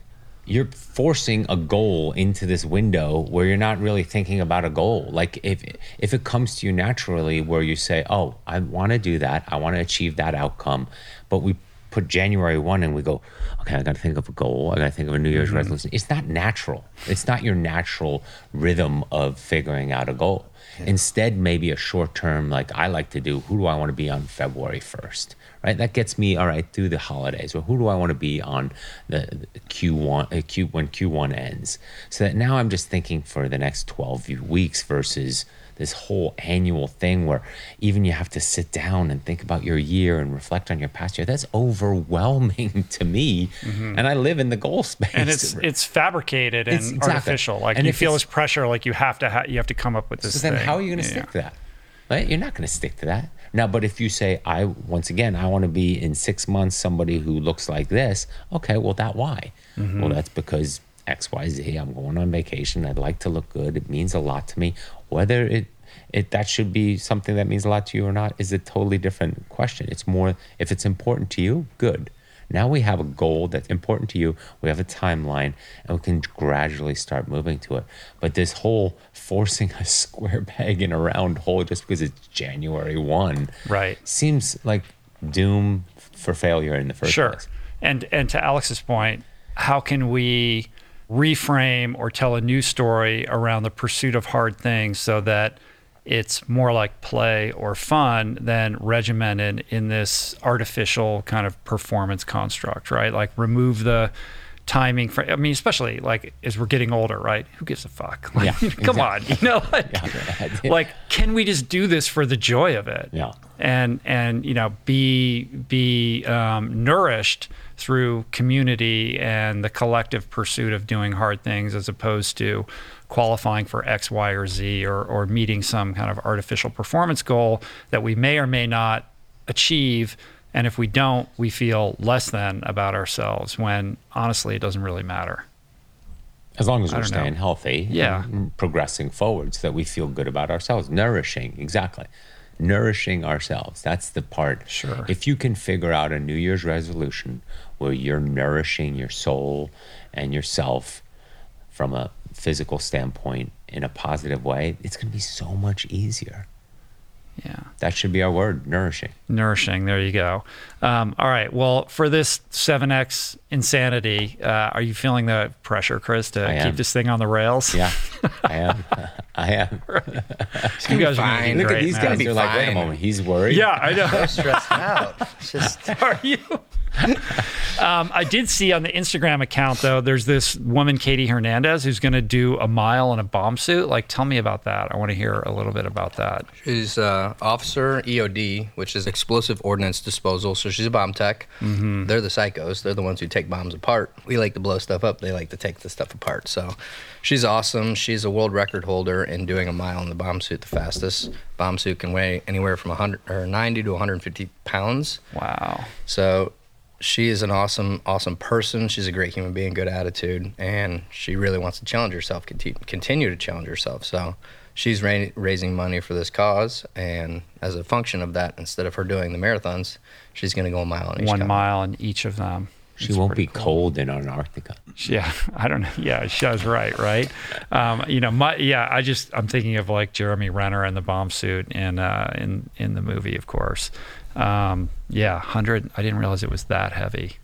you're forcing a goal into this window where you're not really thinking about a goal. Like if if it comes to you naturally, where you say, "Oh, I want to do that. I want to achieve that outcome," but we put January one and we go, "Okay, I got to think of a goal. I got to think of a New Year's mm-hmm. resolution." It's not natural. It's not your natural rhythm of figuring out a goal. Instead, maybe a short term, like I like to do, who do I want to be on February 1st? Right? That gets me, all right, through the holidays. Or who do I want to be on the, the Q1, uh, Q, when Q1 ends? So that now I'm just thinking for the next 12 weeks versus this whole annual thing where even you have to sit down and think about your year and reflect on your past year. That's overwhelming to me. And I live in the goal space. and it's it's fabricated and It's- exactly. artificial. Like And you feel this pressure, like you have to ha- you have to come up with this. So then, thing. how are you going to Yeah. stick to that? Right? You're not going to stick to that. Now, but if you say, I once again, I want to be in six months somebody who looks like this. Okay, well, that why? Mm-hmm. Well, that's because X, Y, Z. I'm going on vacation. I'd like to look good. It means a lot to me. Whether it it that should be something that means a lot to you or not is a totally different question. It's more if it's important to you, good. Now we have a goal that's important to you. We have a timeline, and we can gradually start moving to it. But this whole forcing a square peg in a round hole just because it's January one, Right. seems like doom for failure in the first sure. place. And and to Alex's point, how can we reframe or tell a new story around the pursuit of hard things so that it's more like play or fun than regimented in this artificial kind of performance construct, right? Like remove the timing for I mean, especially like as we're getting older, right? Who gives a fuck? Like, Yeah, come on, you know, like, Yeah. like can we just do this for the joy of it? Yeah. and and you know be be um, nourished through community and the collective pursuit of doing hard things as opposed to qualifying for X, Y, or Z or or meeting some kind of artificial performance goal that we may or may not achieve. And if we don't, we feel less than about ourselves when honestly it doesn't really matter. As long as we're don't know. staying healthy, Yeah. progressing forward, so that we feel good about ourselves, nourishing exactly, nourishing ourselves. That's the part. Sure. If you can figure out a New Year's resolution where you're nourishing your soul and yourself from a physical standpoint in a positive way, it's going to be so much easier. Yeah. That should be our word, nourishing. Nourishing. There you go. Um, all right. Well, for this 7X insanity, uh, are you feeling the pressure, Chris, to keep this thing on the rails? Yeah, I am. I am. You guys are fine. doing Look at great, these man. guys. They're like, wait a moment, he's worried. Yeah, I know. stressed out. Just Are you? Um, I did see on the Instagram account though. There's this woman, Katie Hernandez, who's going to do a mile in a bomb suit. Like, tell me about that. I want to hear a little bit about that. She's uh, officer EOD, which is explosive ordnance disposal. So she's a bomb tech. Mm-hmm. They're the psychos. They're the ones who take bombs apart. We like to blow stuff up. They like to take the stuff apart. So she's awesome. She's a world record holder in doing a mile in the bomb suit the fastest. Bomb suit can weigh anywhere from 100 or 90 to 150 pounds. Wow. So she is an awesome, awesome person. She's a great human being, good attitude, and she really wants to challenge herself, conti- continue to challenge herself. So she's ra- raising money for this cause, and as a function of that, instead of her doing the marathons, she's going to go a mile on each. One cup. mile in each of them. She It's won't be cool. cold in Antarctica. Yeah, I don't know. Yeah, she was right, right? Um, you know, my yeah, I just I'm thinking of like Jeremy Renner in the bomb suit in uh, in in the movie, of course. Um, yeah, hundred. I didn't realize it was that heavy.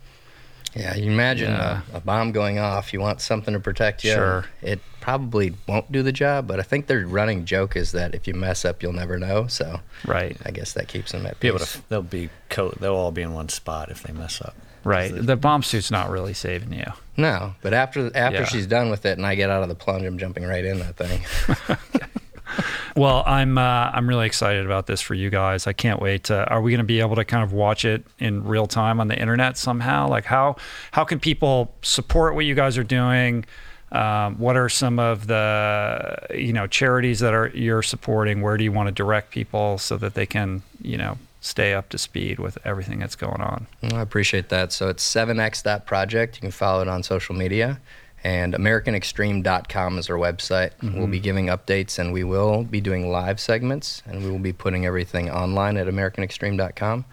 Yeah, you imagine Yeah. A, a bomb going off. You want something to protect you. Sure. It probably won't do the job, but I think their running joke is that if you mess up, you'll never know. So Right, I guess that keeps them at Be peace. to, they'll be co- they'll all be in one spot if they mess up. right. The bomb suit's not really saving you. No, but after after Yeah. she's done with it and I get out of the plunge, I'm jumping right in that thing. Well, I'm uh, I'm really excited about this for you guys. I can't wait. To, are we going to be able to kind of watch it in real time on the internet somehow? Like how how can people support what you guys are doing? Um, what are some of the you know charities that are you're supporting? Where do you want to direct people so that they can you know stay up to speed with everything that's going on? Well, I appreciate that. So it's 7x that project. You can follow it on social media. And AmericanExtreme.com is our website. We'll be mm-hmm. giving updates and we will be doing live segments and we will be putting everything online at AmericanExtreme.com.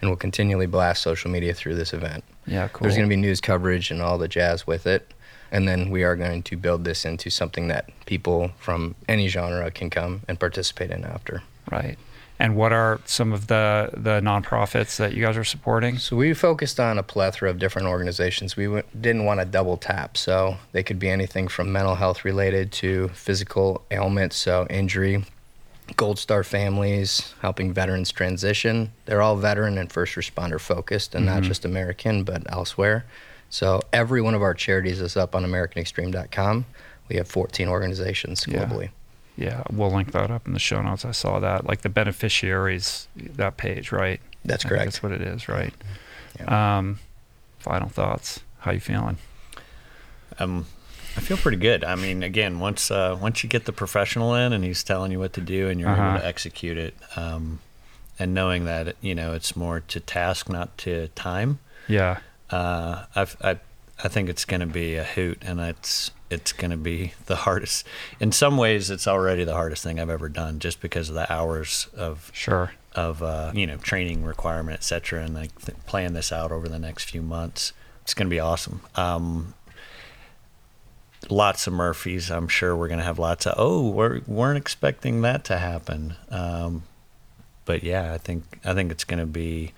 And we'll continually blast social media through this event. Yeah, cool. There's going to be news coverage and all the jazz with it. And then we are going to build this into something that people from any genre can come and participate in after. right. And what are some of the the nonprofits that you guys are supporting? So we focused on a plethora of different organizations. We w- didn't want to double tap, so they could be anything from mental health related to physical ailments, so injury, Gold Star families, helping veterans transition. They're all veteran and first responder focused, and not mm-hmm. just American, but elsewhere. So every one of our charities is up on AmericanExtreme.com. We have 14 organizations globally. Yeah, we'll link that up in the show notes. I saw that, like the beneficiaries, that page, right? That's correct. That's what it is, right? Yeah. Um, final thoughts. How you feeling? Um, I feel pretty good. I mean, again, once uh, once you get the professional in and he's telling you what to do and you're Uh-huh. able to execute it, um, and knowing that you know it's more to task, not to time. Yeah, Uh, I've, I I think it's going to be a hoot, and it's it's going to be the hardest. In some ways, it's already the hardest thing I've ever done, just because of the hours of sure. of uh, you know training requirement, et cetera, and like th- plan this out over the next few months. It's going to be awesome. Um, lots of Murphys. I'm sure we're going to have lots of. Oh, we weren't expecting that to happen. Um, but yeah, I think I think it's going to be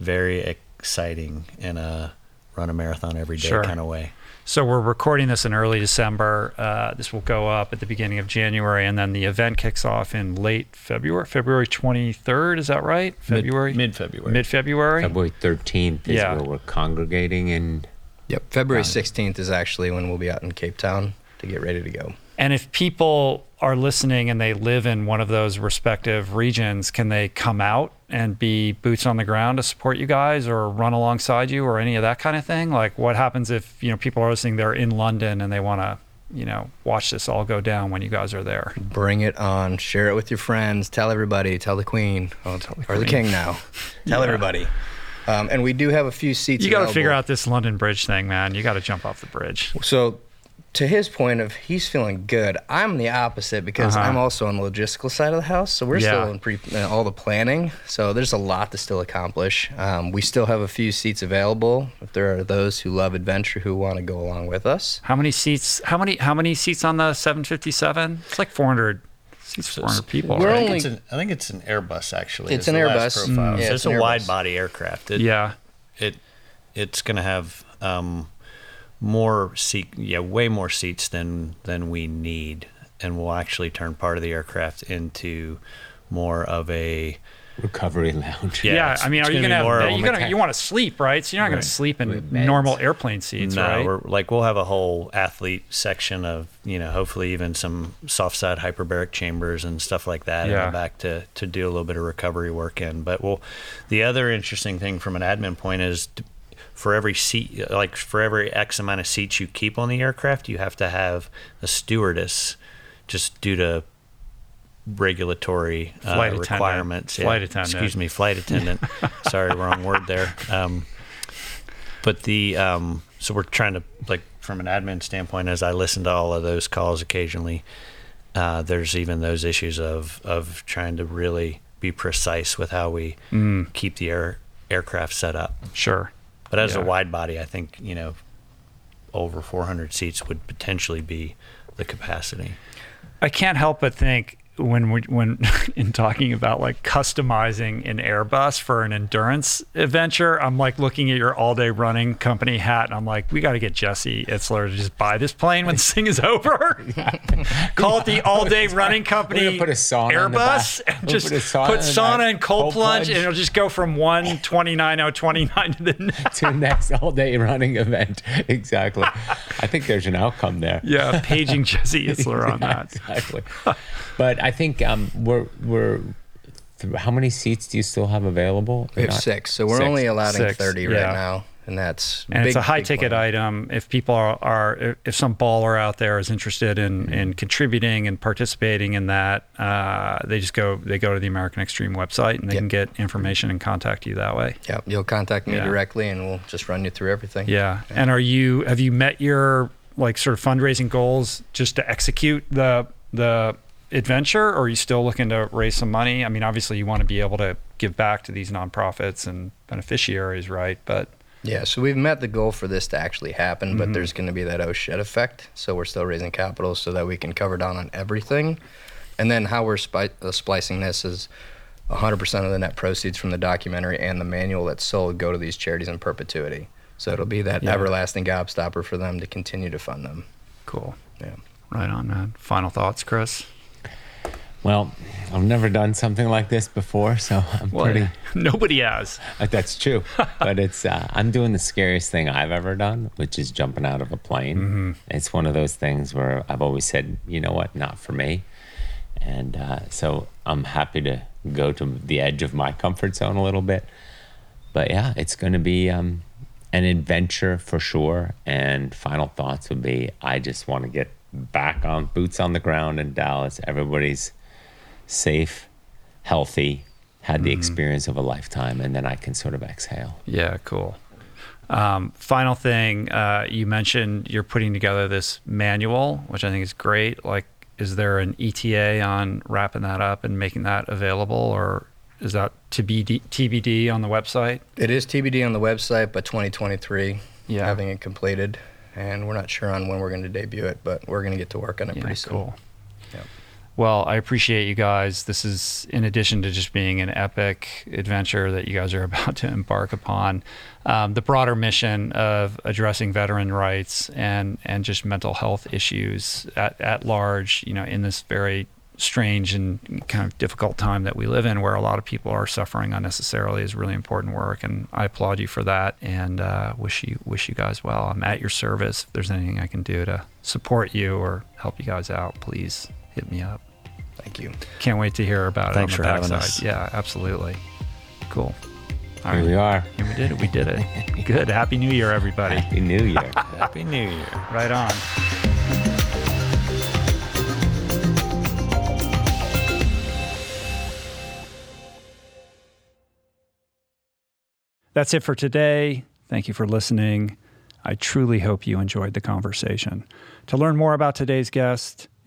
very exciting in a run a marathon every day Sure. kind of way. So we're recording this in early December. Uh, this will go up at the beginning of January, and then the event kicks off in late February, February 23rd. Is that right? February, mid February. mid February. February 13th is Yeah. where we're congregating and Yep. February 16th is actually when we'll be out in Cape Town to get ready to go. And if people are listening and they live in one of those respective regions, can they come out and be boots on the ground to support you guys or run alongside you or any of that kind of thing? Like what happens if, you know, people are listening, they're in London and they want to, you know, watch this all go down when you guys are there? Bring it on. Share it with your friends. Tell everybody. Tell the queen. Oh, the or the king now. Tell Yeah. everybody. Um, and we do have a few seats. You got to figure out this London Bridge thing, man. You got to jump off the bridge. So, to his point of he's feeling good, I'm the opposite because Uh-huh. I'm also on the logistical side of the house. So we're Yeah. still in pre uh, all the planning. So there's a lot to still accomplish. Um, we still have a few seats available. If there are those who love adventure who want to go along with us. How many seats? How many? How many seats on the 757? It's like 400 seats. 400 people. We're I right? think, only- it's an, I think it's an Airbus actually. It's an Airbus. Profile. Mm. Yeah, So it's it's a an wide body aircraft. It, yeah. it it's going to have um, more seat, yeah, way more seats than than we need, and we'll actually turn part of the aircraft into more of a recovery lounge. Yeah, Yeah, I mean, are you gonna gonna? Have, you a gonna? You want to sleep, right? So you're not gonna sleep in normal airplane seats, no, right? we're like we'll have a whole athlete section of you know hopefully even some soft side hyperbaric chambers and stuff like that in the back to to do a little bit of recovery work in. But well, the other interesting thing from an admin point is. For every seat, like for every X amount of seats you keep on the aircraft, you have to have a stewardess, just due to regulatory uh, requirements. Flight attendant. Excuse me, flight attendant. Sorry, wrong word there. Um, but the um, so we're trying to like from an admin standpoint, as I listen to all of those calls occasionally, uh, there's even those issues of of trying to really be precise with how we keep the air aircraft set up. Sure. But as Yeah. a wide body, I think you know over 400 seats would potentially be the capacity. I can't help but think when we, when in talking about like customizing an Airbus for an endurance adventure, I'm like looking at your all day running company hat, and I'm like, we got to get Jesse Itzler to just buy this plane when this thing is over. Call it the all day running company put a sauna Airbus, in the back. and just put a sauna put sauna and cold, Cold plunge, plunge. and it'll just go from one twenty nine oh twenty nine to the next. to the next all day running event. Exactly. I think there's an outcome there. Yeah, paging Jesse Itzler on that. exactly. but I think um, we're we're. th- How many seats do you still have available? We have Not- six, so we're Six. only allowing Six, 30 yeah. right now, and that's and it's a high ticket plan. item. If people are, are if some baller out there is interested in, in contributing and participating in that, uh, they just go they go to the American Extreme website and they Yep. can get information and contact you that way. Yeah, you'll contact me Yeah. directly, and we'll just run you through everything. Yeah. And are you have you met your like sort of fundraising goals just to execute the the adventure or are you still looking to raise some money? I mean, obviously you want to be able to give back to these nonprofits and beneficiaries, right? But Yeah, so we've met the goal for this to actually happen, Mm-hmm. but there's going to be that oh shit effect. So we're still raising capital so that we can cover down on everything. And then how we're spi- uh, splicing this is 100% of the net proceeds from the documentary and the manual that's sold go to these charities in perpetuity. So it'll be that Yeah. everlasting gobstopper for them to continue to fund them. cool. Yeah. Right on, man. Final thoughts, Chris? Well, I've never done something like this before, so I'm pretty. Nobody has. Uh, That's true, but it's uh, I'm doing the scariest thing I've ever done, which is jumping out of a plane. Mm-hmm. It's one of those things where I've always said, you know what, not for me, and uh, so I'm happy to go to the edge of my comfort zone a little bit. But yeah, it's going to be um, an adventure for sure. And final thoughts would be, I just want to get back on boots on the ground in Dallas. Everybody's safe, healthy, had the experience of a lifetime, and then I can sort of exhale. Yeah, cool. Um, final thing, uh, you mentioned you're putting together this manual, which I think is great. Like, is there an ETA on wrapping that up and making that available, or is that to be TBD on the website? It is TBD on the website, but 2023, Yeah. having it completed. And we're not sure on when we're going to debut it, but we're going to get to work on it Yeah, pretty soon. cool. Well, I appreciate you guys. This is in addition to just being an epic adventure that you guys are about to embark upon, um, the broader mission of addressing veteran rights and and just mental health issues at, at large. You know, in this very strange and kind of difficult time that we live in, where a lot of people are suffering unnecessarily, is really important work. And I applaud you for that, and uh, wish you wish you guys well. I'm at your service. If there's anything I can do to support you or help you guys out, please hit me up. Thank you. Can't wait to hear about Thanks it on for the having us. Yeah, absolutely. Cool. All Here we are. Here we did it. We did it. Good. Happy New Year, everybody. Happy New Year. Happy New Year. Right on. That's it for today. Thank you for listening. I truly hope you enjoyed the conversation. To learn more about today's guest,